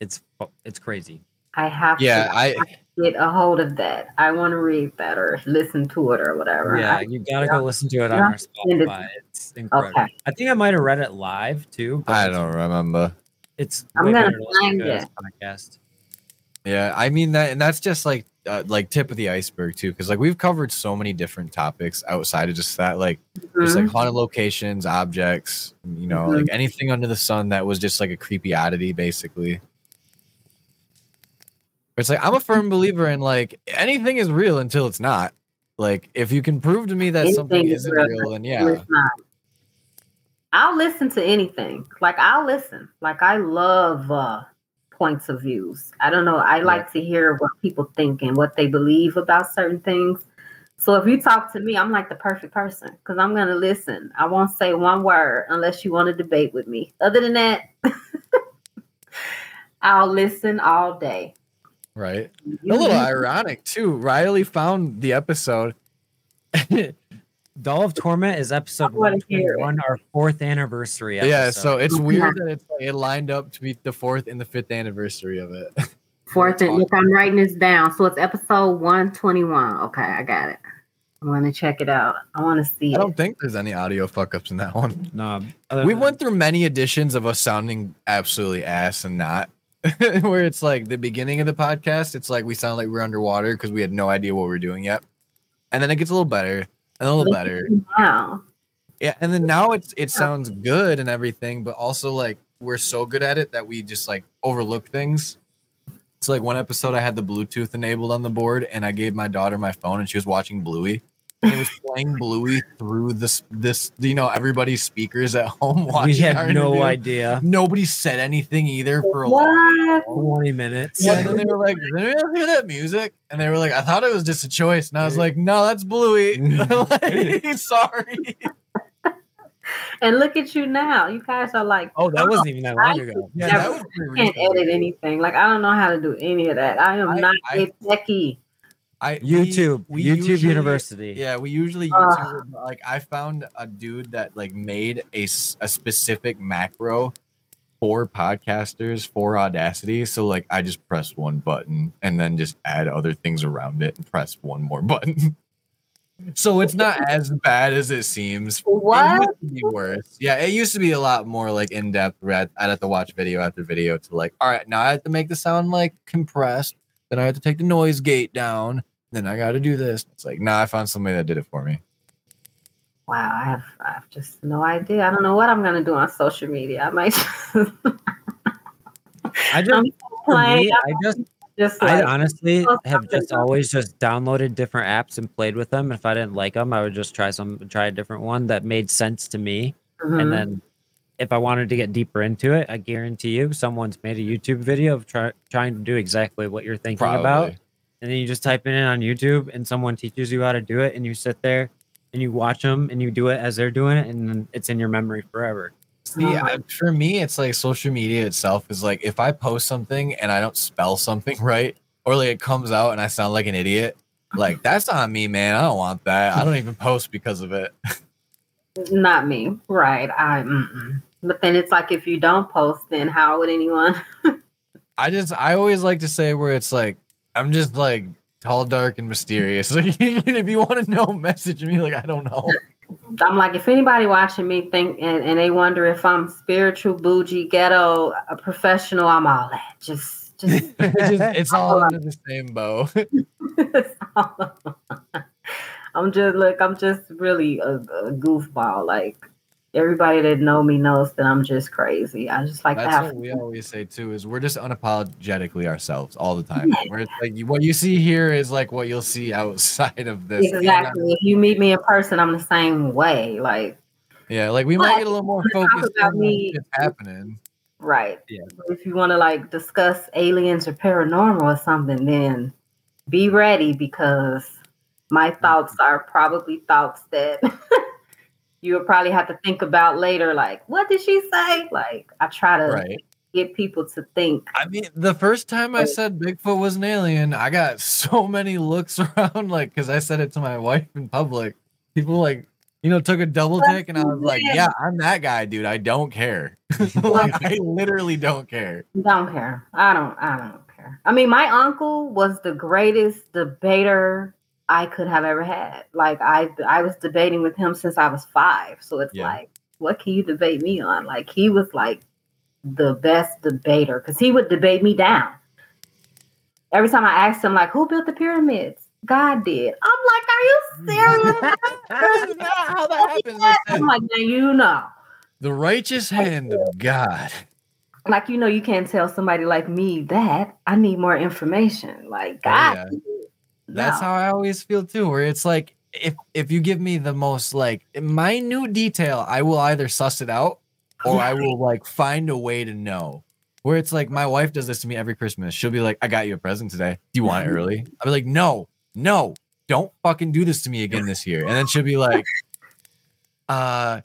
It's it's crazy. I have Yeah, to I get a hold of that. I want to read that or listen to it or whatever. Yeah, I- you gotta go listen to it on our Spotify. It's incredible. Okay. I think I might have read it live too. but I don't remember. It's I'm way gonna better to find it as it. a podcast. Yeah, I mean that, and that's just like uh, like tip of the iceberg too, because like we've covered so many different topics outside of just that, like just Mhm. like haunted locations, objects, you know, Mhm. like anything under the sun that was just like a creepy oddity, basically. It's like I'm a firm believer in like anything is real until it's not. Like if you can prove to me that something Anything is isn't real real, then yeah. I'll listen to anything. Like I'll listen. Like I love uh points of views. I don't know. I like to hear what people think and what they believe about certain things. So if you talk to me, I'm like the perfect person because I'm gonna listen. I won't say one word unless you want to debate with me. Other than that, I'll listen all day. Right. You- a little ironic too. Riley found the episode. Doll of Torment is episode I wanna hear it. 121, our fourth anniversary. Episode. Yeah, so it's Yeah. weird that it's it lined up to be the fourth and the fifth anniversary of it. Fourth and look, I'm writing this down. So it's episode 121. Okay, I got it. I'm gonna check it out. I want to see I don't think there's any audio fuck ups in that one. no, We than- went through many editions of us sounding absolutely ass and not. Where it's like the beginning of the podcast, it's like we sound like we're underwater because we had no idea what we're doing yet. And then it gets a little better a little better. Wow. Yeah, and then now it's it sounds good and everything, but also like we're so good at it that we just like overlook things. It's like one episode I had the Bluetooth enabled on the board and I gave my daughter my phone and she was watching Bluey. And it was playing Bluey through this this you know everybody's speakers at home watching. we had our no interview. idea. Nobody said anything either for a long 20 minutes. yeah, and then they were like, "Did anyone hear that music?" And they were like, "I thought it was just a choice." And I was like, "No, that's Bluey." like, sorry. And look at you now. You guys are like, Oh, that wasn't oh, even that long ago. Yeah, Never- that was pretty can't recent. edit anything. Like I don't know how to do any of that. I am I- not I- a techie. I YouTube, we YouTube usually- University. Yeah, we usually ah. YouTube. it, but, like I found a dude that like made a, a specific macro for podcasters for Audacity. So like I just press one button and then just add other things around it and press one more button. so it's not as bad as it seems. It What? used to be worse. Yeah, it used to be a lot more like in depth. Where I'd, I'd have to watch video after video to like, all right, now I have to make the sound like compressed. Then I have to take the noise gate down. Then I got to do this. It's like, nah, I found somebody that did it for me. Wow, I have I have just no idea. I don't know what I'm gonna do on social media. I might I just, I'm for playing. me, I just, just I honestly Oh, have just always just downloaded different apps and played with them. If I didn't like them, I would just try some, try a different one that made sense to me. mhm. And then if I wanted to get deeper into it, I guarantee you someone's made a YouTube video of try, trying to do exactly what you're thinking about. Probably. And then you just type it in on YouTube and someone teaches you how to do it and you sit there and you watch them and you do it as they're doing it and then it's in your memory forever. See, I, for me, it's like social media itself is like if I post something and I don't spell something right, or like it comes out and I sound like an idiot, like that's on me, man. I don't want that. I don't even post because of it. not me, right? I. Mm-mm. But then it's like if you don't post, then how would anyone? I just, I always like to say where it's like I'm just like tall, dark, and mysterious. Like if you want to know, message me. Like I don't know. I'm like, if anybody watching me think and, and they wonder if I'm spiritual, bougie, ghetto, a professional, I'm all that. Just, just. It's, just, it's all under the same bow. I'm just look. I'm just really a, a goofball. Like everybody that know me knows that I'm just crazy. I just like to That's have. what we always say too. Is we're just unapologetically ourselves all the time. Where it's like what you see here is like what you'll see outside of this. Exactly. If you meet me in person, I'm the same way. Like Yeah, like we might get a little more focused about on me- what's happening. right. Yeah. If you want to like discuss aliens or paranormal or something, then be ready because my mm-hmm. thoughts are probably thoughts that you would probably have to think about later. Like, what did she say? Like, I try to Right. get people to think. I mean, the first time I said Bigfoot was an alien, I got so many looks around, like, because I said it to my wife in public. People like, you know, took a double take, and I was like, "Yeah, I'm that guy, dude. I don't care. like, I literally don't care." Don't care. I don't. I don't care. I mean, my uncle was the greatest debater I could have ever had. Like I, I was debating with him since I was five. So it's Yeah. like, what can you debate me on? Like he was like the best debater because he would debate me down. Every time I asked him, like, who built the pyramids? God did. I'm like, are you serious? That's not how that happens. I'm like, now you know. The righteous hand of God. like you know, you can't tell somebody like me that. I need more information. Like, Oh, God, yeah. That's no. how I always feel too. Where it's like if if you give me the most like minute detail, I will either suss it out or I will like find a way to know. Where it's like my wife does this to me every Christmas. She'll be like, "I got you a present today. Do you want it early?" I'll be like, "No, no, don't fucking do this to me again this year." And then she'll be like, "Uh."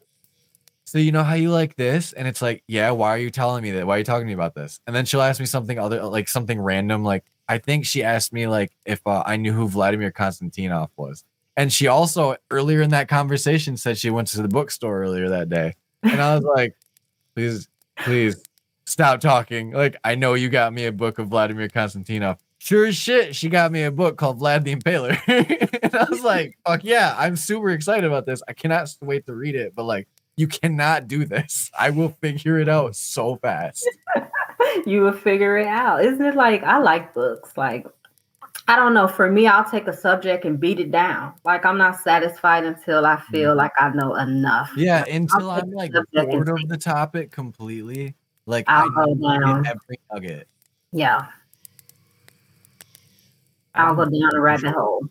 So you know how you like this, and it's like, yeah. Why are you telling me that? Why are you talking to me about this? And then she'll ask me something other, like something random. Like I think she asked me like if uh, I knew who Vladimir Konstantinov was, and she also earlier in that conversation said she went to the bookstore earlier that day, and I was like, please, please stop talking. Like I know you got me a book of Vladimir Konstantinov. Sure as shit, she got me a book called Vlad the Impaler, and I was like, fuck yeah, I'm super excited about this. I cannot wait to read it, but like you cannot do this. I will figure it out so fast. you will figure it out. Isn't it like I like books? Like I don't know. For me, I'll take a subject and beat it down. Like I'm not satisfied until I feel mm-hmm. like I know enough. Yeah, until I'm like bored of the topic completely. Like I'll I go down. every nugget. Yeah. I'll go down a rabbit hole.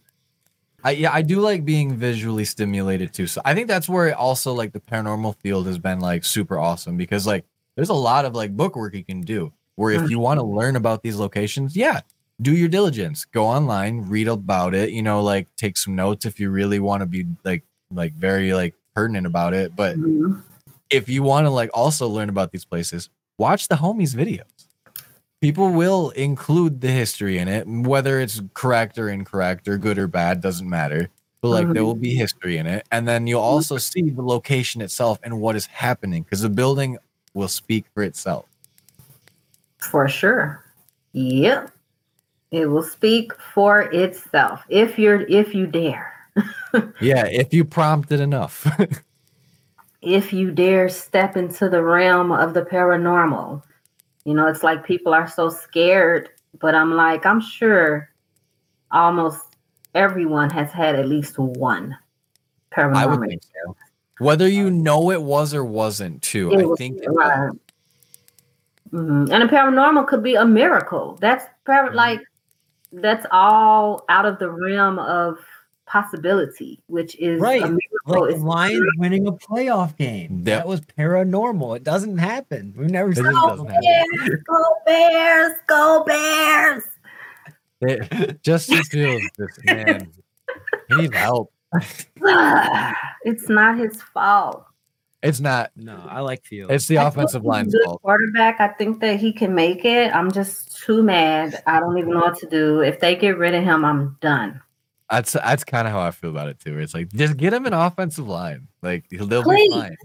I yeah, I do like being visually stimulated too. So I think that's where also like the paranormal field has been like super awesome because like there's a lot of like book work you can do. Where if you want to learn about these locations, yeah, do your diligence. Go online, read about it. You know, like take some notes if you really want to be like like very like pertinent about it. But Mhm. if you want to like also learn about these places, watch the homies videos. People will include the history in it, whether it's correct or incorrect or good or bad, doesn't matter. But like there uh-huh. will be history in it. And then you'll also see the location itself and what is happening because the building will speak for itself. For sure. Yep. It will speak for itself if you're if you dare. Yeah, if you prompt it enough. If you dare step into the realm of the paranormal. You know, it's like people are so scared, but I'm like, I'm sure almost everyone has had at least one paranormal. I would think so. Whether you know it was or wasn't, too. It I was- think right. Mhm. And a paranormal could be a miracle. That's par- Mhm. like that's all out of the realm of possibility, which is Right. a miracle. Like the It's Lions winning a playoff game. Yep. That was paranormal. It doesn't happen. We've never It seen just Go doesn't happen. Bears! Go Bears! Go Bears! It, Justin Fields, this man, he needs help. it's not his fault. It's not. No, I like Fields. It's the I offensive think he's a line's fault. Quarterback, I think that he can make it. I'm just too mad. I don't even know what to do. If they get rid of him, I'm done. That's that's kind of how I feel about it too. It's like just get him an offensive line. Like he'll- they'll Please. be fine.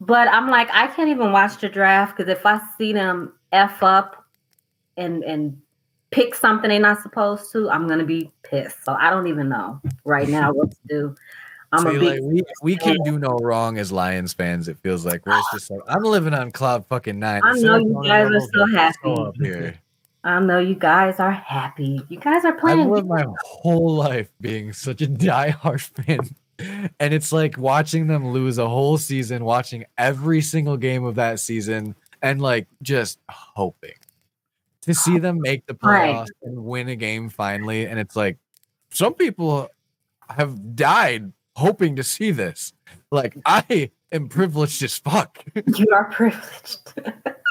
But I'm like, I can't even watch the draft because if I see them f up and and pick something they're not supposed to, I'm gonna be pissed. So I don't even know right now what to do. I'm a big like we, we can do no wrong as Lions fans. It feels like where it's ah. just like I'm living on cloud fucking nine. I know you guys are so happy. up here. I know you guys are happy. You guys are playing. I've playing. lived my whole life being such a diehard fan. And it's like watching them lose a whole season, watching every single game of that season, and like just hoping to see them make the Right. playoffs and win a game finally. And it's like some people have died hoping to see this. Like I am privileged as fuck. you are privileged.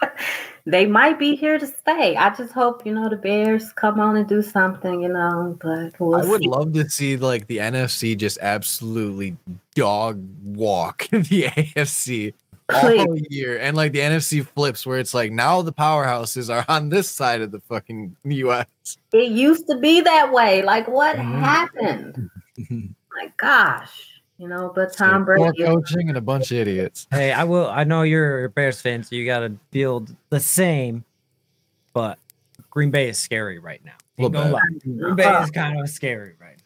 they might be here to stay. I just hope you know the Bears come on and do something. You know, but we'll I would see. love to see like the NFC just absolutely dog walk the AFC all year, and like the NFC flips where it's like now the powerhouses are on this side of the fucking US. It used to be that way. Like, what Mhm. happened? My gosh, you know. But Tom Poor Brady, coaching and a bunch of idiots. Hey, I will. I know you're a Bears fan, so you got to build the same. But Green Bay is scary right now. Ain't Little gonna lie. Green Bay is kind of scary right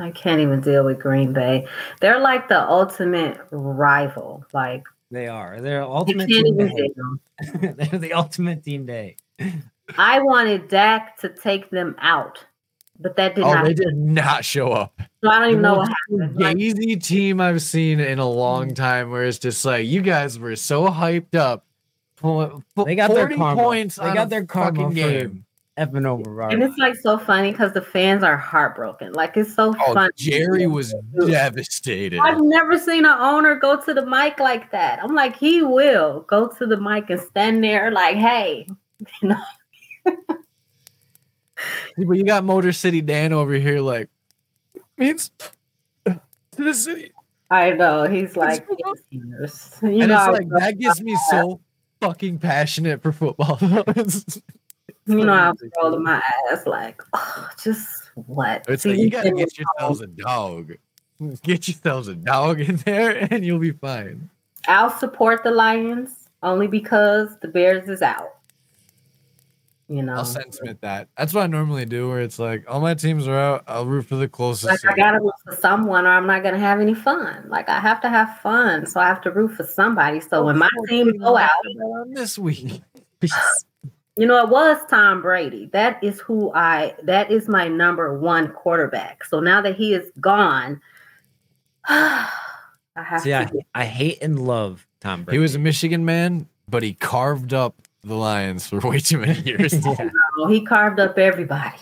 I can't even deal with Green Bay. They're like the ultimate rival. Like, They are. They're ultimate team day. They're the ultimate team day. I wanted Dak to take them out, but that did Oh, not. they did not show up. So I don't even The know what most happened. Like, team I've seen in a long mm. time, where it's just like you guys were so hyped up Po- They got their 40 karma. points. They on got a their fucking game. effing over And it's like so funny because the fans are heartbroken. Like it's so Oh, funny. Jerry was devastated. I've never seen an owner go to the mic like that. I'm like, he will go to the mic and stand there like, hey, you know, But you got Motor City Dan over here, like means to the city, I know. He's like, yes. you and know, it's like that gets me so fucking passionate for football. You know, I was rolling my ass like, oh, just what? it's like you gotta get yourselves a dog. Get yourselves a dog in there, and you'll be fine. I'll support the Lions only because the Bears is out. You know, I'll sentiment that. That's what I normally do. Where it's like all my teams are out. I'll root for the closest. like I gotta root for someone, or I'm not gonna have any fun. Like I have to have fun, so I have to root for somebody. So when my team go out, this week. you know, it was Tom Brady. That is who I. That is my number one quarterback. So now that he is gone, I have See, to. I, I hate and love Tom Brady. He was a Michigan man, but he carved up the Lions for way too many years. yeah. Oh, he carved up everybody.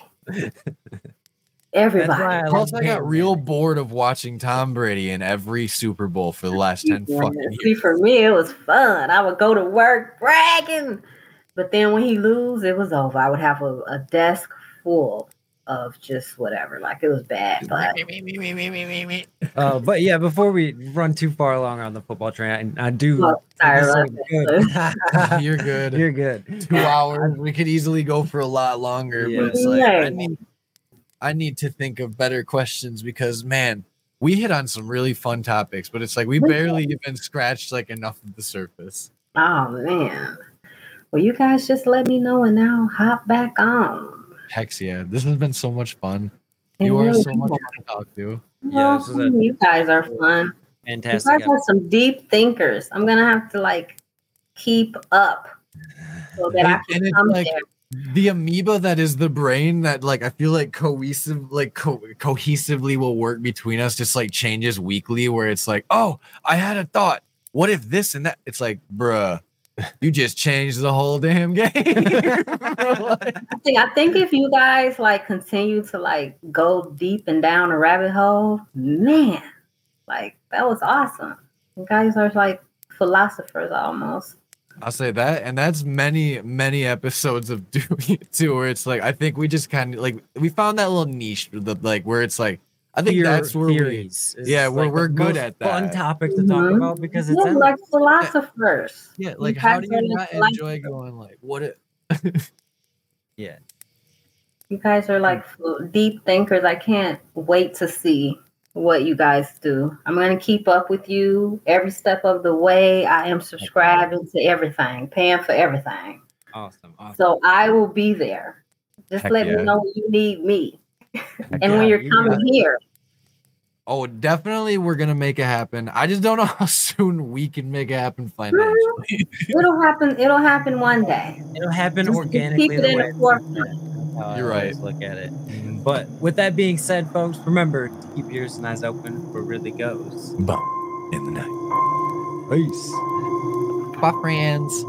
Everybody. Plus, I got real bored of watching Tom Brady in every Super Bowl for the last 10 Yeah, fucking See, years. for me, it was fun. I would go to work bragging, but then when he lose, it was over. I would have a, a desk full of just whatever. Like it was bad, but Uh, but yeah, before we run too far along on the football train, I, I do. Oh, sorry this about is good. You're good. You're good. Two hours. We could easily go for a lot longer, Yeah. but it's like I need, I need to think of better questions because man, we hit on some really fun topics, but it's like we We barely even scratched like enough of the surface. oh man. Well, you guys just let me know, and now hop back on. Hex yeah, this has been so much fun. And You are so much fun to talk to. Yeah, this you guys are fun. You Fantastic. guys are some deep thinkers. I'm gonna have to like keep up so that I can and come like- there. the amoeba that is the brain that like I feel like cohesive like co- cohesively will work between us just like changes weekly where it's like oh I had a thought what if this and that it's like bruh you just changed the whole damn game I think I think if you guys like continue to like go deep and down a rabbit hole, man, like that was awesome. You guys are like philosophers almost. I'll say that and that's many many episodes of doing it too where it's like I think we just kind of like we found that little niche the like where it's like I think Theor- that's where we theories is, yeah, we're- we're good at that. Fun topic to talk Mhm. about because it's Yeah, like philosophers. yeah You like how do you not enjoy going like what if yeah. You guys are like deep thinkers. I can't wait to see what you guys do. I'm gonna keep up with you every step of the way. I am subscribing to everything, paying for everything. Awesome. Awesome. So I will be there. Just Heck let yeah. me know when you need me. And when you're you coming got here, Oh, definitely, we're gonna make it happen. I just don't know how soon we can make it happen financially. it'll happen. It'll happen one day. It'll happen Just organically. keep it in way the forefront. it's how I You're right. Look at it. But with that being said, folks, remember to keep your ears and eyes open for really goes. Bump in the night. Peace. Bye, friends.